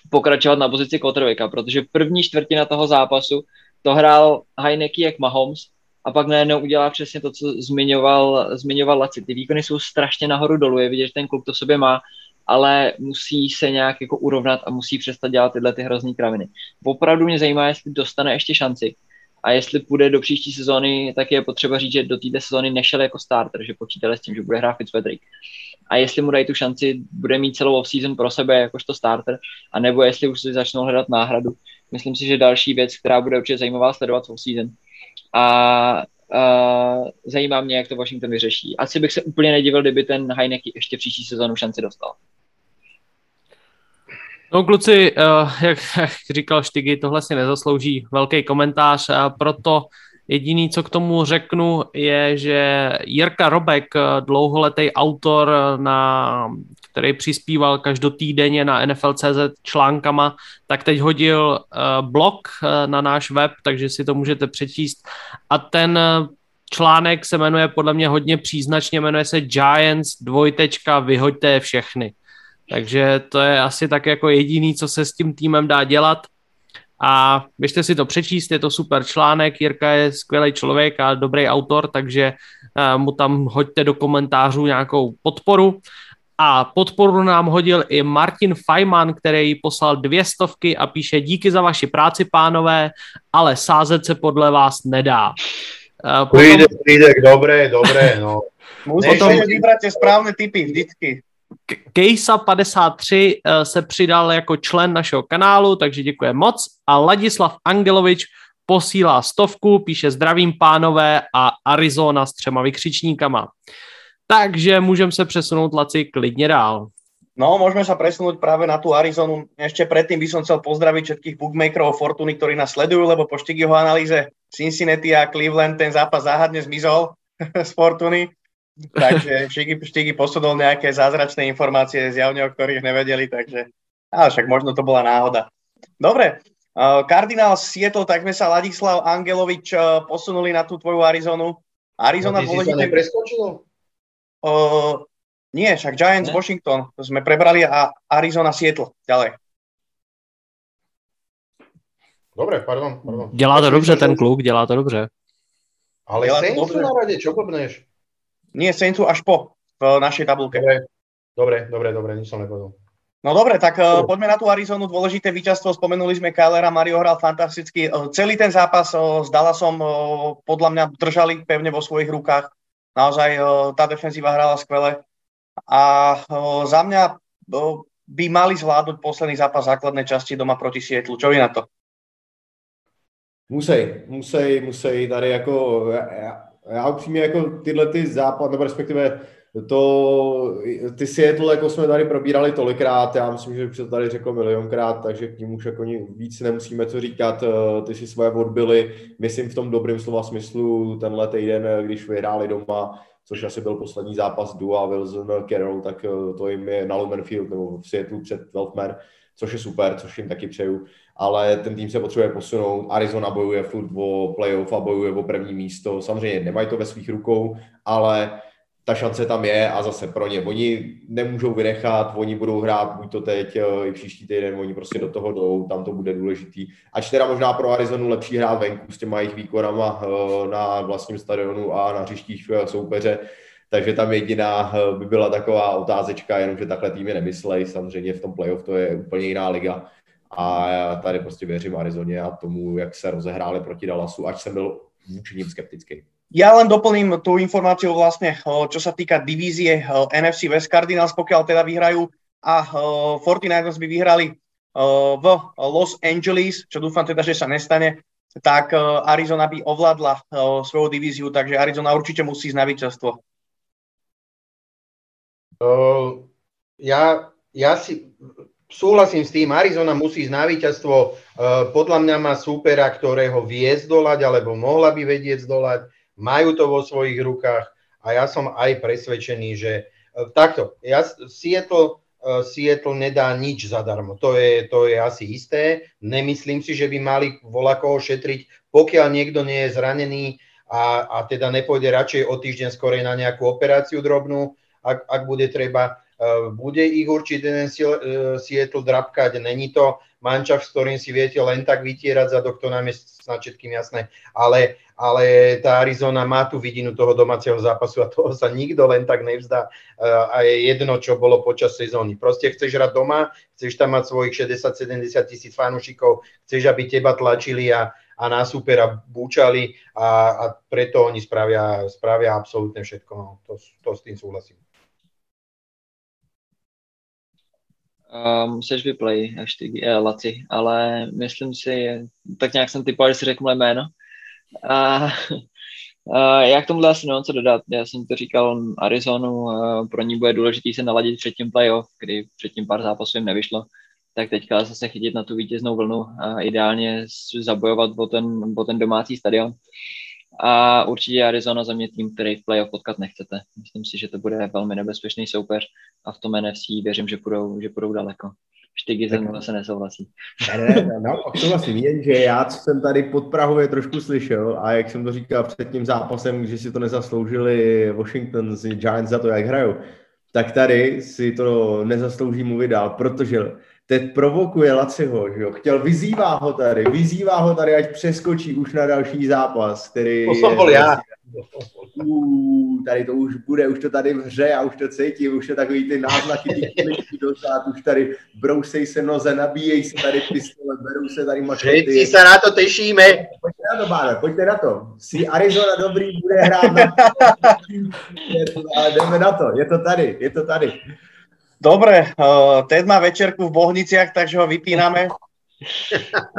pokračovat na pozici quarterbacka, protože první čtvrtina toho zápasu to hrál Heineke jak Mahomes a pak najednou udělá přesně to, co zmiňoval, zmiňoval Laci. Ty výkony jsou strašně nahoru dolů, je vidět, že ten klub to sobě má ale musí se nějak jako urovnat a musí přestat dělat tyhle ty hrozný kraviny. Opravdu mě zajímá, jestli dostane ještě šanci a jestli půjde do příští sezóny, tak je potřeba říct, že do této sezóny nešel jako starter, že počítali s tím, že bude hrát Fitzpatrick. A jestli mu dají tu šanci, bude mít celou off-season pro sebe jakožto starter, a nebo jestli už si začnou hledat náhradu. Myslím si, že další věc, která bude určitě zajímavá sledovat off-season. A Uh, zajímá mě, jak to Washington vyřeší. Asi bych se úplně nedivil, kdyby ten Heineke ještě příští sezónu šanci dostal. No kluci, uh, jak, říkal Štygy, tohle si nezaslouží velký komentář, a proto jediný, co k tomu řeknu, je, že Jirka Robek, eh, dlouholetý autor, na, který přispíval každotýdenně na NFL.cz článkama, tak teď hodil blog na náš web, takže si to můžete přečíst. A ten článek se jmenuje podle mě hodně příznačně, jmenuje se Giants dvojtečka vyhoďte všechny. Takže to je asi tak jako jediný, co se s tím týmem dá dělat. A běžte si to přečíst, je to super článek, Jirka je skvělý člověk a dobrý autor, takže eh, mu tam hoďte do komentářů nějakou podporu. A podporu nám hodil i Martin Fajman, který poslal dvě stovky a píše díky za vaši práci, pánové, ale sázet se podle vás nedá. Eh, potom... Príde, príde, dobré, dobré, no. Musíte potom... vybrať tie správne typy vždycky. Kejsa 53 eh, se přidal jako člen našeho kanálu, takže děkuji moc. A Ladislav Angelovič posílá stovku, píše zdravím pánové a Arizona s třema vykřičníkama. Takže můžeme se přesunout Laci klidně dál. No, môžeme sa presunúť práve na tú Arizonu. Ešte predtým by som chcel pozdraviť všetkých bookmakerov Fortuny, ktorí nás sledujú, lebo po Štigyho analýze Cincinnati a Cleveland ten zápas záhadne zmizol z Fortuny. Takže Štigy, Štigy posudol nejaké zázračné informácie zjavne, o ktorých nevedeli, takže ale však možno to bola náhoda. Dobre, Kardinál Sietl, tak sme sa Ladislav Angelovič uh, posunuli na tú tvoju Arizonu. Arizona no, dôležité... nepreskočilo? Uh, nie, však Giants ne? Washington sme prebrali a Arizona Seattle ďalej. Dobre, pardon, pardon. Dělá to dobře ten kluk, dělá to dobře. Ale Saints na rade, čo blbneš? Nie, Saints až po v našej tabulke. Dobre, dobre, dobre, dobre nič som nepovedal. No dobre, tak uh, poďme na tú Arizonu. Dôležité víťazstvo, spomenuli sme Kylera, Mario hral fantasticky. Uh, celý ten zápas uh, s Dallasom uh, podľa mňa držali pevne vo svojich rukách. Naozaj uh, tá defenzíva hrala skvele. A uh, za mňa uh, by mali zvládnuť posledný zápas základnej časti doma proti Sietlu. Čo vy na to? Musej, musej, musej tady jako, já, já upřímně jako tyhle ty západ, nebo respektive to, ty Seattle, jako jsme tady probírali tolikrát, já myslím, že už to tady řekl milionkrát, takže k ním už jako víc nemusíme co říkat, eh, ty si svoje odbyly, myslím v tom dobrém slova smyslu, tenhle týden, když vyhráli doma, což asi byl poslední zápas Dua Wilson Carroll, tak eh, to jim je na Lumen Field nebo v Seattle před Weltmer, což je super, což jim taky přeju, ale ten tým se potřebuje posunout. Arizona bojuje furt o playoff a bojuje o první místo. Samozřejmě nemají to ve svých rukou, ale ta šance tam je a zase pro ně. Oni nemůžou vynechat, oni budou hrát buď to teď eh, i příští týden, oni prostě do toho jdou, tam to bude důležitý. Ač teda možná pro Arizonu lepší hrát venku s těma jejich výkonama eh, na vlastním stadionu a na hřištích eh, soupeře, takže tam jediná by byla taková otázečka, jenomže takhle týmy nemyslej, samozřejmě v tom playoff to je úplně jiná liga. A já tady prostě věřím Arizoně a tomu, jak se rozehráli proti Dallasu, ať jsem byl vůči ním skeptický. Ja len doplním tú informáciu vlastne, čo sa týka divízie NFC West Cardinals, pokiaľ teda vyhrajú a 49ers by vyhrali v Los Angeles, čo dúfam teda, že sa nestane, tak Arizona by ovládla svoju divíziu, takže Arizona určite musí ísť na víťazstvo. Uh, ja, ja si súhlasím s tým, Arizona musí ísť na víťazstvo. Uh, podľa mňa má súpera, ktorého vie zdolať, alebo mohla by vedieť zdolať. Majú to vo svojich rukách a ja som aj presvedčený, že e, takto, ja, Seattle, uh, Seattle nedá nič zadarmo, to je, to je asi isté, nemyslím si, že by mali voľa koho šetriť, pokiaľ niekto nie je zranený a, a teda nepôjde radšej o týždeň skorej na nejakú operáciu drobnú, ak, ak bude treba, bude ich určite ten Seattle drapkať, není to mančav, s ktorým si viete len tak vytierať za to nám je snad všetkým jasné, ale ale tá Arizona má tú vidinu toho domáceho zápasu a toho sa nikto len tak nevzdá eh, a je jedno, čo bolo počas sezóny. Proste chceš hrať doma, chceš tam mať svojich 60-70 tisíc fanúšikov, chceš, aby teba tlačili a, a na supera búčali a, a preto oni spravia, spravia absolútne všetko. No, to, to s tým súhlasím. Um, musíš vyplay ještě eh, Laci, ale myslím si, tak nějak jsem typoval, že si řekl jméno, a, a já k tomu asi nemám co dodat. Já jsem to říkal Arizonu, pro ní bude důležité se naladit před tím playoff, kdy předtím pár zápasů jim nevyšlo. Tak teďka zase chytit na tu vítěznou vlnu a ideálně zabojovat o ten, o ten domácí stadion. A určitě Arizona za mě tým, který v playoff potkat nechcete. Myslím si, že to bude velmi nebezpečný soupeř a v tom NFC věřím, že půjdou, že půjdou daleko. Štyky se mnou se nesouhlasí. Ne, ne, naopak souhlasím. Jen, že já, co jsem tady pod Prahově trošku slyšel a jak jsem to říkal před tím zápasem, že si to nezasloužili Washington z Giants za to, jak hrajou, tak tady si to nezaslouží mluvit dál, protože teď provokuje Laciho, že jo, chtěl, vyzývá ho tady, vyzývá ho tady, ať přeskočí už na další zápas, který... To jsem byl já tady to už bude, už to tady hře, já už to cítím, už to takový ty náznaky těch dosát, už tady brousej se noze, nabíjejí se tady pistole, berou se tady mačety. Všetci se na to těšíme. Pojďte na to, Báne, pojďte na to. Si Arizona dobrý bude hrát na jdeme na to, je to tady, je to tady. Dobre, uh, Ted má večerku v Bohniciach, takže ho vypíname.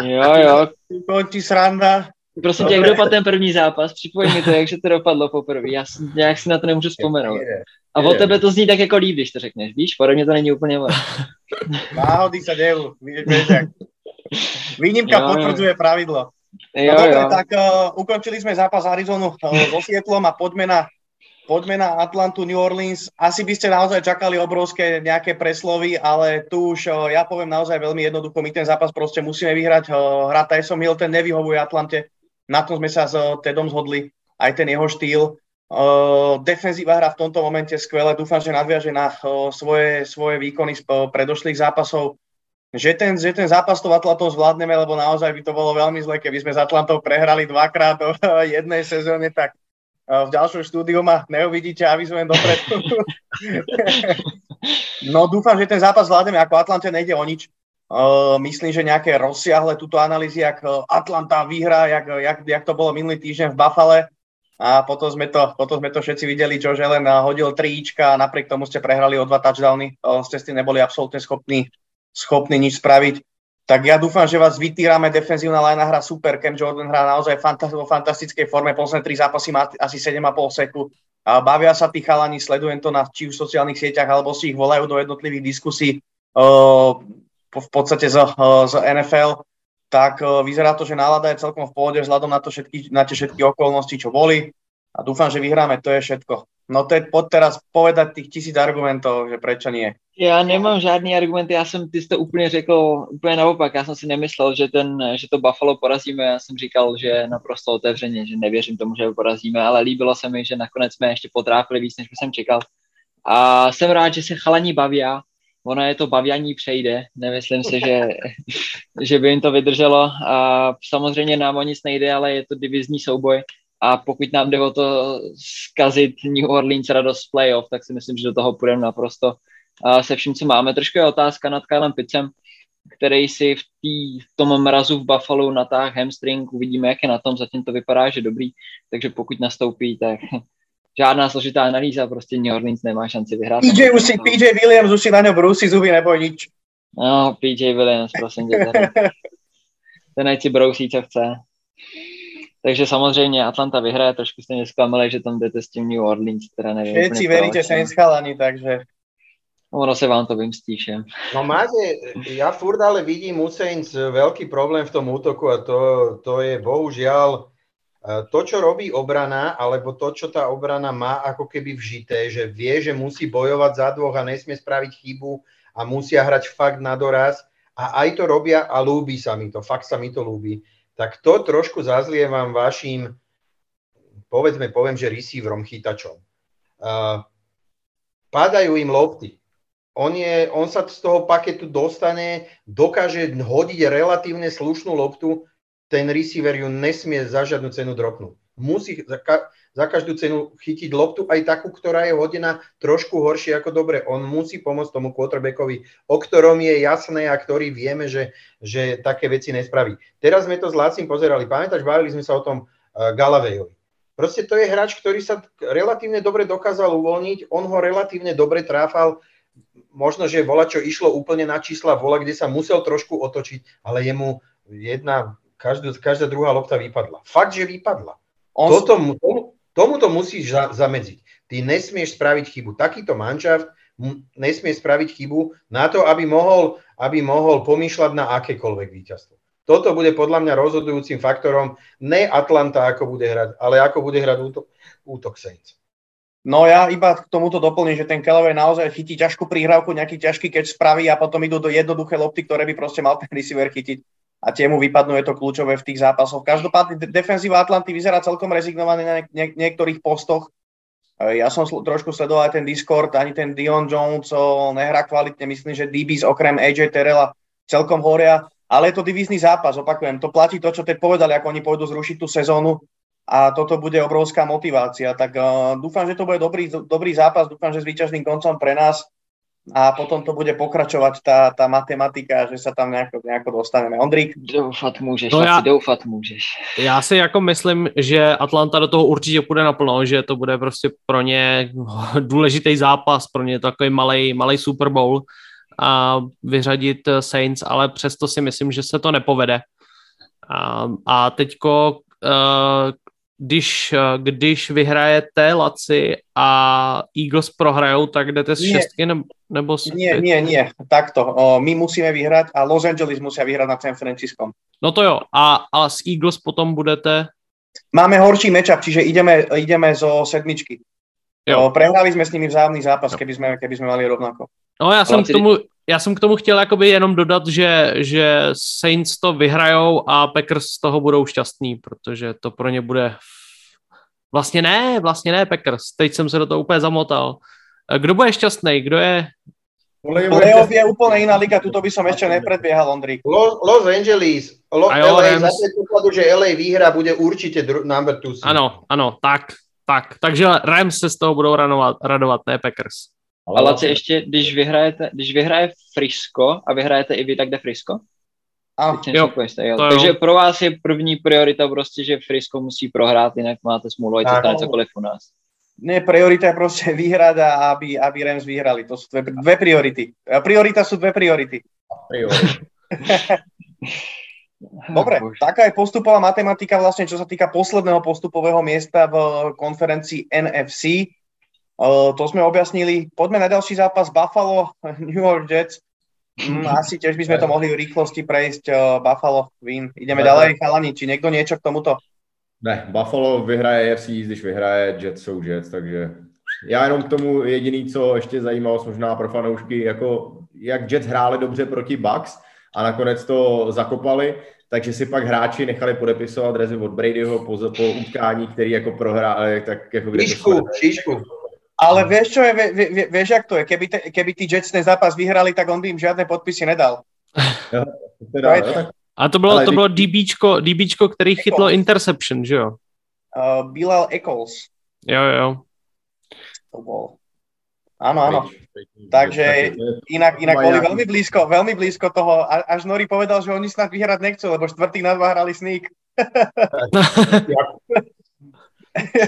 Jo, jo. Končí sranda. Prosím tě, jak dopadl ten první zápas? Připoj mi to, jak se to dopadlo poprvé. Já si, nějak si na to nemůžu vzpomenout. A o tebe to zní tak jako líp, když to řekneš, víš? Podle mě to není úplně moc. Náhody sa dejú, Výnimka potvrdzuje pravidlo. Jo, no dobre, jo. tak uh, ukončili sme zápas Arizonu uh, so Sietlom a poďme na poďme na Atlantu, New Orleans. Asi by ste naozaj čakali obrovské nejaké preslovy, ale tu už ja poviem naozaj veľmi jednoducho, my ten zápas proste musíme vyhrať. Hra Tyson Hill, ten nevyhovuje Atlante, na tom sme sa s Tedom zhodli, aj ten jeho štýl. defenzíva hra v tomto momente skvelé, dúfam, že nadviaže na svoje, svoje výkony z predošlých zápasov. Že ten, že ten zápas to Atlantou zvládneme, lebo naozaj by to bolo veľmi zle, keby sme s Atlantou prehrali dvakrát do jednej sezóne, tak v ďalšom štúdiu ma neuvidíte, avizujem dopredu. no dúfam, že ten zápas zvládneme, ako Atlante nejde o nič. Uh, myslím, že nejaké rozsiahle túto analýzy, jak Atlanta vyhrá, jak, jak, jak to bolo minulý týždeň v Buffale. A potom sme to, potom sme to všetci videli, čo že len hodil trička a napriek tomu ste prehrali o dva touchdowny. Ste s tým neboli absolútne schopní, schopní nič spraviť tak ja dúfam, že vás vytýrame, defenzívna line hra super, Cam Jordan hrá naozaj vo fantastickej forme, posledné tri zápasy má asi 7,5 seku. A bavia sa tí chalani, sledujem to na či už sociálnych sieťach, alebo si ich volajú do jednotlivých diskusí v podstate z, z NFL, tak vyzerá to, že nálada je celkom v pohode vzhľadom na, to všetky, na tie všetky okolnosti, čo boli. A dúfam, že vyhráme, to je všetko. No to je pod teraz povedať tých tisíc argumentov, že prečo nie. Já nemám žádný argument, já jsem, ty jsi to úplně řekl úplně naopak, já jsem si nemyslel, že, ten, že to Buffalo porazíme, já jsem říkal, že naprosto otevřeně, že nevěřím tomu, že ho porazíme, ale líbilo se mi, že nakonec jsme ještě potrápili víc, než jsem čekal. A jsem rád, že se chalani baví, ono je to bavianí přejde, nemyslím si, že, že by jim to vydrželo. A samozřejmě nám o nic nejde, ale je to divizní souboj a pokud nám jde o to zkazit New Orleans radost playoff, tak si myslím, že do toho půjdeme naprosto a se vším, co máme. Trošku je otázka nad Kylem Pitzem, který si v, tý, v tom mrazu v Buffalo natáh hamstring, uvidíme, jak je na tom, zatím to vypadá, že dobrý, takže pokud nastoupí, tak žádná složitá analýza, prostě New Orleans nemá šanci vyhrát. PJ, už si, PJ Williams už si na ňo brúsi zuby, nebo nič. No, PJ Williams, prosím tě. Ten ať si brousí, co chce. Takže samozřejmě Atlanta vyhraje, trošku jste mě zklamali, že tam jdete s tím New Orleans, teda nevím. Všetci veríte Saints chalani, takže... Ono se vám to vymstí všem. No máte, ja furt ale vidím u Saints veľký problém v tom útoku a to, to je bohužiaľ e, to, čo robí obrana, alebo to, čo tá obrana má ako keby vžité, že vie, že musí bojovať za dvoch a nesmie spraviť chybu a musia hrať fakt na doraz a aj to robia a ľúbi sa mi to, fakt sa mi to ľúbi tak to trošku zazlievam vašim, povedzme, poviem, že receiverom, chytačom. Uh, padajú im lopty. On, je, on sa z toho paketu dostane, dokáže hodiť relatívne slušnú loptu, ten receiver ju nesmie za žiadnu cenu dropnúť. Musí, za, ka, za každú cenu chytiť loptu, aj takú, ktorá je hodená trošku horšie ako dobre. On musí pomôcť tomu quarterbackovi, o ktorom je jasné a ktorý vieme, že, že také veci nespraví. Teraz sme to s Lácim pozerali. Pamätáš, bavili sme sa o tom uh, Galavejovi. Proste to je hráč, ktorý sa relatívne dobre dokázal uvoľniť, on ho relatívne dobre tráfal, možno, že vola, čo išlo úplne na čísla, vola, kde sa musel trošku otočiť, ale jemu jedna, každá, každá druhá lopta vypadla. Fakt, že vypadla. On... Toto, tomu, Tomuto musíš za, zamedziť. Ty nesmieš spraviť chybu. Takýto manšaft nesmie spraviť chybu na to, aby mohol, aby mohol pomýšľať na akékoľvek víťazstvo. Toto bude podľa mňa rozhodujúcim faktorom ne Atlanta, ako bude hrať, ale ako bude hrať útok, útok Saints. No ja iba k tomuto doplním, že ten Callaway naozaj chytí ťažkú príhrávku, nejaký ťažký keď spraví a potom idú do jednoduché lopty, ktoré by proste mal ten receiver chytiť a tie mu vypadnú, je to kľúčové v tých zápasoch. Každopádne defenzíva Atlanty vyzerá celkom rezignovaný na niek- niektorých postoch. E, ja som trošku sledoval aj ten Discord, ani ten Dion Jones o, nehrá kvalitne, myslím, že DBs okrem AJ Terrella celkom horia, ale je to divízny zápas, opakujem, to platí to, čo teď povedali, ako oni pôjdu zrušiť tú sezónu a toto bude obrovská motivácia. Tak uh, dúfam, že to bude dobrý, dobrý zápas, dúfam, že s výťažným koncom pre nás a potom to bude pokračovať tá, tá matematika, že sa tam nejako, nejako dostaneme. Ondrík? Doufat můžeš, no já, doufat můžeš. Já si jako myslím, že Atlanta do toho určitě půjde naplno, že to bude prostě pro ně důležitý zápas, pro ně takový malý, malý Super Bowl a vyřadit Saints, ale přesto si myslím, že se to nepovede. A, a teďko uh, když, eh, když vyhrajete Laci a Eagles prohrajou, tak jdete z nie. šestky nebo, nebo z... Nie, nie, nie, takto. my musíme vyhrať a Los Angeles musia vyhrať nad San Francisco. No to jo, a, a z Eagles potom budete... Máme horší matchup, čiže ideme, ideme zo sedmičky. Jo. Prehrali sme s nimi vzájemný zápas, keby sme, keby sme mali rovnako. No já jsem, k tomu, já jsem k tomu chtěl jakoby jenom dodat, že, že Saints to vyhrajou a Packers z toho budou šťastní, protože to pro ně bude... Vlastně ne, vlastně ne Packers. Teď jsem se do toho úplně zamotal. Kdo bude šťastný? Kdo je... Playoff je úplne iná liga, tuto by som ešte nepredbiehal, Ondrik. Los, Los Angeles, Lo, LA, za predpokladu, že LA výhra, bude určite dru- number two. Ano, ano, tak, tak. Takže Rams se z toho budou radovat, radovat ne Packers. Ale Laci, ještě, když vyhrajete, když vyhraje Frisco a vyhrajete i vy, tak jde Frisco? A, jo, jste, jo. Takže jo. pro vás je první priorita prostě, že Frisco musí prohrát, jinak máte smůlu, ať se stane cokoliv u nás. Ne, priorita je proste vyhrať a aby, aby Rams vyhrali. To sú dve, dve priority. Priorita sú dve priority. Dobre, taká je postupová matematika vlastne, čo sa týka posledného postupového miesta v konferencii NFC. Uh, to sme objasnili. Poďme na ďalší zápas Buffalo, New York Jets. Mm, asi tiež by sme to mohli v rýchlosti prejsť. Uh, Buffalo, win. Ideme ne, ďalej, chalani. Či niekto niečo k tomuto? Ne, Buffalo vyhraje AFC, když vyhraje Jets jsou Jets, takže já jenom k tomu jediný, co ještě zajímalo možná pro fanoušky, jako jak Jets hráli dobře proti Bucks a nakonec to zakopali, takže si pak hráči nechali podepisovat rezy od Bradyho po, po utkání, který jako prohráli, tak jako kde Šíšku, šíšku. Ale vieš čo je, vie, vieš, jak to je? Keby, te, keby tí Jets ten zápas vyhrali, tak on by im žiadne podpisy nedal. Jo, teda, to no, tak... A to bylo, to bylo DBčko, DBčko, který Eccles. chytlo interception, že jo? Uh, Bilal Eccles. Jo, jo. To bol. Áno, áno. Takže inak, inak boli veľmi blízko, veľmi blízko toho, až Nori povedal, že oni snad vyhrať nechcú, lebo štvrtý na dva hrali sneak.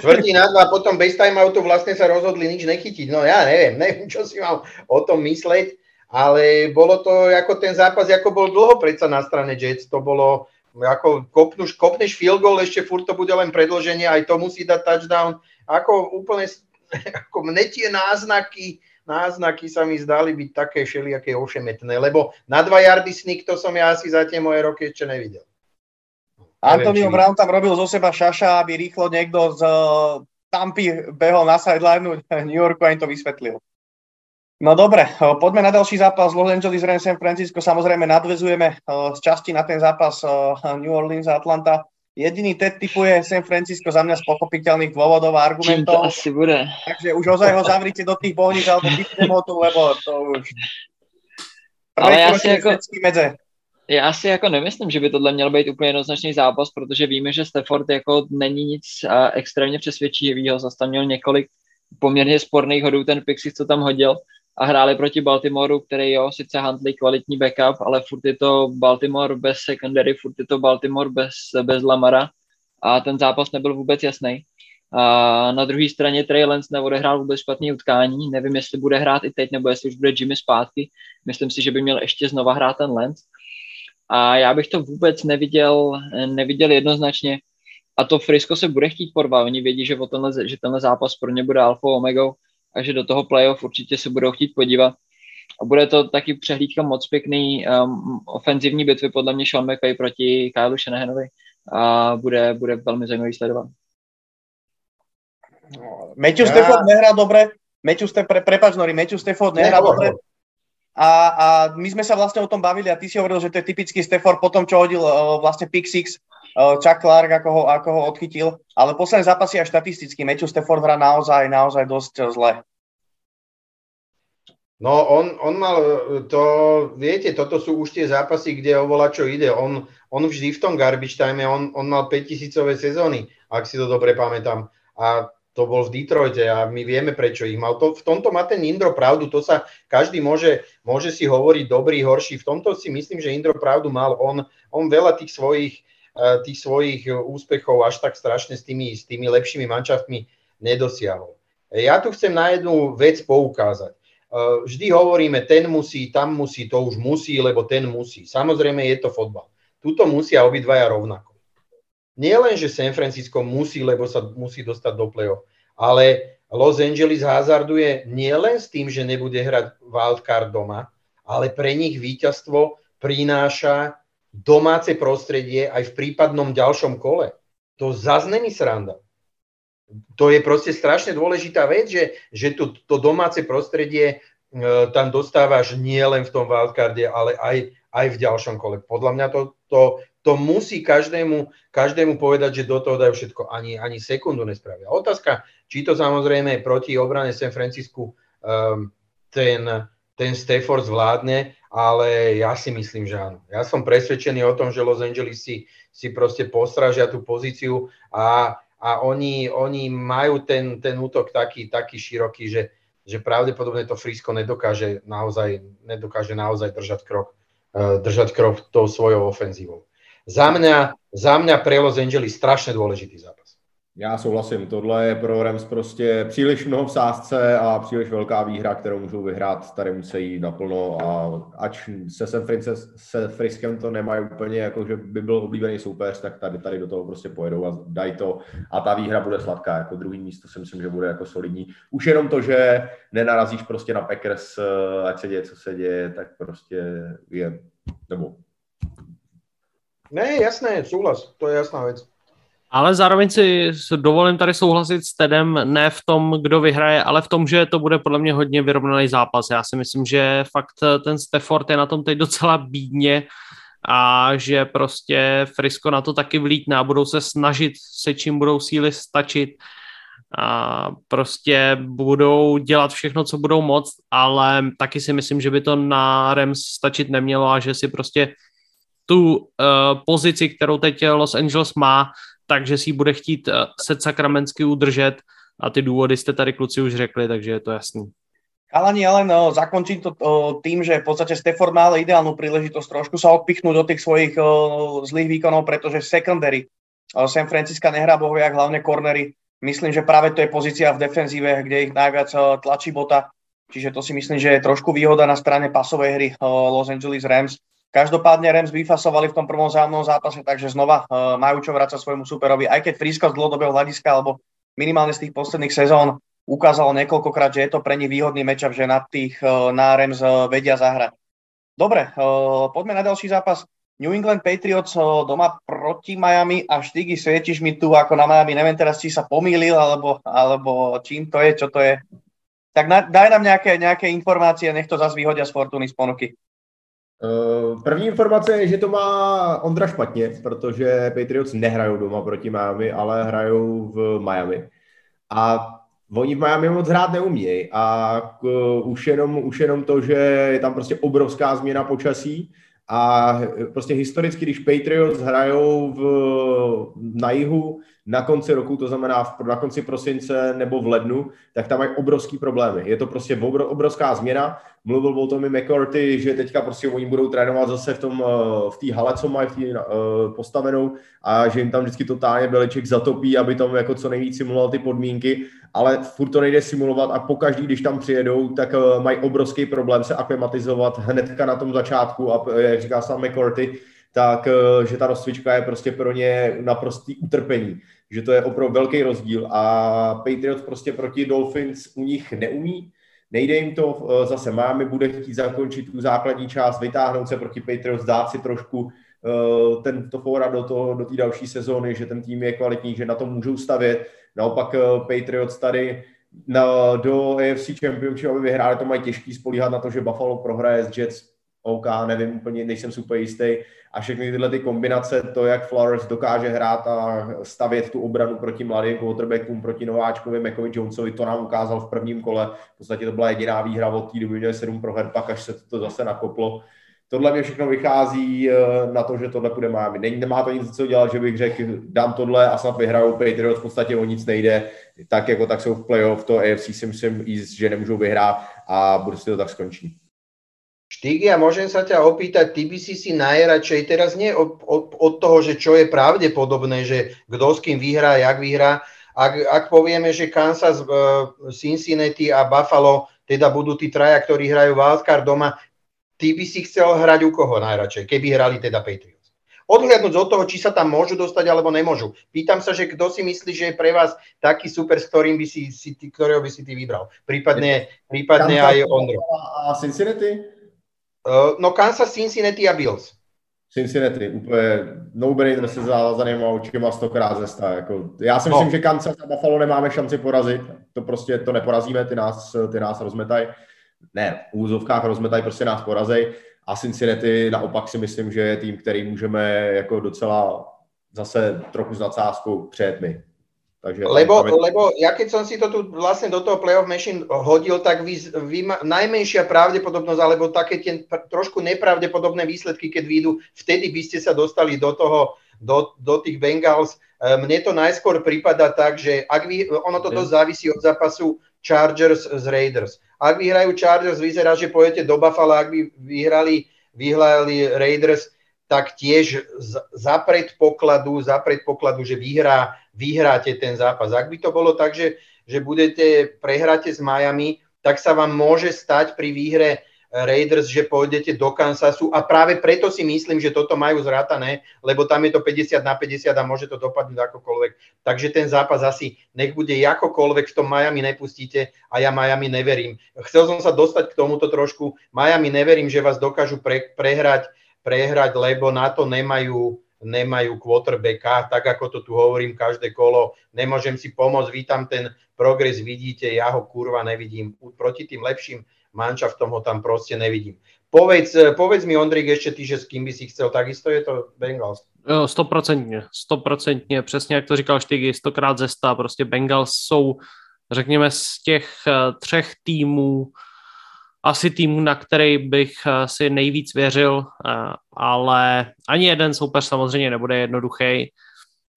Štvrtý na dva, potom bez timeoutu vlastne sa rozhodli nič nechytiť. No ja neviem, neviem, čo si mal o tom mysleť, ale bolo to ako ten zápas, ako bol dlho predsa na strane Jets. To bolo, ako kopnúš, kopneš field goal, ešte furt to bude len predloženie, aj to musí dať touchdown. Ako úplne, ako mne tie náznaky, náznaky sa mi zdali byť také všelijaké ošemetné, lebo na dva yardy sneak to som ja asi za tie moje roky ešte nevidel. Antonio či... Brown tam robil zo seba šaša, aby rýchlo niekto z uh, Tampy behol na sideline New Yorku a im to vysvetlil. No dobre, uh, poďme na ďalší zápas Los Angeles Rams San Francisco. Samozrejme nadvezujeme uh, z časti na ten zápas New Orleans a Atlanta. Jediný TED typuje San Francisco za mňa z pochopiteľných dôvodov a argumentov. Čím to asi bude. Takže už ozaj ho zavrite do tých bohníc alebo vypnem ho tu, lebo to už... Ale ja si ako... Medze já si jako nemyslím, že by tohle měl být úplně jednoznačný zápas, protože víme, že Stafford jako není nic extrémně přesvědčivého, zase tam měl několik poměrně sporných hodů ten Pixie, co tam hodil a hráli proti Baltimoreu, který jo, sice handlí kvalitní backup, ale furt je to Baltimore bez secondary, furt je to Baltimore bez, bez Lamara a ten zápas nebyl vůbec jasný. A na druhé straně Trey Lance neodehrál vůbec špatný utkání, nevím, jestli bude hrát i teď, nebo jestli už bude Jimmy zpátky. Myslím si, že by měl ještě znova hrát ten Lance. A já bych to vůbec neviděl, neviděl jednoznačně. A to Frisco se bude chtít porvat. Oni vědí, že, o tenhle, že tenhle zápas pro ně bude alfa omega a že do toho playoff určitě se budou chtít podívat. A bude to taky přehlídka moc pěkný um, ofenzivní bitvy, podle mě Sean McVay proti Kyle Shanahanovi a bude, bude velmi zajímavý sledovat. Matthew ja. Stafford nehrá dobre. Matthew Stafford, pre, prepač, Nori, Matthew Stafford nehrá dobre. A, a my sme sa vlastne o tom bavili a ty si hovoril, že to je typický Stafford po tom, čo hodil uh, vlastne pick uh, Chuck Clark, ako ho, ako ho odchytil. Ale posledné zápasy aj štatisticky. Matthew Stafford hrá naozaj, naozaj dosť zle. No, on, on mal to, viete, toto sú už tie zápasy, kde o vola čo ide. On, on vždy v tom garbage time, on, on mal 5000 sezóny, ak si to dobre pamätám. A to bol v Detroite a my vieme, prečo ich mal. To, v tomto má ten Indro pravdu, to sa každý môže, môže si hovoriť dobrý, horší. V tomto si myslím, že Indro pravdu mal. On, on veľa tých svojich, eh, tých svojich úspechov až tak strašne s tými, s tými lepšími mančaftmi nedosiahol. Ja tu chcem na jednu vec poukázať. Eh, vždy hovoríme, ten musí, tam musí, to už musí, lebo ten musí. Samozrejme je to fotbal. Tuto musia obidvaja rovnako nie len, že San Francisco musí, lebo sa musí dostať do play-off, ale Los Angeles hazarduje nie len s tým, že nebude hrať wildcard doma, ale pre nich víťazstvo prináša domáce prostredie aj v prípadnom ďalšom kole. To zase není sranda. to je proste strašne dôležitá vec, že, že to, to domáce prostredie uh, tam dostávaš nie len v tom wildcarde, ale aj, aj v ďalšom kole. Podľa mňa to, to, to musí každému, každému povedať, že do toho dajú všetko. Ani, ani sekundu nespravia. Otázka, či to samozrejme proti obrane San Francisku um, ten, ten Stafford zvládne, ale ja si myslím, že áno. Ja som presvedčený o tom, že Los Angeles si, si proste postražia tú pozíciu a, a oni, oni majú ten, ten útok taký, taký široký, že, že pravdepodobne to Frisko nedokáže naozaj, nedokáže naozaj držať krok, uh, držať krok tou svojou ofenzívou. Za mňa, za mňa pre Los Angeles strašne dôležitý zápas. Já souhlasím, tohle je pro Rams prostě příliš mnoho v sázce a příliš velká výhra, kterou můžou vyhrát, tady musí jít naplno a ač se San Francisco, se Friskem to nemají úplně jako, že by byl oblíbený soupeř, tak tady, tady do toho prostě pojedou a dají to a ta výhra bude sladká, jako druhý místo si myslím, že bude jako solidní. Už jenom to, že nenarazíš prostě na Packers, ať se děje, co se děje, tak prostě je, nebo... Ne, jasné, souhlas, to je jasná věc. Ale zároveň si dovolím tady souhlasit s Tedem ne v tom, kdo vyhraje, ale v tom, že to bude podle mě hodně vyrovnaný zápas. Já si myslím, že fakt ten Stafford je na tom teď docela bídně a že prostě Frisko na to taky vlítne a budou se snažit se čím budou síly stačit a prostě budou dělat všechno, co budou moct, ale taky si myslím, že by to na Rams stačit nemělo a že si prostě tu uh, pozici, kterou teď Los Angeles má, takže si ji bude chtít eh, set sakramensky udržet a ty důvody jste tady kluci už řekli, takže je to jasný. Chalani, ja len o, zakončím to o, tým, že v podstate Stafford má ale ideálnu príležitosť trošku sa odpichnúť do tých svojich o, zlých výkonov, pretože secondary o, San Francisca nehrá bohoviak, hlavne cornery. Myslím, že práve to je pozícia v defenzíve, kde ich najviac o, tlačí bota. Čiže to si myslím, že je trošku výhoda na strane pasovej hry o, Los Angeles Rams. Každopádne Rams vyfasovali v tom prvom zájomnom zápase, takže znova uh, majú čo vrácať svojmu superovi. Aj keď Frisko z dlhodobého hľadiska, alebo minimálne z tých posledných sezón ukázalo niekoľkokrát, že je to pre nich výhodný matchup, že na tých uh, na Rams uh, vedia zahrať. Dobre, poďme na ďalší zápas. New England Patriots doma proti Miami a Štygy, svietiš mi tu ako na Miami, neviem teraz, či sa pomýlil, alebo, alebo čím to je, čo to je. Tak na, daj nám nejaké, nejaké informácie, nech to zase vyhodia z Fortuny z ponuky. Eh, první informace je, že to má Ondra špatně, protože Patriots nehrajou doma proti Miami, ale hrajou v Miami. A oni v Miami moc hrát neumějí a k, už, jenom, už jenom to, že je tam prostě obrovská změna počasí a prostě historicky, když Patriots hrajou v, na jihu na konci roku, to znamená v, na konci prosince nebo v lednu, tak tam mají obrovský problémy. Je to prostě obrovská změna. Mluvil o tom i McCarthy, že teďka prostě oni budou trénovat zase v tom, eh, v té hale, co mají v tý, uh, postavenou a že jim tam vždycky totálně Beliček zatopí, aby tam jako co nejvíc simuloval ty podmínky, ale furt to nejde simulovat a pokaždý, když tam přijedou, tak uh, mají obrovský problém se aklimatizovat hnedka na tom začátku. A jak říká sám McCarthy, tak že ta rozcvička je prostě pro ně naprostý utrpení, že to je opravdu velký rozdíl a Patriots prostě proti Dolphins u nich neumí, Nejde jim to, eh, zase Miami bude chtít zakončit tu základní část, vytáhnout se proti Patriots, dát si trošku eh, ten, to fora do, toho, do té další sezóny, že ten tým je kvalitní, že na to můžou stavět. Naopak eh, Patriots tady na, do AFC Championship, aby vyhráli, to mají těžký spolíhat na to, že Buffalo prohraje s Jets OK, nevím úplně, nejsem super jistý. A všechny tyhle ty kombinace, to, jak Flowers dokáže hrát a stavět tu obranu proti mladým quarterbackům, proti nováčkovi Mekovi Jonesovi, to nám ukázal v prvním kole. V podstatě to byla jediná výhra od té doby, měli 7 proher, pak až se to zase nakoplo. Tohle mě všechno vychází eh, na to, že tohle bude Miami. Není, nemá to nic co dělat, že bych řekl, dám tohle a snad vyhrajou Patriots, v podstatě o nic nejde. Tak jako tak jsou v playoff, to AFC si myslím, že nemůžou vyhrát a bude si to tak skončí. Štygy, a môžem sa ťa opýtať, ty by si si najradšej, teraz nie od, od, od toho, že čo je pravdepodobné, že kto s kým vyhrá, jak vyhrá, ak, ak povieme, že Kansas, uh, Cincinnati a Buffalo teda budú tí traja, ktorí hrajú wildcard doma, ty by si chcel hrať u koho najradšej, keby hrali teda Patriots? Odhľadnúť od toho, či sa tam môžu dostať alebo nemôžu. Pýtam sa, že kto si myslí, že je pre vás taký super, s ktorým by si, si ktorého by si ty vybral. Prípadne, prípadne aj Ondro. A Cincinnati? Uh, no Kansas, Cincinnati a Bills. Cincinnati, úplně no-brainer se závazanýma očima stokrát ze sta. Jako, já si myslím, no. že Kansas a Buffalo nemáme šanci porazit. To prostě to neporazíme, ty nás, ty nás rozmetají. Ne, v úzovkách rozmetají, prostě nás porazej. A Cincinnati naopak si myslím, že je tým, který můžeme jako docela zase trochu s nadsázkou přejet my. Takže lebo, tam... lebo ja keď som si to tu vlastne do toho playoff machine hodil, tak vy, vy ma, najmenšia pravdepodobnosť, alebo také tie trošku nepravdepodobné výsledky, keď výjdu, vtedy by ste sa dostali do toho, do, do tých Bengals. E, mne to najskôr prípada tak, že ak vy, ono to dosť závisí od zápasu Chargers z Raiders. Ak vyhrajú Chargers, vyzerá, že pojete do Buffalo, ak by vyhrali, vyhrali Raiders, tak tiež za predpokladu, za predpokladu, že vyhrá, vyhráte ten zápas. Ak by to bolo tak, že, že budete, prehráte s Miami, tak sa vám môže stať pri výhre Raiders, že pôjdete do Kansasu a práve preto si myslím, že toto majú zrátané, lebo tam je to 50 na 50 a môže to dopadnúť akokoľvek. Takže ten zápas asi nech bude akokoľvek v tom Miami nepustíte a ja Miami neverím. Chcel som sa dostať k tomuto trošku. Miami neverím, že vás dokážu pre, prehrať prehrať, lebo na to nemajú, nemajú quarterbacka, tak ako to tu hovorím každé kolo, nemôžem si pomôcť, vy tam ten progres vidíte, ja ho kurva nevidím, proti tým lepším manšaftom ho tam proste nevidím. Povedz, povedz mi, Ondrik, ešte ty, že s kým by si chcel, takisto je to Bengals? Stoprocentně, stoprocentně, přesně jak to říkal Štygy, stokrát ze sta, prostě Bengals jsou, řekněme, z těch eh, třech týmů asi tým, na který bych eh, si nejvíc věřil, eh, ale ani jeden soupeř samozřejmě nebude jednoduchý,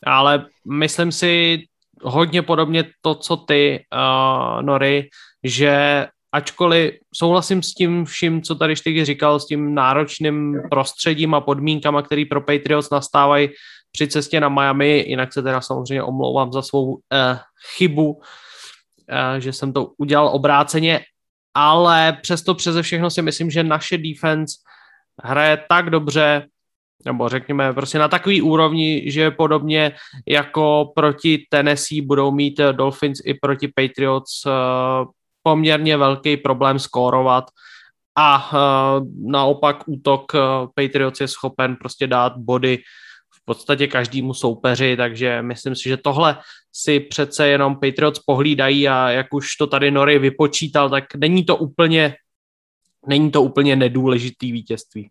ale myslím si hodně podobně to, co ty, uh, Nory, že ačkoliv souhlasím s tím vším, co tady Štygy říkal, s tím náročným prostředím a podmínkama, který pro Patriots nastávají při cestě na Miami, jinak se teda samozřejmě omlouvám za svou uh, chybu, uh, že jsem to udělal obráceně, ale přesto přeze všechno si myslím, že naše defense hraje tak dobře, nebo řekněme prostě na takový úrovni, že podobně jako proti Tennessee budou mít Dolphins i proti Patriots eh, poměrně velký problém skórovat. A eh, naopak útok eh, Patriots je schopen prostě dát body podstatě každému soupeři, takže myslím si, že tohle si přece jenom Patriots pohlídají a jak už to tady Nory vypočítal, tak není to úplně, není to úplně nedůležitý vítězství.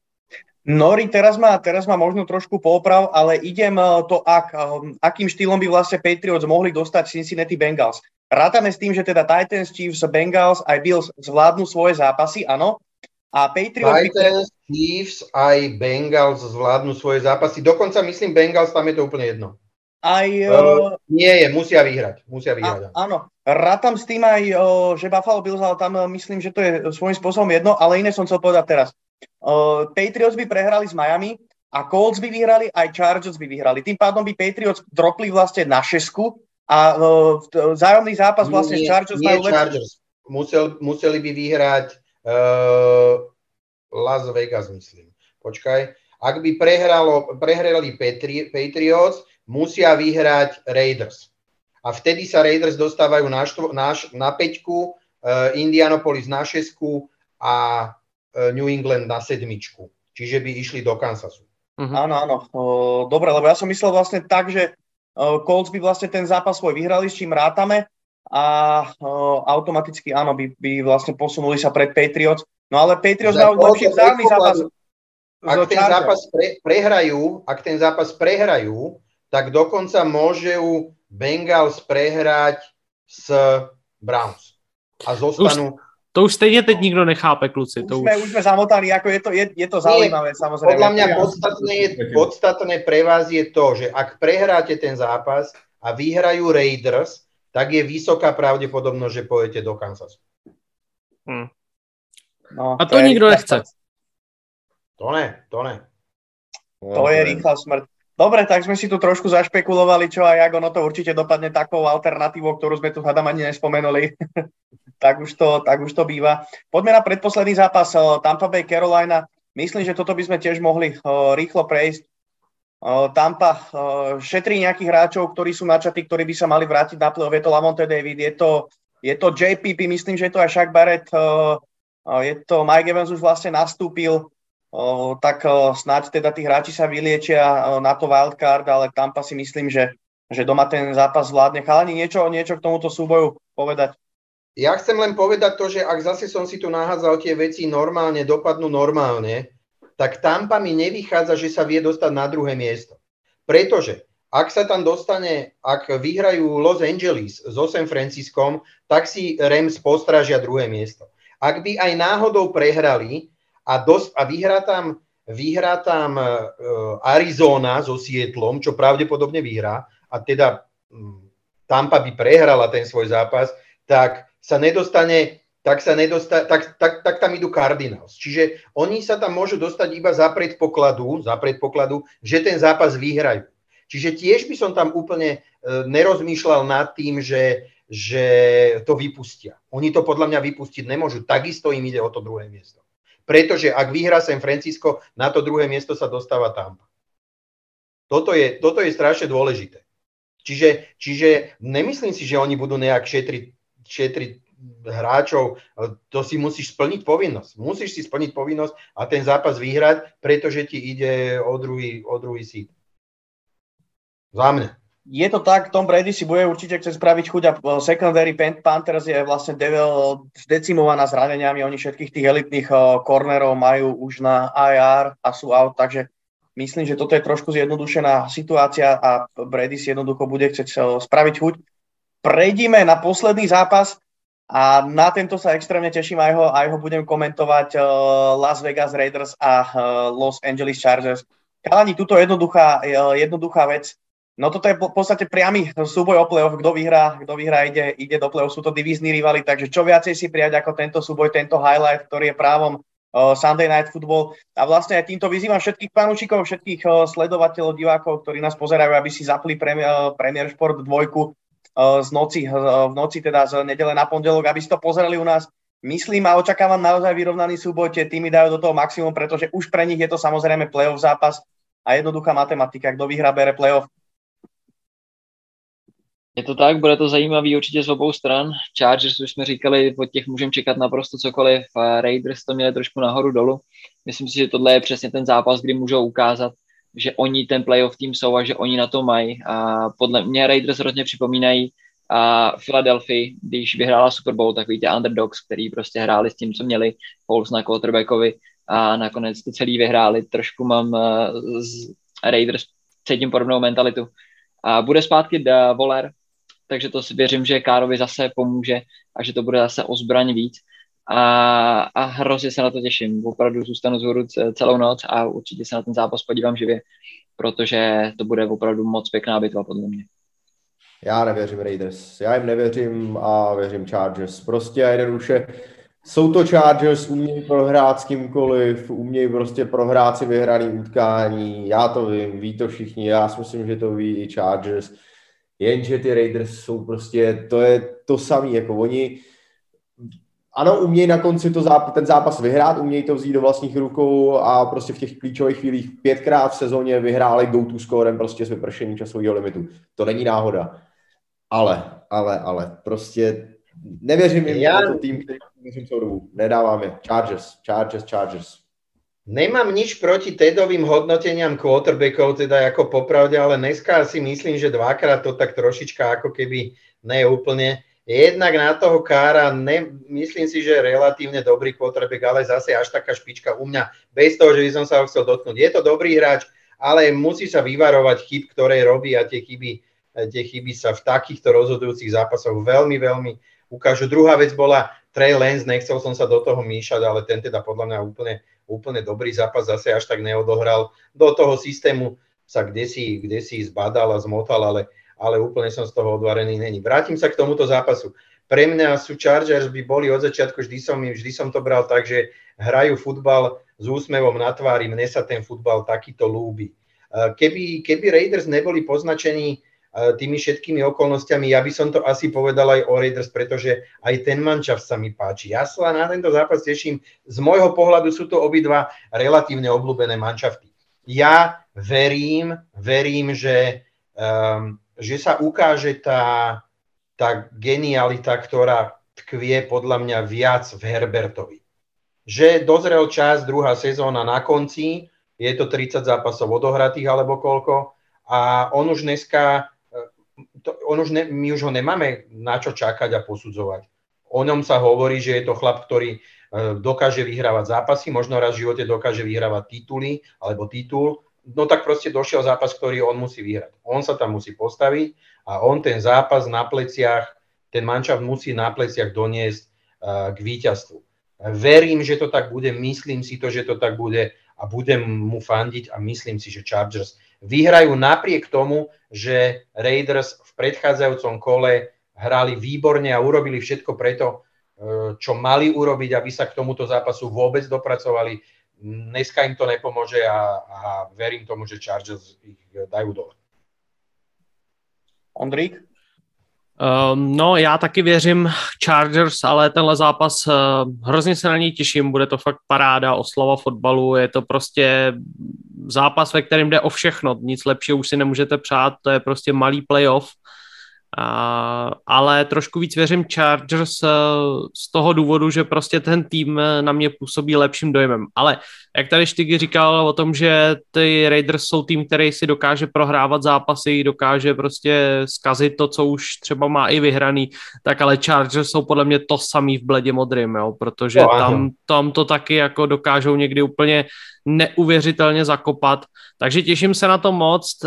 Nori teraz má, teraz má možno trošku poprav, ale idem eh, to, ak, eh, akým štýlom by vlastne Patriots mohli dostať Cincinnati Bengals. Rátame s tým, že teda Titans, Chiefs, Bengals aj Bills zvládnu svoje zápasy, áno, a Patriots... Titans, Chiefs aj Bengals zvládnu svoje zápasy. Dokonca myslím Bengals, tam je to úplne jedno. Aj, uh, nie je, musia vyhrať. Musia vyhrať. A, áno, rátam s tým aj, uh, že Buffalo Bills, ale tam uh, myslím, že to je svojím spôsobom jedno, ale iné som chcel povedať teraz. Uh, Patriots by prehrali s Miami a Colts by vyhrali, aj Chargers by vyhrali. Tým pádom by Patriots dropli vlastne na šesku a uh, zájomný zápas vlastne nie, Chargers nie majú Chargers. Musel, museli by vyhrať Uh, Las Vegas, myslím. Počkaj. Ak by prehralo, prehrali Patri, Patriots, musia vyhrať Raiders. A vtedy sa Raiders dostávajú na, štvo, na, na peťku, uh, Indianapolis na šesku a uh, New England na sedmičku. Čiže by išli do Kansasu. Uh-huh. Áno, áno. Uh, dobre, lebo ja som myslel vlastne tak, že uh, Colts by vlastne ten zápas svoj vyhrali, s čím rátame a uh, automaticky áno, by, by vlastne posunuli sa pred Patriots. No ale Patriots majú lepší vzájomný zápas. Ak ten zápas pre, prehrajú, ak ten zápas prehrajú, tak dokonca môžu Bengals prehrať s Browns. A zostanú... Už, to už stejně teď nikdo nechápe, kluci. To už, sme, už... už sme zamotali, ako je to, je, je to zaujímavé, Nie, samozrejme. Podľa mňa podstatné, je, podstatné pre vás je to, že ak prehráte ten zápas a vyhrajú Raiders, tak je vysoká pravdepodobnosť, že pojete do Kansasu. Hmm. No, a to, to nikto nechce. To ne, to ne. To je rýchla smrť. Dobre, tak sme si tu trošku zašpekulovali, čo a jak ono to určite dopadne takou alternatívou, ktorú sme tu hádam ani nespomenuli. tak, už to, tak už to býva. Poďme na predposledný zápas Tampa Bay Carolina. Myslím, že toto by sme tiež mohli rýchlo prejsť. Tampa šetrí nejakých hráčov, ktorí sú načatí, ktorí by sa mali vrátiť na play Je to Lamonte David, je to, je to JPP, myslím, že je to aj Shaq Barrett, je to Mike Evans už vlastne nastúpil. tak snáď teda tí hráči sa vyliečia na to wildcard, ale Tampa si myslím, že, že doma ten zápas zvládne. Chalani, niečo, niečo k tomuto súboju povedať? Ja chcem len povedať to, že ak zase som si tu nahádzal tie veci normálne, dopadnú normálne, tak Tampa mi nevychádza, že sa vie dostať na druhé miesto. Pretože ak sa tam dostane, ak vyhrajú Los Angeles so San Franciskom, tak si Rams postražia druhé miesto. Ak by aj náhodou prehrali a, dosť, a vyhrá tam, vyhrá tam uh, Arizona so Sietlom, čo pravdepodobne vyhrá, a teda um, Tampa by prehrala ten svoj zápas, tak sa nedostane tak, sa nedosta- tak, tak, tak tam idú Cardinals. Čiže oni sa tam môžu dostať iba za predpokladu, za predpokladu, že ten zápas vyhrajú. Čiže tiež by som tam úplne e, nerozmýšľal nad tým, že, že to vypustia. Oni to podľa mňa vypustiť nemôžu. Takisto im ide o to druhé miesto. Pretože ak vyhrá San Francisco, na to druhé miesto sa dostáva Tampa. Toto je, toto je strašne dôležité. Čiže, čiže nemyslím si, že oni budú nejak šetriť, šetriť hráčov, to si musíš splniť povinnosť. Musíš si splniť povinnosť a ten zápas vyhrať, pretože ti ide o druhý, o druhý síd. Za mňa. Je to tak, Tom Brady si bude určite chcieť spraviť chuť a e, secondary Panthers je vlastne zdecimovaná zraneniami, oni všetkých tých elitných kornerov e, majú už na IR a sú out, takže myslím, že toto je trošku zjednodušená situácia a Brady si jednoducho bude chcieť e, spraviť chuť. Prejdime na posledný zápas a na tento sa extrémne teším, aj ho, aj ho budem komentovať Las Vegas Raiders a Los Angeles Chargers. Kalani, tuto jednoduchá, jednoduchá vec No toto je v podstate priamy súboj o play-off, kto vyhrá, kto vyhrá, ide, ide do play-off, sú to divízni rivali, takže čo viacej si prijať ako tento súboj, tento highlight, ktorý je právom uh, Sunday Night Football. A vlastne aj týmto vyzývam všetkých fanúšikov, všetkých uh, sledovateľov, divákov, ktorí nás pozerajú, aby si zapli Premier, uh, Premier Sport dvojku uh, z noci, v noci teda z nedele na pondelok, aby si to pozerali u nás. Myslím a očakávam naozaj vyrovnaný súboj, tie týmy dajú do toho maximum, pretože už pre nich je to samozrejme play-off zápas a jednoduchá matematika, kto vyhrá, bere play-off je to tak, bude to zajímavý určitě z obou stran. Chargers, už jsme říkali, od těch můžeme čekat naprosto cokoliv. Raiders to měli trošku nahoru dolu. Myslím si, že tohle je přesně ten zápas, kdy můžou ukázat, že oni ten playoff tým jsou a že oni na to mají. A podle mě Raiders hrozně připomínají a Philadelphia, když vyhrála Super Bowl, tak víte, underdogs, který prostě hráli s tím, co měli, Foles na quarterbackovi a nakonec to celý vyhráli. Trošku mám z Raiders cítím podobnou mentalitu. A bude zpátky da Voler, takže to si věřím, že Károvi zase pomůže a že to bude zase o zbraň víc. A, a hrozně se na to těším. Opravdu zůstanu zhoru celou noc a určitě se na ten zápas podívám živě, protože to bude opravdu moc pěkná bitva podle mě. Já nevěřím Raiders. Já jim nevěřím a věřím Chargers. Prostě a jednoduše jsou to Chargers, umějí prohrát s kýmkoliv, umějí prostě prohrát si vyhraný utkání. Já to vím, ví to všichni, já si myslím, že to ví i Chargers jenže ty Raiders jsou prostě, to je to samé, jako oni, ano, umějí na konci to záp- ten zápas vyhrát, umějí to vzít do vlastních rukou a prostě v těch klíčových chvílích pětkrát v sezóně vyhráli go-to scorem prostě s vypršením časového limitu. To není náhoda. Ale, ale, ale, prostě nevěřím jim, Já... to tým, který věřím celou dobu. Nedávám je. Chargers, Chargers, Chargers. Nemám nič proti Tedovým hodnoteniam quarterbackov, teda ako popravde, ale dneska si myslím, že dvakrát to tak trošička ako keby ne úplne. Jednak na toho Kára, ne, myslím si, že relatívne dobrý quarterback, ale zase až taká špička u mňa, bez toho, že by som sa ho chcel dotknúť. Je to dobrý hráč, ale musí sa vyvarovať chyb, ktoré robí a tie chyby, tie chyby sa v takýchto rozhodujúcich zápasoch veľmi, veľmi ukážu. Druhá vec bola Trey Lance, nechcel som sa do toho míšať, ale ten teda podľa mňa úplne úplne dobrý zápas zase až tak neodohral. Do toho systému sa kde si, kde si zbadal a zmotal, ale, ale úplne som z toho odvarený není. Vrátim sa k tomuto zápasu. Pre mňa sú Chargers by boli od začiatku, vždy som, vždy som to bral tak, že hrajú futbal s úsmevom na tvári, mne sa ten futbal takýto lúbi. Keby, keby Raiders neboli poznačení tými všetkými okolnostiami. Ja by som to asi povedal aj o Raiders, pretože aj ten mančav sa mi páči. Ja sa na tento zápas teším. Z môjho pohľadu sú to obidva relatívne obľúbené mančafty. Ja verím, verím, že, um, že sa ukáže tá, tá genialita, ktorá tkvie podľa mňa viac v Herbertovi. že dozrel čas, druhá sezóna na konci, je to 30 zápasov odohratých alebo koľko a on už dneska, to, on už ne, my už ho nemáme na čo čakať a posudzovať. O ňom sa hovorí, že je to chlap, ktorý e, dokáže vyhrávať zápasy, možno raz v živote dokáže vyhrávať tituly alebo titul, no tak proste došiel zápas, ktorý on musí vyhrať. On sa tam musí postaviť a on ten zápas na pleciach, ten mančaft musí na pleciach doniesť uh, k víťazstvu. Verím, že to tak bude, myslím si to, že to tak bude a budem mu fandiť a myslím si, že Chargers vyhrajú napriek tomu, že Raiders v predchádzajúcom kole hrali výborne a urobili všetko preto, e, čo mali urobiť, aby sa k tomuto zápasu vôbec dopracovali. Dneska im to nepomôže a, a verím tomu, že Chargers ich dajú dole. Ondrík? Um, no, já taky věřím Chargers, ale tenhle zápas uh, hrozně se na něj těším, bude to fakt paráda, oslava fotbalu, je to prostě zápas, ve kterém jde o všechno, nic lepšího už si nemůžete přát, to je prostě malý playoff ale trošku víc věřím Chargers uh, z toho důvodu, že prostě ten tým uh, na mě působí lepším dojmem. Ale jak tady Štygy říkal o tom, že ty Raiders jsou tým, který si dokáže prohrávat zápasy, dokáže prostě zkazit to, co už třeba má i vyhraný, tak ale Chargers jsou podle mě to samý v bledě modrým, jo, protože no, tam, tam to taky jako dokážou někdy úplně neuvěřitelně zakopat. Takže těším se na to moc.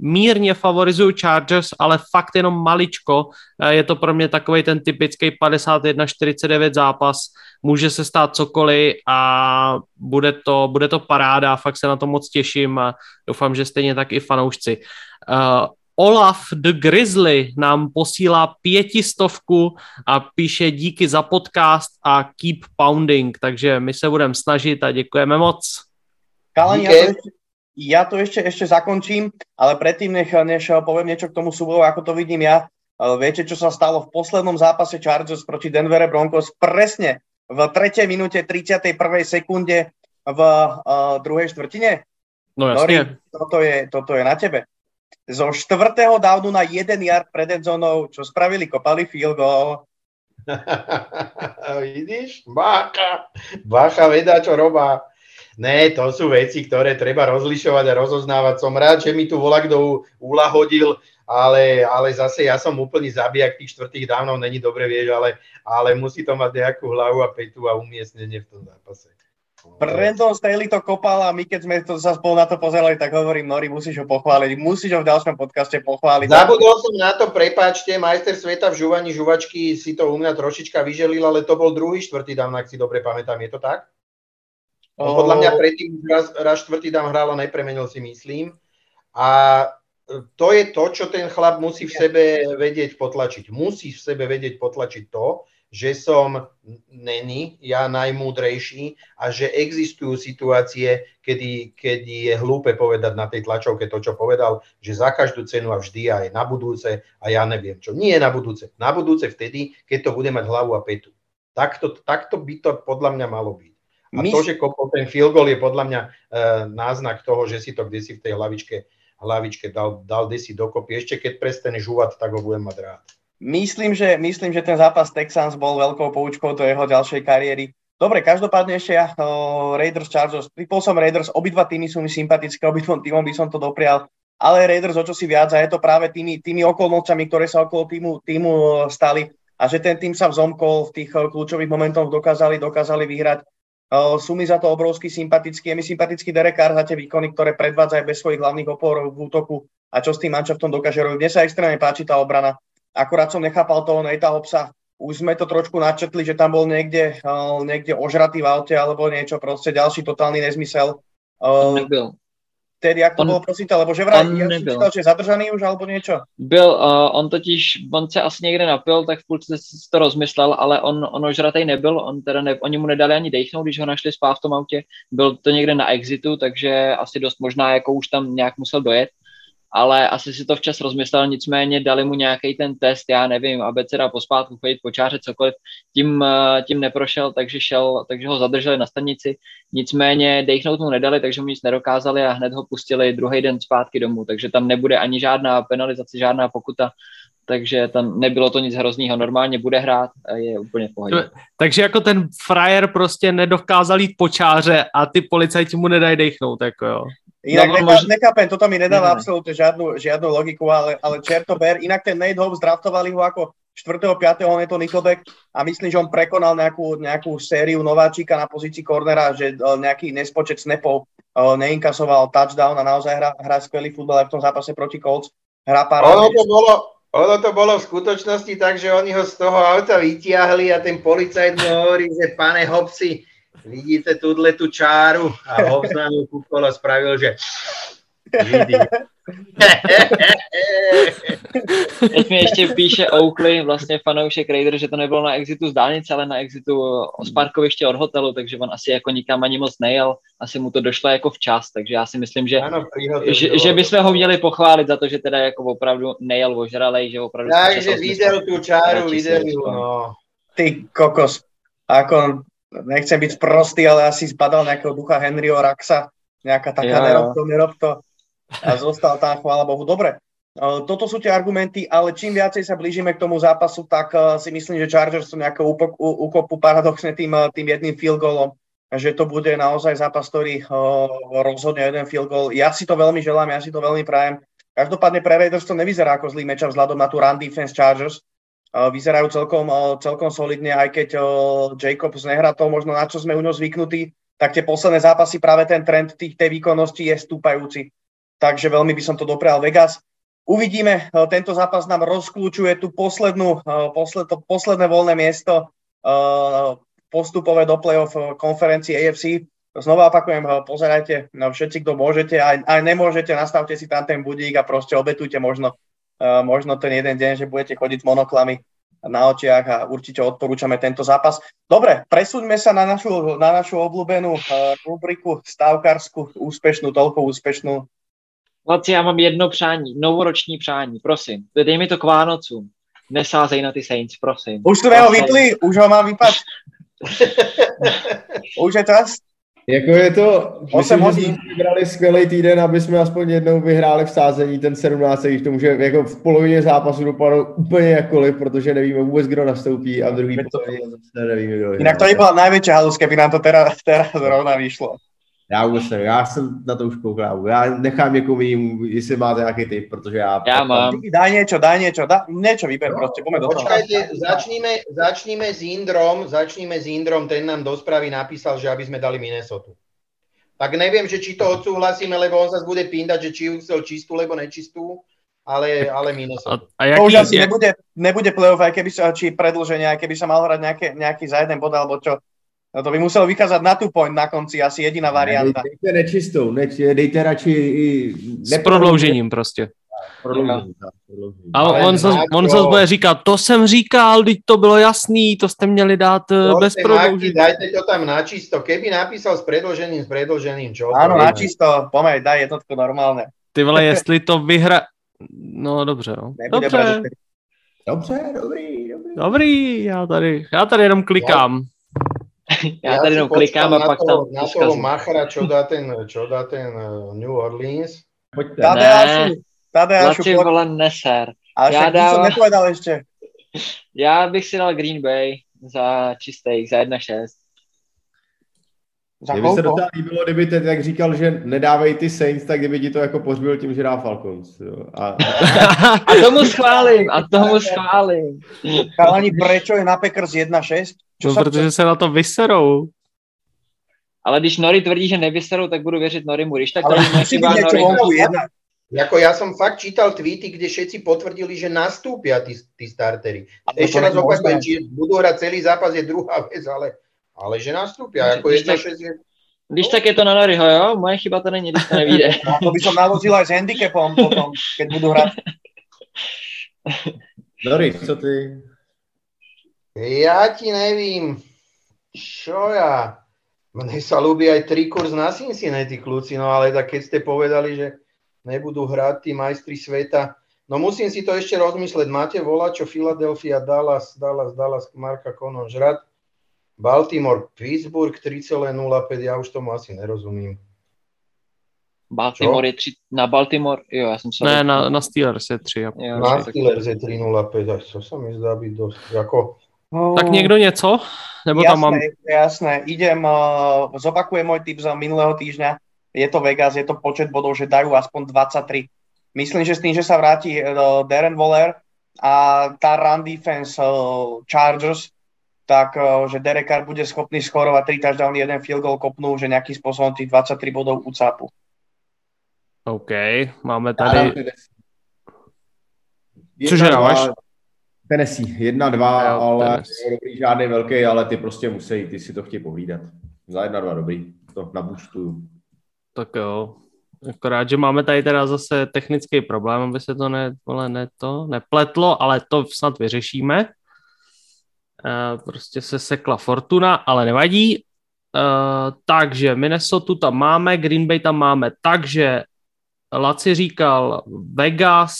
Mírně favorizuju Chargers, ale fakt jenom maličko. Je to pro mě takový ten typický 51-49 zápas. Může se stát cokoliv a bude to, bude to paráda. Fakt se na to moc těším a doufám, že stejně tak i fanoušci. Uh, Olaf the Grizzly nám posílá pětistovku a píše díky za podcast a keep pounding, takže my se budeme snažit a děkujeme moc. Kalani, ja to, ešte, ja to ešte, ešte zakončím, ale predtým, než, než poviem niečo k tomu súboju, ako to vidím ja, viete, čo sa stalo v poslednom zápase Chargers proti Denvere Broncos presne v 3. minúte 31. sekunde v uh, druhej štvrtine? No jasne. Nori, toto je, toto je na tebe. Zo štvrtého downu na jeden yard pred endzónou, čo spravili, kopali field goal. Vidíš? Bacha, bacha veda, čo robá. Ne, to sú veci, ktoré treba rozlišovať a rozoznávať. Som rád, že mi tu volá kto ulahodil, ale, ale zase ja som úplný zabijak tých štvrtých dávnov, není dobre, vieš, ale, ale musí to mať nejakú hlavu a petu a umiestnenie v tom zápase. Brandon Staley to kopal a my keď sme to sa spolu na to pozerali, tak hovorím, Nori, musíš ho pochváliť, musíš ho v ďalšom podcaste pochváliť. Zabudol som na to, prepáčte, majster sveta v žúvaní žuvačky si to u mňa trošička vyželil, ale to bol druhý štvrtý dávno, ak si dobre pamätám, je to tak? On podľa mňa predtým raz, raz štvrtý dám hral a nepremenil si myslím. A to je to, čo ten chlap musí v sebe vedieť potlačiť. Musí v sebe vedieť potlačiť to, že som není ja najmúdrejší a že existujú situácie, kedy, kedy je hlúpe povedať na tej tlačovke to, čo povedal, že za každú cenu a vždy aj na budúce a ja neviem čo. Nie na budúce. Na budúce vtedy, keď to bude mať hlavu a petu. Takto, takto by to podľa mňa malo byť. A My... to, že kopol ten field goal je podľa mňa e, náznak toho, že si to kde si v tej hlavičke, hlavičke dal, dal desi dokopy. Ešte keď prestane žúvať, tak ho budem mať rád. Myslím že, myslím, že ten zápas Texans bol veľkou poučkou do jeho ďalšej kariéry. Dobre, každopádne ešte ja, uh, Raiders Chargers, typol som Raiders, obidva týmy sú mi sympatické, obidvom týmom by som to doprial, ale Raiders o čo si viac a je to práve tými, tými okolnocami, ktoré sa okolo týmu, týmu stali a že ten tým sa vzomkol v tých kľúčových momentoch dokázali, dokázali vyhrať sú mi za to obrovsky sympatický. Je mi sympatický Derek Carr za tie výkony, ktoré predvádzajú bez svojich hlavných oporov v útoku a čo s tým mančaftom dokáže robiť. Mne sa extrémne páči tá obrana. Akurát som nechápal toho Nejta Hopsa. Už sme to trošku načetli, že tam bol niekde, niekde ožratý v aute alebo niečo, proste ďalší totálny nezmysel. Nebyl tedy, jak to on, bylo, prosíte, lebo že vraj, ja som čítal, že zadržaný už, alebo niečo? Byl, uh, on totiž, on se asi někde napil, tak v půlce si to rozmyslel, ale on, on ožratej nebyl, on teda ne, oni mu nedali ani dechnout, když ho našli spát v tom autě, byl to někde na exitu, takže asi dost možná, jako už tam nějak musel dojet ale asi si to včas rozmyslel, nicméně dali mu nějaký ten test, já nevím, abeceda pospátku, chodit po čáře, cokoliv, tím, eh, tím neprošel, takže šel, takže ho zadrželi na stanici, nicméně dechnout mu nedali, takže mu nic nedokázali a hned ho pustili druhý den zpátky domů, takže tam nebude ani žádná penalizace, žádná pokuta, takže tam nebylo to nic hroznýho. Normálně bude hrát a je úplně v pohodě. Takže jako ten frajer prostě nedokázal jít po čáře a ty policajti mu nedají dechnout, jako jo. Inak no, nechápem, možno... nechápem, toto mi nedáva absolútne žiadnu, žiadnu logiku, ale, ale čerto ber. Inak ten Nate Hobbs draftovali ho ako 4. 5. on je to Nickelback a myslím, že on prekonal nejakú, nejakú sériu nováčika na pozícii cornera, že nejaký nespočet snapov neinkasoval touchdown a naozaj hrá, hrá skvelý futbal aj v tom zápase proti Colts. Hrá pár ono to, bolo, ono to bolo v skutočnosti tak, že oni ho z toho auta vytiahli a ten policajt mu hovorí, že pane Hopsi, vidíte tudle tú čáru? A Hobbs na ňu kúkol a spravil, že Teď mi ještě píše Oakley, vlastně fanoušek Raider, že to nebylo na exitu z dálnice, ale na exitu z parkoviště od hotelu, takže on asi jako nikam ani moc nejel, asi mu to došlo jako včas, takže já si myslím, že, ano, že, že bychom ho měli pochválit za to, že teda jako opravdu nejel ožralej, že opravdu... Takže viděl tu čáru, viděl no. Ty kokos, ako nechcem byť prostý, ale asi zbadal nejakého ducha Henryho Raxa, nejaká taká nerob to, nerob to a zostal tam, chvála Bohu. Dobre, e, toto sú tie argumenty, ale čím viacej sa blížime k tomu zápasu, tak e, si myslím, že Chargers sú nejakou úkopu paradoxne tým, e, tým jedným field goalom, že to bude naozaj zápas, ktorý rozhodne jeden field goal. Ja si to veľmi želám, ja si to veľmi prajem. Každopádne pre Raiders to nevyzerá ako zlý meča vzhľadom na tú run defense Chargers. Vyzerajú celkom, celkom solidne, aj keď Jacobs nehrá to možno na čo sme u ňo zvyknutí, tak tie posledné zápasy práve ten trend tých, tej výkonnosti je stúpajúci takže veľmi by som to doprial Vegas. Uvidíme, e, tento zápas nám rozklúčuje tú poslednú, e, posled, to posledné voľné miesto e, postupové do play-off konferencii AFC. Znova opakujem, pozerajte všetci, kto môžete, aj, aj nemôžete, nastavte si tam ten budík a proste obetujte možno, možno ten jeden deň, že budete chodiť s monoklami na očiach a určite odporúčame tento zápas. Dobre, presúďme sa na našu, na našu obľúbenú rubriku stavkarsku, úspešnú, toľko úspešnú, Laci, já mám jedno přání, novoroční přání, prosím. Dej mi to k Vánocům. Nesázej na ty Saints, prosím. Už jsme ho vypli, už ho mám vypad. už je čas. Jako je to, myslím, že jsme vybrali skvělý týden, aby jsme aspoň jednou vyhráli v sázení ten 17, když to může jako v polovině zápasu dopadnout úplně jakkoliv, protože nevíme vůbec, kdo nastoupí a v druhý polovině zase nevíme, kdo Jinak to by byla největší halus, kdyby nám to teda, teda zrovna vyšlo. Já vůbec nevím, já jsem na to už koukal. Já nechám někomu jiným, jestli máte nějaký typ, protože já... Já mám. Daj něco, daj něco, daj něco vyber no, prostě, poďme do Počkajte, začníme, začníme s Indrom, začníme s Indrom, ten nám do správy napísal, že aby sme dali Minnesota. Tak neviem, že či to odsúhlasíme, lebo on sa bude píndať, že či chcel čistú, lebo nečistú, ale, ale Minnesota. A, a jaký, to už asi je... nebude, nebude playoff, aj keby sa, či predlženie, aj keby sa mal hrať nejaké, nejaký za jeden bod, alebo čo. No to by musel vykázať na tú point na konci, asi jediná varianta. Dejte nečistou, neč, dejte radši i... S prodloužením prostě. Prodloužení, Ale on, se, on se bude říkat, to jsem říkal, teď to bylo jasný, to jste měli dát to eh, bez prodloužení. Dajte to tam na čisto, keby napísal s predlžením, s predlžením, čo? Áno, na čisto, pomeď, daj jednotku normálne. Ty vole, jestli to vyhra... No dobře, no. Dobře. Dobře, dobrý, dobrý. Dobrý, já tady, já tady jenom klikám. ja, ja tady jenom klikám a pak tam... Na toho Machara, čo dá ten, čo dá ten uh, New Orleans. Poďte. Ne, Laci vole neser. Ale já dám... som nepovedal ešte. Já bych si dal Green Bay za čistých, za 1-6. Za Kdyby se docela líbilo, kdyby teď tak říkal, že nedávej ty Saints, tak kdyby ti to jako pozbil tím, že dá Falcons. Jo. A, a tomu schválím, a tomu schválím. Chalani, prečo je na Packers 1-6? No, protože se na to vyserou. Ale když Nori tvrdí, že nevyserou, tak budu věřit Norimu. Když tak Ale musí byť niečo Jako ja som fakt čítal tweety, kde všetci potvrdili, že nastúpia tí, tí startery. Ešte raz opakujem, či budú hrať celý zápas je druhá vec, ale ale že nastúpia, ako je tak, Když tak je to na Noriho, jo? Moje chyba to není, když to nevíde. No, to by som navozil aj s handicapom potom, keď budú hrať. Nori, co ty? Ja ti nevím. Čo ja? Mne sa ľúbi aj tri kurz na Cincinnati, kľúci, no ale tak keď ste povedali, že nebudú hrať tí majstri sveta, no musím si to ešte rozmysleť. Máte volať, čo Philadelphia, Dallas, Dallas, Dallas, Marka Konon, Žrad, Baltimore, Pittsburgh 3,05, ja už tomu asi nerozumím. Baltimore je 3, na Baltimore, jo, já jsem se... Ne, na, na Steelers je 3. Jo, na Steelers je 3-0-5, až to sa mi zdá byť dosť, ako... Tak někdo něco? Nebo jasné, tam mám... jasné. Idem, uh, zopakujem môj tip za minulého týždňa. Je to Vegas, je to počet bodov, že dajú aspoň 23. Myslím, že s tým, že sa vráti uh, Darren Waller a tá run defense uh, Chargers, tak uh, že Derek Carr bude schopný skorovať 3 touchdowny, jeden field goal kopnú, že nejakým spôsobom tých 23 bodov ucápu. OK, máme tady... Cože dáváš? Tennessee, jedna, dva, jo, ale Tennessee. dobrý žádný velký, ale ty prostě musí, ty si to chtějí pohlídat. Za jedna, dva, dobrý, to nabuštuju. Tak jo, akorát, že máme tady teda zase technický problém, aby se to ne, vole, ne to nepletlo, ale to snad vyřešíme. Uh, prostě se sekla Fortuna, ale nevadí. Uh, takže Minnesota tam máme, Green Bay tam máme, takže Laci říkal Vegas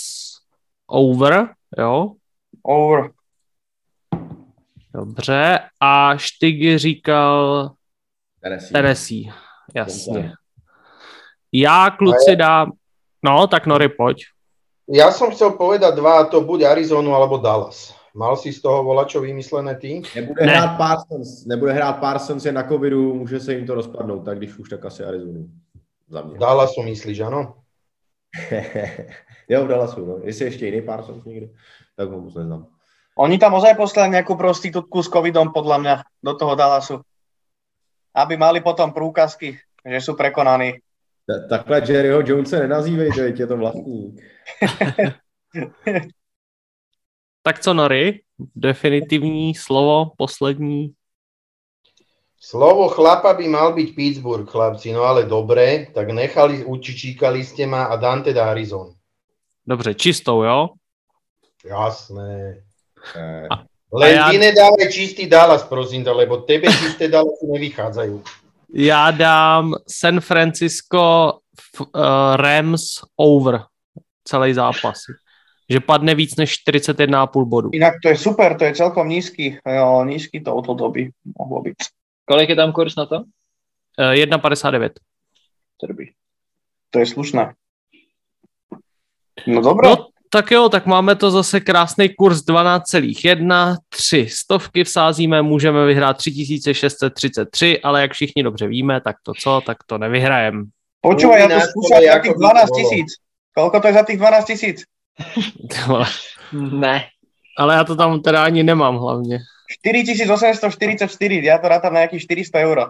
over, jo? Over. Dobře. A Štygy říkal Tennessee. Tennessee. Jasně. Já kluci dám... No, tak Nory, poď. Ja som chcel povedať dva, to buď Arizonu alebo Dallas. Mal si z toho volačo vymyslené ty? Nebude ne. hrát Parsons, nebude hrát Parsons, je na covidu, může se jim to rozpadnout, tak když už, tak asi Arizonu. Za mě. Dallasu myslíš, ano? jo, v Dallasu, no. Jestli ještě jiný Parsons někdy, tak ho moc neznám. Oni tam ozaj poslali nejakú prostitútku s covidom, podľa mňa, do toho Dallasu. Aby mali potom průkazky, že sú prekonaní. Takhle Jerryho Jonesa nenazývejte, je to vlastní. tak co Nory? Definitivní slovo, poslední. Slovo chlapa by mal byť Pittsburgh, chlapci, no ale dobre, tak nechali, učičíkali ste ma a Dante da Arizon. Dobře, čistou, jo? Jasné. Eh, Len ja- ty nedávaj čistý Dallas, prosím ťa, lebo tebe čisté Dallasy nevychádzajú. Já dám San Francisco uh, Rams over celý zápas. Že padne víc než 41,5 bodů. Inak to je super, to je celkom nízky, jo, nízky touto doby mohlo byť. Kolik je tam kurz na to? Uh, 1,59. To je dobrý. To je slušné. No dobré. No, tak jo, tak máme to zase krásný kurz 12,1, 3 stovky vsázíme, můžeme vyhrát 3633, ale jak všichni dobře víme, tak to co, tak to nevyhrajem. Počúvaj, ja to skúšam za tých by 12 bolo. tisíc. Koľko to je za tých 12 tisíc? Ne. ale já to tam teda ani nemám hlavně. 4844, ja to rátam na nejakých 400 euro.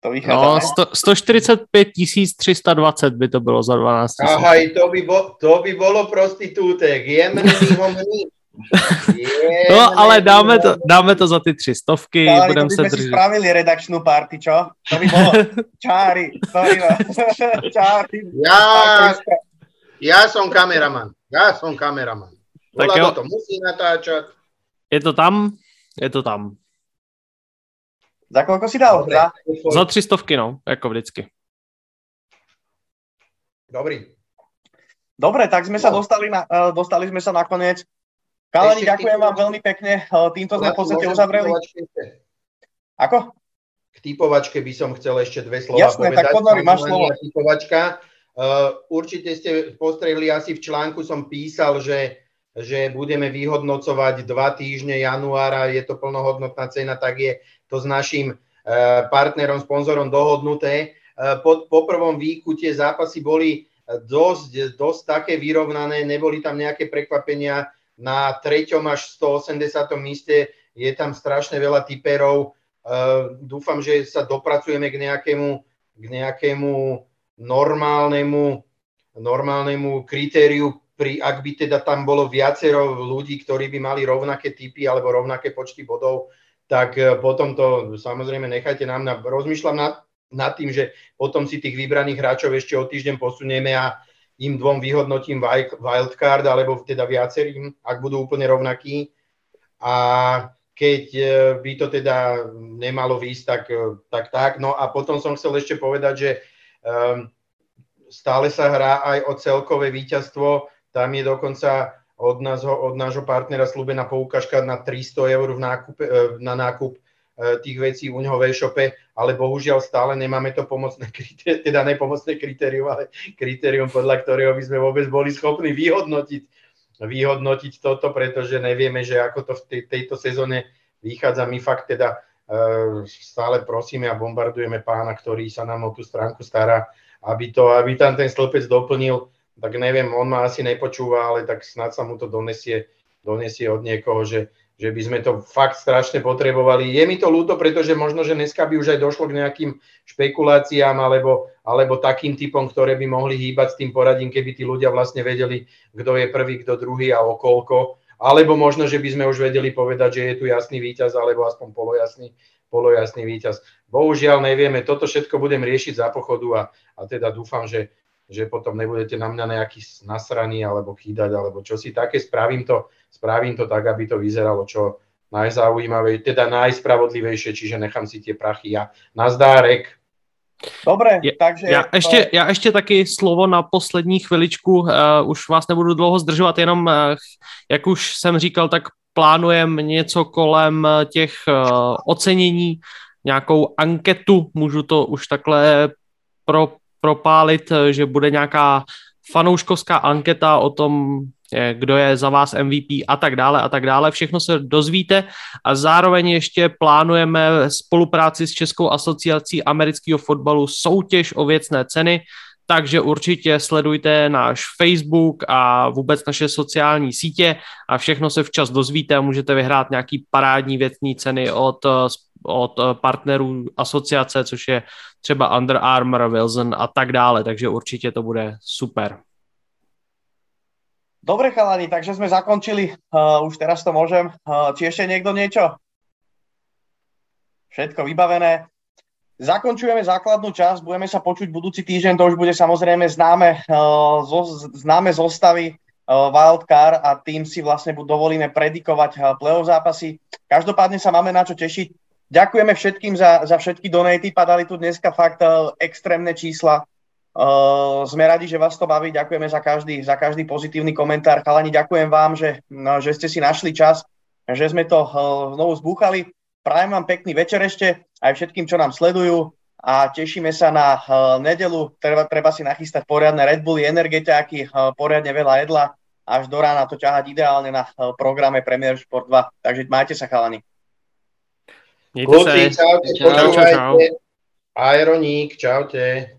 To vychádza, No? 100, 145 320 by to bylo za 12 tisíc. Aha, i to by, bo, to by bolo prostitútek. Jemný homný. No, ale dáme to, dáme to za ty tři stovky, Ale to budeme by se držet. spravili redakčnú party, čo? To by bolo. Čári, sorry, no. Čári. Ja, ja som kameraman. Ja som kameraman. Tak jo. to musí natáčať. Je to tam? Je to tam. Za koľko si dal? Dobre. Za? Za tři stovky, no, jako vždycky. Dobrý. Dobre, tak sme sa dostali, na, eh, dostali sme sa nakoniec. Kalani, ďakujem vám veľmi pekne. Eh, Týmto sme v podstate uzavreli. Ako? K typovačke by som chcel ešte dve slova Jasné, povedať. tak poď, Nori, máš slovo. Typovačka. Uh, určite ste postrehli, asi v článku som písal, že, že budeme vyhodnocovať dva týždne januára, je to plnohodnotná cena, tak je to s našim uh, partnerom, sponzorom dohodnuté. Uh, po, po prvom výku tie zápasy boli dosť, dosť také vyrovnané, neboli tam nejaké prekvapenia. Na treťom až 180. mieste je tam strašne veľa typerov. Dúfam, že sa dopracujeme k nejakému, k nejakému normálnemu, normálnemu kritériu, pri, ak by teda tam bolo viacero ľudí, ktorí by mali rovnaké typy alebo rovnaké počty bodov, tak eh, potom to samozrejme nechajte nám na, rozmýšľam nad, nad tým, že potom si tých vybraných hráčov ešte o týždeň posunieme a im dvom vyhodnotím wild- wildcard, alebo teda viacerým, ak budú úplne rovnakí. A keď eh, by to teda nemalo výjsť, tak, eh, tak tak. No a potom som chcel ešte povedať, že stále sa hrá aj o celkové víťazstvo. Tam je dokonca od, nás, od nášho partnera slúbená poukážka na 300 eur v nákupe, eh, na nákup tých vecí u ňoho v e-shope, ale bohužiaľ stále nemáme to pomocné kritérium, teda nepomocné kritérium, ale kritérium, podľa ktorého by sme vôbec boli schopní vyhodnotiť, vyhodnotiť toto, pretože nevieme, že ako to v tej, tejto sezóne vychádza. My fakt teda uh, stále prosíme a bombardujeme pána, ktorý sa nám o tú stránku stará, aby, to, aby tam ten stĺpec doplnil tak neviem, on ma asi nepočúva, ale tak snad sa mu to donesie, donesie od niekoho, že, že by sme to fakt strašne potrebovali. Je mi to ľúto, pretože možno, že dneska by už aj došlo k nejakým špekuláciám alebo, alebo takým typom, ktoré by mohli hýbať s tým poradím, keby tí ľudia vlastne vedeli, kto je prvý, kto druhý a okolko. Alebo možno, že by sme už vedeli povedať, že je tu jasný víťaz, alebo aspoň polojasný, polojasný víťaz. Bohužiaľ nevieme, toto všetko budem riešiť za pochodu a, a teda dúfam, že že potom nebudete na mňa nejaký nasraný alebo chýdať alebo čo si také. Spravím to, spravím to tak, aby to vyzeralo čo najzaujímavej, teda najspravodlivejšie, čiže nechám si tie prachy ja. Nazdárek. Dobre, ja, takže... Já ještě, já ještě taky slovo na poslední chviličku, uh, už vás nebudu dlouho zdržovat, jenom, uh, jak už jsem říkal, tak plánujeme něco kolem eh, těch uh, ocenění, nějakou anketu, můžu to už takhle pro, propálit, eh, že bude nějaká fanouškovská anketa o tom, kdo je za vás MVP a tak dále a tak dále. Všechno se dozvíte a zároveň ještě plánujeme spolupráci s Českou asociací amerického fotbalu soutěž o věcné ceny, takže určitě sledujte náš Facebook a vůbec naše sociální sítě a všechno se včas dozvíte a můžete vyhrát nějaký parádní věcní ceny od, od partnerů asociace, což je třeba Under Armour, Wilson a tak dále, takže určitě to bude super. Dobre chalani, takže sme zakončili, uh, už teraz to môžem. Uh, či ešte niekto niečo? Všetko vybavené. Zakončujeme základnú časť, budeme sa počuť budúci týždeň, to už bude samozrejme známe, uh, zo, známe zostavy uh, Wildcard a tým si vlastne dovolíme predikovať uh, play-off zápasy. Každopádne sa máme na čo tešiť. Ďakujeme všetkým za, za všetky donaty, padali tu dneska fakt uh, extrémne čísla. Uh, sme radi, že vás to baví, ďakujeme za každý, za každý pozitívny komentár. Chalani, ďakujem vám, že, no, že ste si našli čas, že sme to uh, znovu zbúchali. Prajem vám pekný večer ešte, aj všetkým, čo nám sledujú a tešíme sa na uh, nedelu. Treba, treba si nachystať poriadne Red Bulli, energetiaky, uh, poriadne veľa jedla. Až do rána to ťahať ideálne na uh, programe Premier Sport 2. Takže majte sa, chalani. Mějte Kluci, se. čaute, čau, čau, čau. Aeroník, čaute.